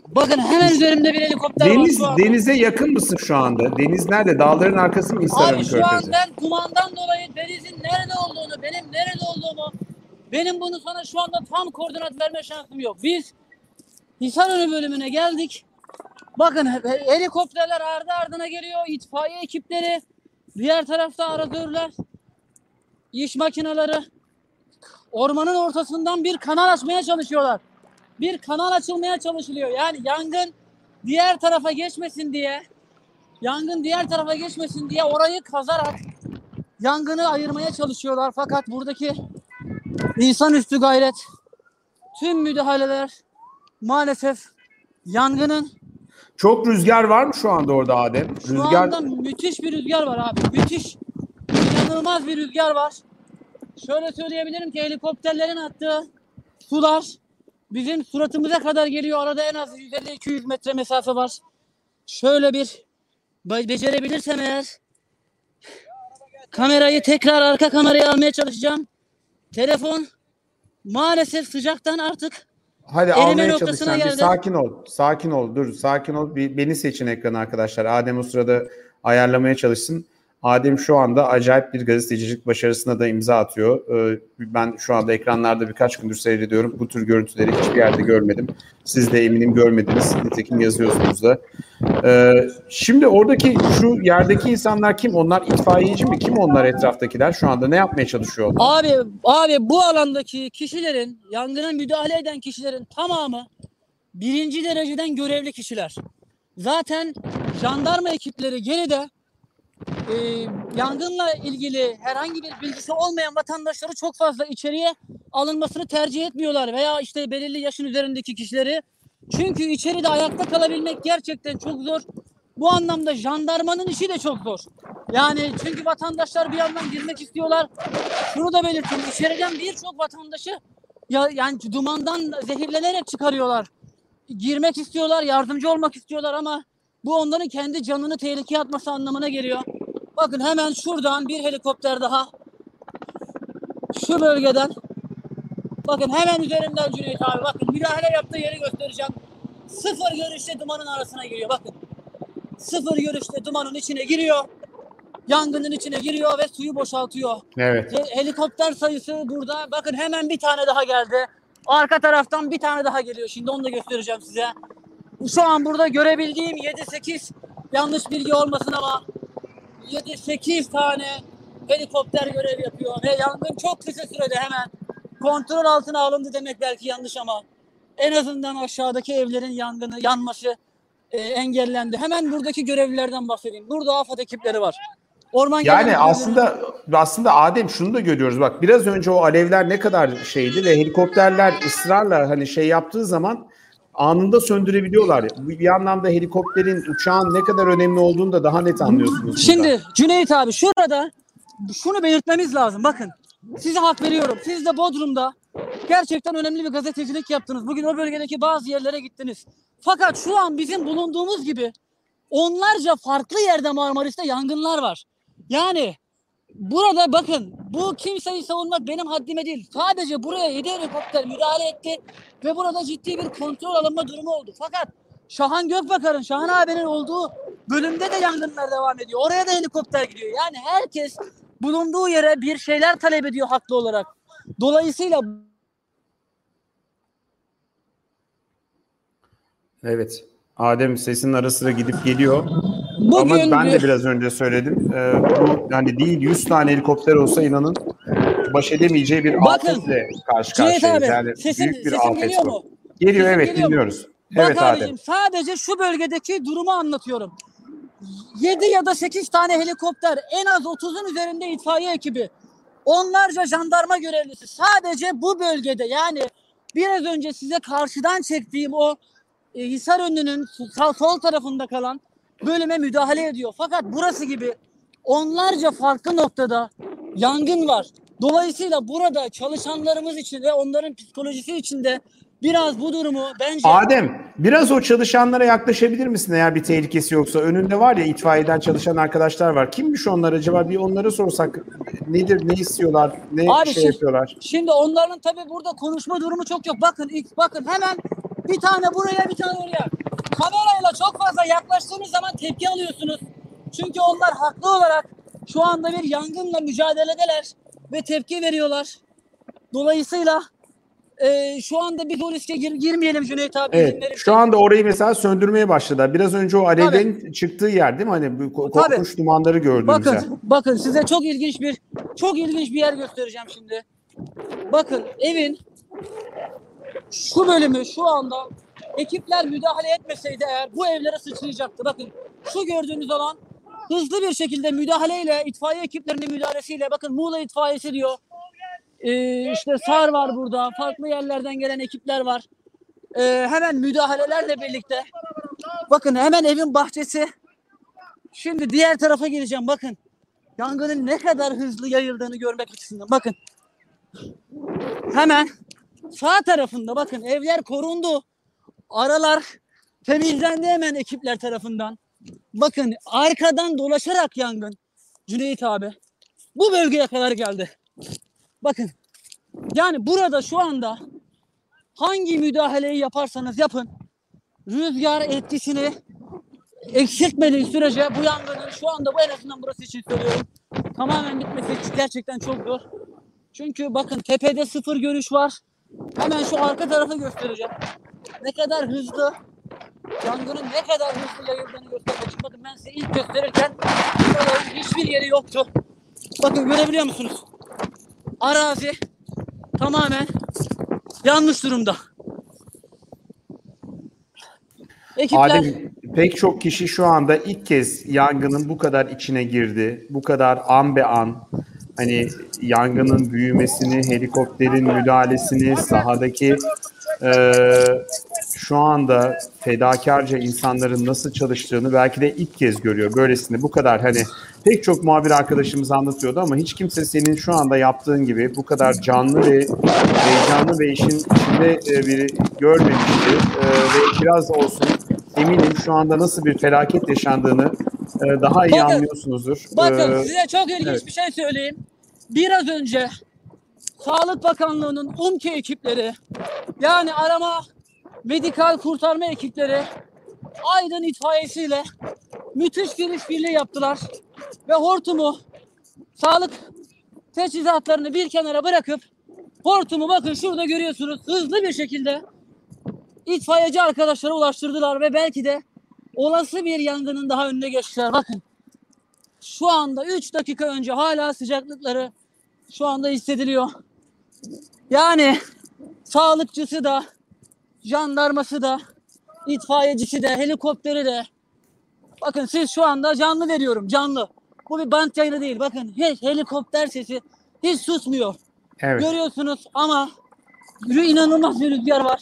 Bakın hemen üzerimde bir helikopter var Deniz anda. denize yakın mısın şu anda? Deniz nerede? Dağların arkası mı Abi şu an Körfezi? ben kumandan dolayı denizin nerede olduğunu, benim nerede olduğumu, benim bunu sana şu anda tam koordinat verme şansım yok. Biz Hisarönü bölümüne geldik. Bakın he- helikopterler ardı ardına geliyor, itfaiye ekipleri, diğer tarafta aratörler, iş makineleri. Ormanın ortasından bir kanal açmaya çalışıyorlar. Bir kanal açılmaya çalışılıyor. Yani yangın diğer tarafa geçmesin diye yangın diğer tarafa geçmesin diye orayı kazarak yangını ayırmaya çalışıyorlar. Fakat buradaki insanüstü gayret, tüm müdahaleler maalesef yangının Çok rüzgar var mı şu anda orada Adem? şu Rüzgar anda müthiş bir rüzgar var abi. Müthiş. İnanılmaz bir rüzgar var. Şöyle söyleyebilirim ki helikopterlerin attığı sular bizim suratımıza kadar geliyor. Arada en az 150-200 metre mesafe var. Şöyle bir be- becerebilirsem eğer kamerayı tekrar arka kameraya almaya çalışacağım. Telefon maalesef sıcaktan artık Hadi erime almaya noktasına çalışacağım. Bir sakin ol. Sakin ol. Dur sakin ol. Bir, beni seçin ekranı arkadaşlar. Adem o sırada ayarlamaya çalışsın. Adem şu anda acayip bir gazetecilik başarısına da imza atıyor. Ee, Ben şu anda ekranlarda birkaç gündür seyrediyorum. Bu tür görüntüleri hiçbir yerde görmedim. Siz de eminim görmediniz. Nitekim yazıyorsunuz da. Ee, Şimdi oradaki şu yerdeki insanlar kim? Onlar itfaiyeci mi? Kim onlar etraftakiler? Şu anda ne yapmaya çalışıyorlar? Abi abi bu alandaki kişilerin yangına müdahale eden kişilerin tamamı birinci dereceden görevli kişiler. Zaten jandarma ekipleri geride e, yangınla ilgili herhangi bir bilgisi olmayan vatandaşları çok fazla içeriye alınmasını tercih etmiyorlar veya işte belirli yaşın üzerindeki kişileri. Çünkü içeride ayakta kalabilmek gerçekten çok zor. Bu anlamda jandarmanın işi de çok zor. Yani çünkü vatandaşlar bir yandan girmek istiyorlar. Şunu da belirteyim. İçeriden birçok vatandaşı ya yani dumandan zehirlenerek çıkarıyorlar. Girmek istiyorlar, yardımcı olmak istiyorlar ama bu onların kendi canını tehlikeye atması anlamına geliyor. Bakın hemen şuradan bir helikopter daha şu bölgeden bakın hemen üzerimden Cüneyt abi bakın müdahale yaptığı yeri göstereceğim. Sıfır görüşte dumanın arasına giriyor bakın. Sıfır görüşte dumanın içine giriyor. Yangının içine giriyor ve suyu boşaltıyor. Evet. He- Helikopter sayısı burada. Bakın hemen bir tane daha geldi. Arka taraftan bir tane daha geliyor. Şimdi onu da göstereceğim size. Şu an burada görebildiğim 7-8 yanlış bilgi olmasın ama 7-8 tane helikopter görev yapıyor ve yangın çok kısa sürede hemen kontrol altına alındı demek belki yanlış ama en azından aşağıdaki evlerin yangını yanması e, engellendi. Hemen buradaki görevlilerden bahsedeyim. Burada AFAD ekipleri var. Orman Yani aslında aslında Adem şunu da görüyoruz. Bak biraz önce o alevler ne kadar şeydi ve helikopterler ısrarla hani şey yaptığı zaman anında söndürebiliyorlar. Bir bir anlamda helikopterin, uçağın ne kadar önemli olduğunu da daha net anlıyorsunuz. burada. Şimdi Cüneyt abi şurada şunu belirtmemiz lazım. Bakın size hak veriyorum. Siz de Bodrum'da gerçekten önemli bir gazetecilik yaptınız. Bugün o bölgedeki bazı yerlere gittiniz. Fakat şu an bizim bulunduğumuz gibi onlarca farklı yerde Marmaris'te yangınlar var. Yani burada bakın bu kimseyi savunmak benim haddime değil. Sadece buraya 7 helikopter müdahale etti ve burada ciddi bir kontrol alınma durumu oldu. Fakat Şahan Gökbakar'ın, Şahan abinin olduğu bölümde de yangınlar devam ediyor. Oraya da helikopter gidiyor. Yani herkes bulunduğu yere bir şeyler talep ediyor haklı olarak. Dolayısıyla Evet. Adem sesin ara gidip geliyor. Bugün Ama ben de bir- biraz önce söyledim. Ee, bu yani değil 100 tane helikopter olsa inanın baş edemeyeceği bir Bakın, afetle karşı karşıyayız. abi, Yani sesim- büyük bir sesim afet geliyor bu. mu? Geliyor Sesim evet geliyor dinliyoruz. Bak evet abicim Adem. sadece şu bölgedeki durumu anlatıyorum. 7 ya da 8 tane helikopter, en az 30'un üzerinde itfaiye ekibi, onlarca jandarma görevlisi sadece bu bölgede yani biraz önce size karşıdan çektiğim o e, Hisarönü'nün sağ, sol tarafında kalan bölüme müdahale ediyor. Fakat burası gibi onlarca farklı noktada yangın var. Dolayısıyla burada çalışanlarımız için ve onların psikolojisi için de biraz bu durumu bence Adem biraz o çalışanlara yaklaşabilir misin eğer bir tehlikesi yoksa? Önünde var ya itfaiyeden çalışan arkadaşlar var. Kimmiş onlar acaba? Bir onlara sorsak nedir, ne istiyorlar, ne Abi şey şimdi- yapıyorlar? Şimdi onların tabii burada konuşma durumu çok yok. Bakın ilk bakın hemen bir tane buraya bir tane oraya. Kamerayla çok fazla yaklaştığınız zaman tepki alıyorsunuz. Çünkü onlar haklı olarak şu anda bir yangınla mücadeledeler ve tepki veriyorlar. Dolayısıyla e, şu anda biz o riske gir- girmeyelim Cüneyt abi. Evet. Şu anda orayı mesela söndürmeye başladılar. Biraz önce o alevlerin çıktığı yer değil mi? Hani bu dumanları gördüğümüz yer. Bakın, bakın size çok ilginç bir çok ilginç bir yer göstereceğim şimdi. Bakın evin şu bölümü şu anda ekipler müdahale etmeseydi eğer bu evlere sıçrayacaktı. Bakın şu gördüğünüz alan hızlı bir şekilde müdahaleyle itfaiye ekiplerinin müdahalesiyle bakın Muğla itfaiyesi diyor. Ee, işte SAR var burada. Farklı yerlerden gelen ekipler var. Ee, hemen müdahalelerle birlikte bakın hemen evin bahçesi Şimdi diğer tarafa geleceğim bakın. Yangının ne kadar hızlı yayıldığını görmek açısından bakın. Hemen sağ tarafında bakın evler korundu. Aralar temizlendi hemen ekipler tarafından. Bakın arkadan dolaşarak yangın Cüneyt abi bu bölgeye kadar geldi. Bakın yani burada şu anda hangi müdahaleyi yaparsanız yapın rüzgar etkisini eksiltmediği sürece bu yangının şu anda bu en azından burası için söylüyorum. Tamamen bitmesi gerçekten çok zor. Çünkü bakın tepede sıfır görüş var. Hemen şu arka tarafı göstereceğim. Ne kadar hızlı yangının ne kadar hızlı yayıldığını göstermek için. Bakın ben size ilk gösterirken buraların hiçbir yeri yoktu. Bakın görebiliyor musunuz? Arazi tamamen yanlış durumda. Ekipler Adem pek çok kişi şu anda ilk kez yangının bu kadar içine girdi. Bu kadar an be an hani yangının büyümesini, helikopterin müdahalesini, sahadaki eee, şu anda fedakarca insanların nasıl çalıştığını belki de ilk kez görüyor. Böylesine bu kadar hani pek çok muhabir arkadaşımız anlatıyordu ama hiç kimse senin şu anda yaptığın gibi bu kadar canlı ve heyecanlı ve işin içinde e, biri görmemişti. E, ve biraz olsun eminim şu anda nasıl bir felaket yaşandığını e, daha iyi Bakın, anlıyorsunuzdur. Bakın E, size çok ilginç evet. bir şey söyleyeyim. Biraz önce Sağlık Bakanlığı'nın UMKE ekipleri yani arama medikal kurtarma ekipleri Aydın itfaiyesiyle müthiş bir işbirliği yaptılar. Ve hortumu sağlık teçhizatlarını bir kenara bırakıp hortumu bakın şurada görüyorsunuz hızlı bir şekilde itfaiyeci arkadaşlara ulaştırdılar ve belki de olası bir yangının daha önüne geçtiler. Bakın Şu anda 3 dakika önce hala sıcaklıkları şu anda hissediliyor. Yani sağlıkçısı da, jandarması da, itfaiyecisi de, helikopteri de. Bakın siz şu anda canlı veriyorum, canlı. Bu bir bant yayını değil. Bakın hiç helikopter sesi hiç susmuyor. Evet. Görüyorsunuz ama inanılmaz bir rüzgar var.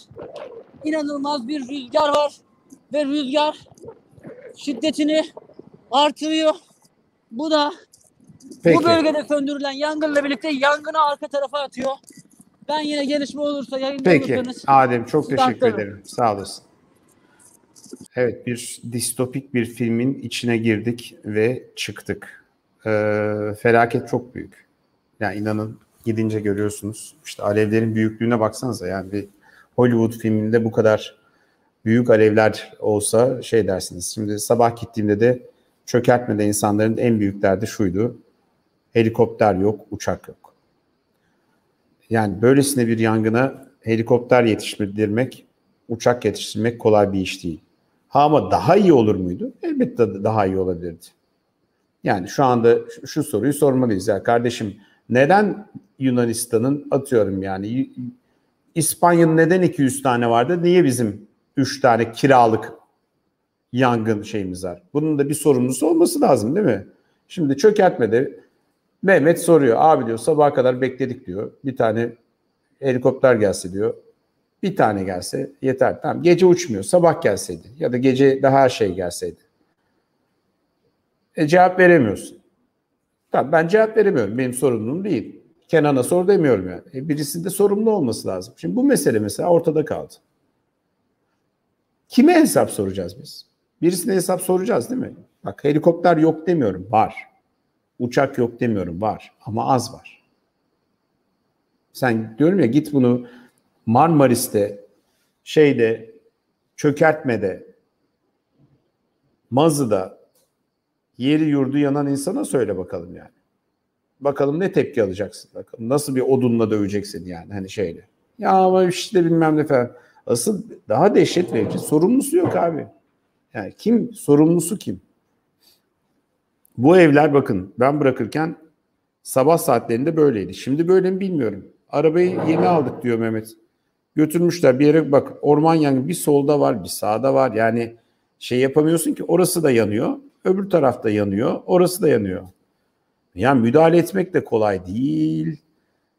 İnanılmaz bir rüzgar var. Ve rüzgar şiddetini artırıyor. Bu da Peki. bu bölgede söndürülen yangınla birlikte yangını arka tarafa atıyor. Ben yine gelişme olursa yayında Peki olursanız Adem çok teşekkür aktarırım. ederim. Sağ olasın. Evet bir distopik bir filmin içine girdik ve çıktık. Ee, felaket çok büyük. Yani inanın gidince görüyorsunuz. İşte alevlerin büyüklüğüne baksanıza yani bir Hollywood filminde bu kadar büyük alevler olsa şey dersiniz. Şimdi sabah gittiğimde de çökertmede insanların en büyük derdi şuydu. Helikopter yok, uçak yok. Yani böylesine bir yangına helikopter yetiştirmek, uçak yetiştirmek kolay bir iş değil. Ha ama daha iyi olur muydu? Elbette daha iyi olabilirdi. Yani şu anda şu- soruyu sormalıyız. Ya kardeşim neden Yunanistan'ın atıyorum yani İspanya'nın neden 200 tane vardı? Niye bizim 3 tane kiralık yangın şeyimiz var? Bunun da bir sorumlusu olması lazım değil mi? Şimdi çökertmede Mehmet soruyor. Abi diyor sabaha kadar bekledik diyor. Bir tane helikopter gelse diyor. Bir tane gelse yeter. Tamam gece uçmuyor. Sabah gelseydi ya da gece daha şey gelseydi. E cevap veremiyorsun. Tamam ben cevap veremiyorum. Benim sorumluluğum değil. Kenan'a sor demiyorum yani. E, birisinde sorumlu olması lazım. Şimdi bu mesele mesela ortada kaldı. Kime hesap soracağız biz? Birisine hesap soracağız değil mi? Bak helikopter yok demiyorum. Var. Uçak yok demiyorum. Var. Ama az var. Sen diyorum ya git bunu Marmaris'te şeyde çökertmede Mazı'da yeri yurdu yanan insana söyle bakalım yani. Bakalım ne tepki alacaksın. Bakalım nasıl bir odunla döveceksin yani hani şeyle. Ya ama işte bilmem ne falan. Asıl daha dehşet verici sorumlusu yok abi. Yani kim sorumlusu kim? Bu evler bakın ben bırakırken sabah saatlerinde böyleydi. Şimdi böyle mi bilmiyorum. Arabayı yeni aldık diyor Mehmet. Götürmüşler bir yere bak orman yangını bir solda var bir sağda var. Yani şey yapamıyorsun ki orası da yanıyor. Öbür tarafta yanıyor. Orası da yanıyor. Yani müdahale etmek de kolay değil.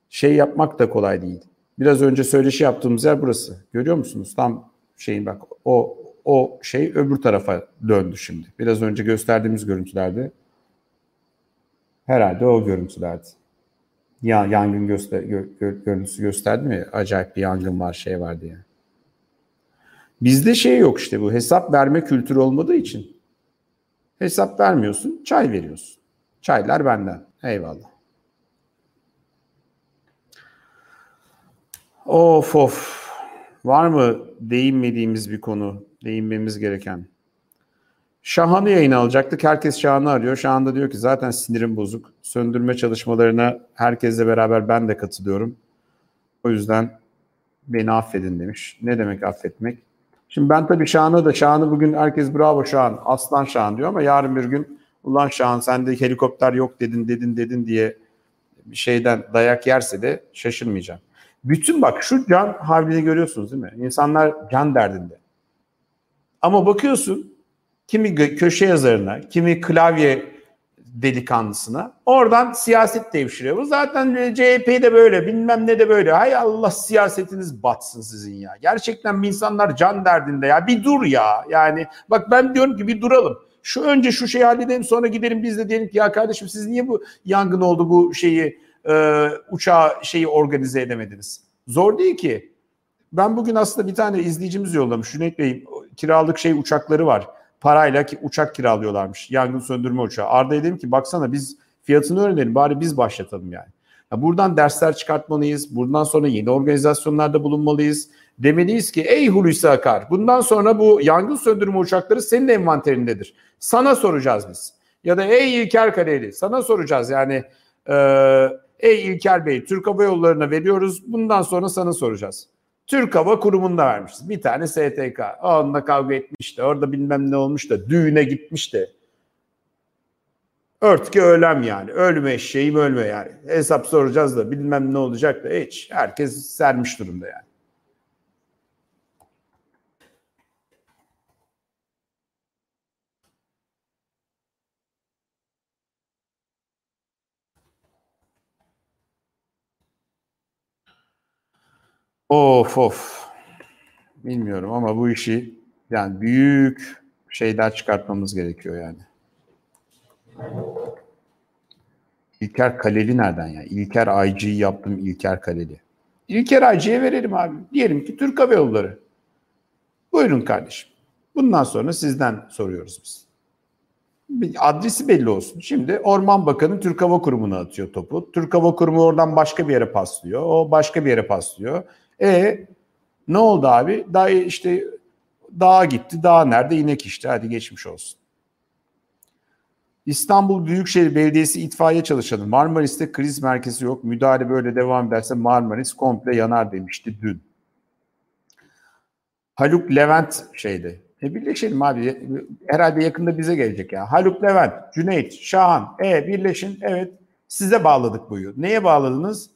Şey yapmak da kolay değil. Biraz önce söyleşi yaptığımız yer burası. Görüyor musunuz? Tam şeyin bak o o şey öbür tarafa döndü şimdi. Biraz önce gösterdiğimiz görüntülerde herhalde o görüntülerdi. Ya yangın göster gö- gö- görüntüsü gösterdi mi? Acayip bir yangın var şey var diye. Bizde şey yok işte bu hesap verme kültürü olmadığı için. Hesap vermiyorsun, çay veriyorsun. Çaylar benden. Eyvallah. Of of. Var mı değinmediğimiz bir konu, değinmemiz gereken? Şahan'ı yayın alacaktık. Herkes Şahan'ı arıyor. Şahan da diyor ki zaten sinirim bozuk. Söndürme çalışmalarına herkesle beraber ben de katılıyorum. O yüzden beni affedin demiş. Ne demek affetmek? Şimdi ben tabii Şahan'a da Şahan'ı bugün herkes bravo Şahan, aslan Şahan diyor ama yarın bir gün ulan Şahan sende helikopter yok dedin dedin dedin diye bir şeyden dayak yerse de şaşırmayacağım. Bütün bak şu can havlini görüyorsunuz değil mi? İnsanlar can derdinde. Ama bakıyorsun kimi köşe yazarına, kimi klavye delikanlısına oradan siyaset devşiriyor. Bu zaten CHP de böyle bilmem ne de böyle. Hay Allah siyasetiniz batsın sizin ya. Gerçekten insanlar can derdinde ya. Bir dur ya. Yani bak ben diyorum ki bir duralım. Şu önce şu şeyi halledelim sonra gidelim biz de diyelim ki ya kardeşim siz niye bu yangın oldu bu şeyi e, uçağı şeyi organize edemediniz? Zor değil ki. Ben bugün aslında bir tane izleyicimiz yollamış. Cüneyt Bey kiralık şey uçakları var. Parayla ki uçak kiralıyorlarmış. Yangın söndürme uçağı. Arda'ya dedim ki baksana biz fiyatını öğrenelim bari biz başlatalım yani. Ya buradan dersler çıkartmalıyız. Bundan sonra yeni organizasyonlarda bulunmalıyız. Demeliyiz ki ey Hulusi Akar bundan sonra bu yangın söndürme uçakları senin envanterindedir. Sana soracağız biz. Ya da ey İlker Kareli sana soracağız yani e, ey İlker Bey Türk Hava Yolları'na veriyoruz bundan sonra sana soracağız. Türk Hava Kurumu'nda vermişiz. Bir tane STK. Onunla kavga etmiş de orada bilmem ne olmuş da düğüne gitmiş de. Örtke ölem yani. Ölme eşeğim ölme yani. Hesap soracağız da bilmem ne olacak da hiç. Herkes sermiş durumda yani. Of of. Bilmiyorum ama bu işi yani büyük şeyler çıkartmamız gerekiyor yani. İlker Kaleli nereden ya? İlker Aycı'yı yaptım İlker Kaleli. İlker Aycı'ya verelim abi. Diyelim ki Türk Hava Yolları. Buyurun kardeşim. Bundan sonra sizden soruyoruz biz. Adresi belli olsun. Şimdi Orman Bakanı Türk Hava Kurumu'na atıyor topu. Türk Hava Kurumu oradan başka bir yere paslıyor. O başka bir yere paslıyor. E ne oldu abi? Daha işte dağa gitti. Dağ nerede? İnek işte. Hadi geçmiş olsun. İstanbul Büyükşehir Belediyesi itfaiye çalışanı Marmaris'te kriz merkezi yok. Müdahale böyle devam ederse Marmaris komple yanar demişti dün. Haluk Levent şeydi. E birleşelim abi. Herhalde yakında bize gelecek ya. Haluk Levent, Cüneyt, Şahan. E birleşin. Evet. Size bağladık buyu. Neye bağladınız?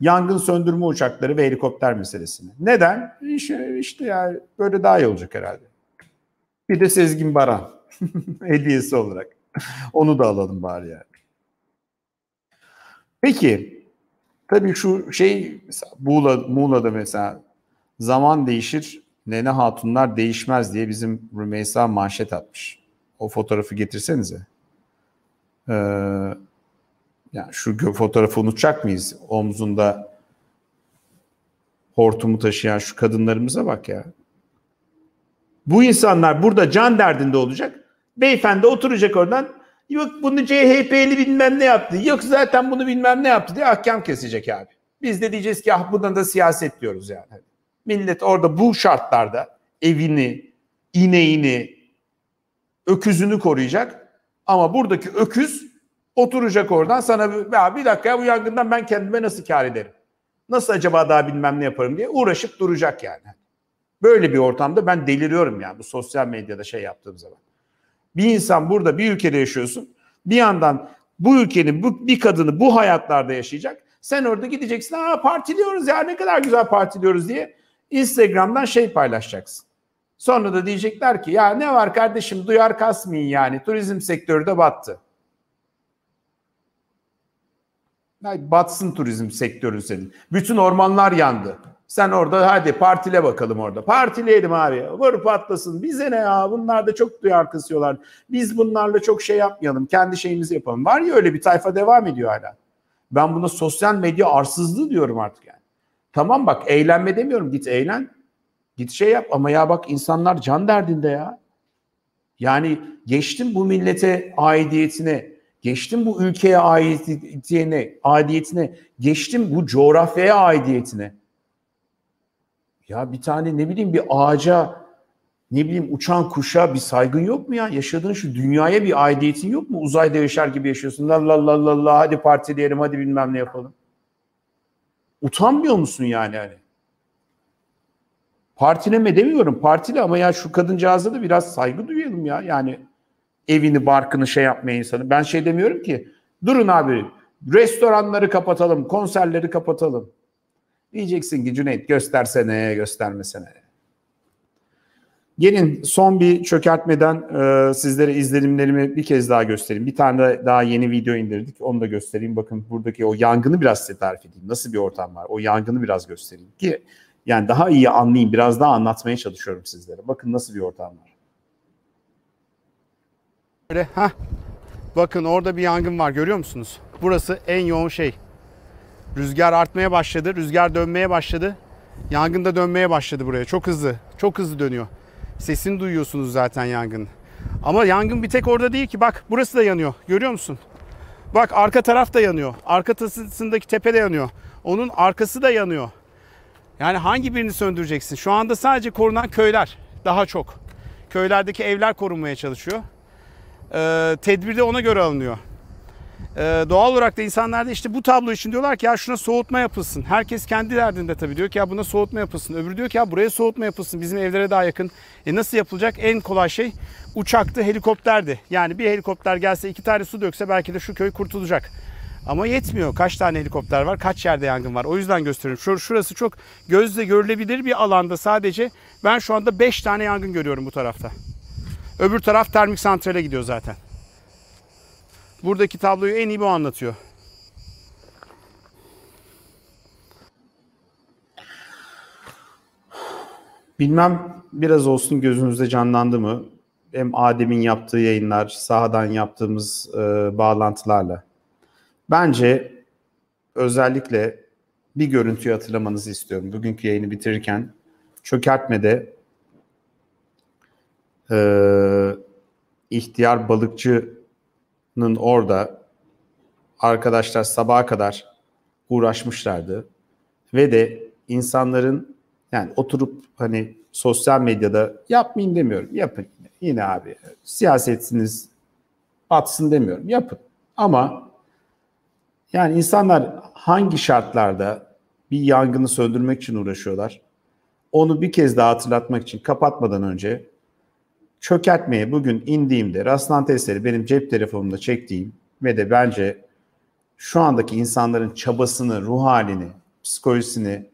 Yangın söndürme uçakları ve helikopter meselesini. Neden? İşte, işte yani böyle daha iyi olacak herhalde. Bir de Sezgin Baran hediyesi olarak. Onu da alalım bari yani. Peki tabii şu şey Muğla, Muğla'da mesela zaman değişir Nene Hatunlar değişmez diye bizim Rümeysa manşet atmış. O fotoğrafı getirsenize. Ee, yani şu fotoğrafı unutacak mıyız? Omzunda hortumu taşıyan şu kadınlarımıza bak ya. Bu insanlar burada can derdinde olacak. Beyefendi oturacak oradan. Yok bunu CHP'li bilmem ne yaptı. Yok zaten bunu bilmem ne yaptı diye ahkam kesecek abi. Biz de diyeceğiz ki ah buradan da siyaset diyoruz yani. Millet orada bu şartlarda evini, ineğini, öküzünü koruyacak. Ama buradaki öküz oturacak oradan sana ya bir dakika ya bu yangından ben kendime nasıl kar ederim? Nasıl acaba daha bilmem ne yaparım diye uğraşıp duracak yani. Böyle bir ortamda ben deliriyorum yani bu sosyal medyada şey yaptığım zaman. Bir insan burada bir ülkede yaşıyorsun. Bir yandan bu ülkenin bu, bir kadını bu hayatlarda yaşayacak. Sen orada gideceksin. Aa partiliyoruz ya ne kadar güzel partiliyoruz diye Instagram'dan şey paylaşacaksın. Sonra da diyecekler ki ya ne var kardeşim duyar kasmayın yani turizm sektörü de battı. Ya batsın turizm sektörü senin. Bütün ormanlar yandı. Sen orada hadi partile bakalım orada. Partileyelim abi. Vur patlasın. Bize ne ya? Bunlar da çok duyar kısıyorlar. Biz bunlarla çok şey yapmayalım. Kendi şeyimizi yapalım. Var ya öyle bir tayfa devam ediyor hala. Ben buna sosyal medya arsızlığı diyorum artık yani. Tamam bak eğlenme demiyorum. Git eğlen. Git şey yap ama ya bak insanlar can derdinde ya. Yani geçtim bu millete aidiyetine, geçtim bu ülkeye aidiyetine, aidiyetine, geçtim bu coğrafyaya aidiyetine. Ya bir tane ne bileyim bir ağaca, ne bileyim uçan kuşa bir saygın yok mu ya? Yaşadığın şu dünyaya bir aidiyetin yok mu? Uzayda yaşar gibi yaşıyorsun. La la la la la hadi partileyelim hadi bilmem ne yapalım. Utanmıyor musun yani hani? Partileme demiyorum partile ama ya şu kadıncağıza da biraz saygı duyalım ya. Yani evini barkını şey yapmaya insanı. Ben şey demiyorum ki durun abi restoranları kapatalım, konserleri kapatalım. Diyeceksin ki Cüneyt göstersene, göstermesene. Gelin son bir çökertmeden e, sizlere izlenimlerimi bir kez daha göstereyim. Bir tane daha yeni video indirdik. Onu da göstereyim. Bakın buradaki o yangını biraz size tarif edeyim. Nasıl bir ortam var? O yangını biraz göstereyim ki yani daha iyi anlayayım. Biraz daha anlatmaya çalışıyorum sizlere. Bakın nasıl bir ortam var. Böyle, heh. Bakın orada bir yangın var görüyor musunuz? Burası en yoğun şey. Rüzgar artmaya başladı. Rüzgar dönmeye başladı. Yangın da dönmeye başladı buraya. Çok hızlı. Çok hızlı dönüyor. Sesini duyuyorsunuz zaten yangın. Ama yangın bir tek orada değil ki. Bak burası da yanıyor. Görüyor musun? Bak arka taraf da yanıyor. Arkasındaki tepe de yanıyor. Onun arkası da yanıyor. Yani hangi birini söndüreceksin? Şu anda sadece korunan köyler. Daha çok. Köylerdeki evler korunmaya çalışıyor. Ee, tedbir de ona göre alınıyor. Ee, doğal olarak da insanlar da işte bu tablo için diyorlar ki ya şuna soğutma yapılsın. Herkes kendi derdinde tabii diyor ki ya buna soğutma yapılsın. Öbürü diyor ki ya buraya soğutma yapılsın. Bizim evlere daha yakın. E nasıl yapılacak? En kolay şey uçaktı, helikopterdi. Yani bir helikopter gelse iki tane su dökse belki de şu köy kurtulacak. Ama yetmiyor. Kaç tane helikopter var? Kaç yerde yangın var? O yüzden gösteriyorum. Şur şurası çok gözle görülebilir bir alanda sadece. Ben şu anda 5 tane yangın görüyorum bu tarafta. Öbür taraf termik santrale gidiyor zaten. Buradaki tabloyu en iyi bu anlatıyor. Bilmem biraz olsun gözünüzde canlandı mı? Hem Adem'in yaptığı yayınlar, sahadan yaptığımız e, bağlantılarla. Bence özellikle bir görüntüyü hatırlamanızı istiyorum. Bugünkü yayını bitirirken çökertmede e, ihtiyar balıkçının orada arkadaşlar sabaha kadar uğraşmışlardı. Ve de insanların yani oturup hani sosyal medyada yapmayın demiyorum. Yapın. Yine abi siyasetsiniz batsın demiyorum. Yapın. Ama yani insanlar hangi şartlarda bir yangını söndürmek için uğraşıyorlar? Onu bir kez daha hatırlatmak için kapatmadan önce çökertmeye bugün indiğimde rastlantı eseri benim cep telefonumda çektiğim ve de bence şu andaki insanların çabasını, ruh halini, psikolojisini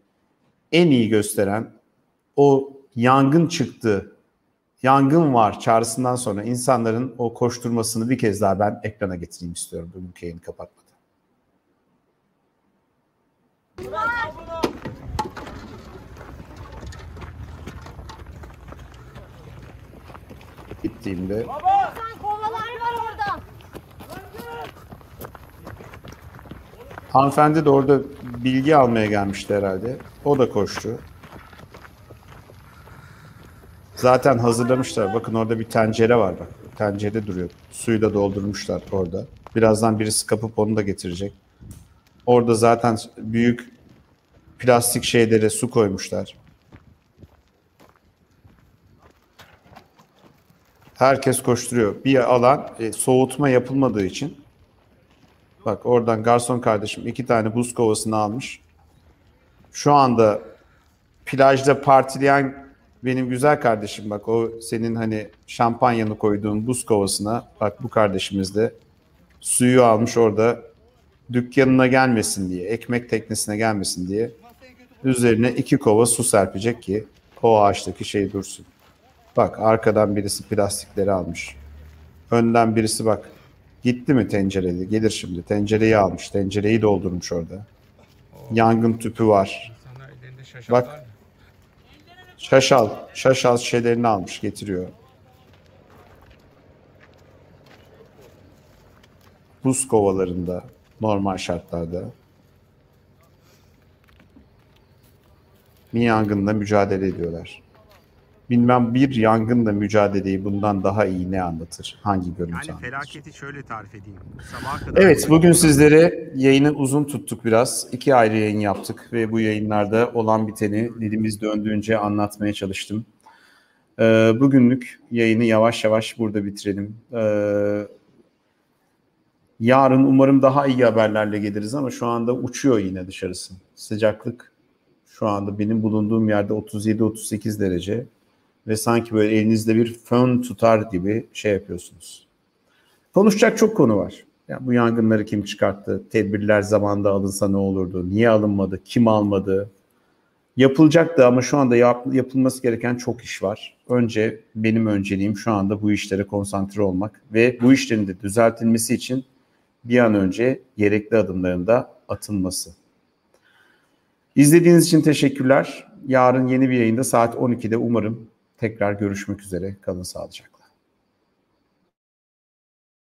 en iyi gösteren o yangın çıktı, yangın var çağrısından sonra insanların o koşturmasını bir kez daha ben ekrana getireyim istiyorum bugünkü yayını kapatmadan. Kovalar var orada. hanımefendi de orada bilgi almaya gelmişti herhalde. O da koştu. Zaten hazırlamışlar. Bakın orada bir tencere var bak. Tencere duruyor. Suyu da doldurmuşlar orada. Birazdan birisi kapıp onu da getirecek. Orada zaten büyük plastik şeylere su koymuşlar. Herkes koşturuyor. Bir alan e, soğutma yapılmadığı için bak oradan garson kardeşim iki tane buz kovasını almış. Şu anda plajda partileyen benim güzel kardeşim bak o senin hani şampanyanı koyduğun buz kovasına bak bu kardeşimiz de suyu almış orada dükkanına gelmesin diye, ekmek teknesine gelmesin diye üzerine iki kova su serpecek ki o ağaçtaki şey dursun. Bak arkadan birisi plastikleri almış. Önden birisi bak gitti mi tencereli? Gelir şimdi. Tencereyi almış. Tencereyi doldurmuş orada. Yangın tüpü var. Bak şaşal. Şaşal şişelerini almış getiriyor. Buz kovalarında normal şartlarda bir yangınla mücadele ediyorlar. Bilmem bir yangınla mücadeleyi bundan daha iyi ne anlatır? Hangi görüntü Yani anlatır? felaketi şöyle tarif edeyim. Sabaha kadar Evet, bugün sizlere yayını uzun tuttuk biraz. İki ayrı yayın yaptık ve bu yayınlarda olan biteni dilimiz döndüğünce anlatmaya çalıştım. Ee, bugünlük yayını yavaş yavaş burada bitirelim. Ee, yarın umarım daha iyi haberlerle geliriz ama şu anda uçuyor yine dışarısı. Sıcaklık şu anda benim bulunduğum yerde 37-38 derece ve sanki böyle elinizde bir fön tutar gibi şey yapıyorsunuz. Konuşacak çok konu var. Yani bu yangınları kim çıkarttı? Tedbirler zamanında alınsa ne olurdu? Niye alınmadı? Kim almadı? Yapılacaktı ama şu anda yap- yapılması gereken çok iş var. Önce benim önceliğim şu anda bu işlere konsantre olmak ve bu işlerin de düzeltilmesi için bir an önce gerekli adımların da atılması. İzlediğiniz için teşekkürler. Yarın yeni bir yayında saat 12'de umarım tekrar görüşmek üzere. Kalın sağlıcakla.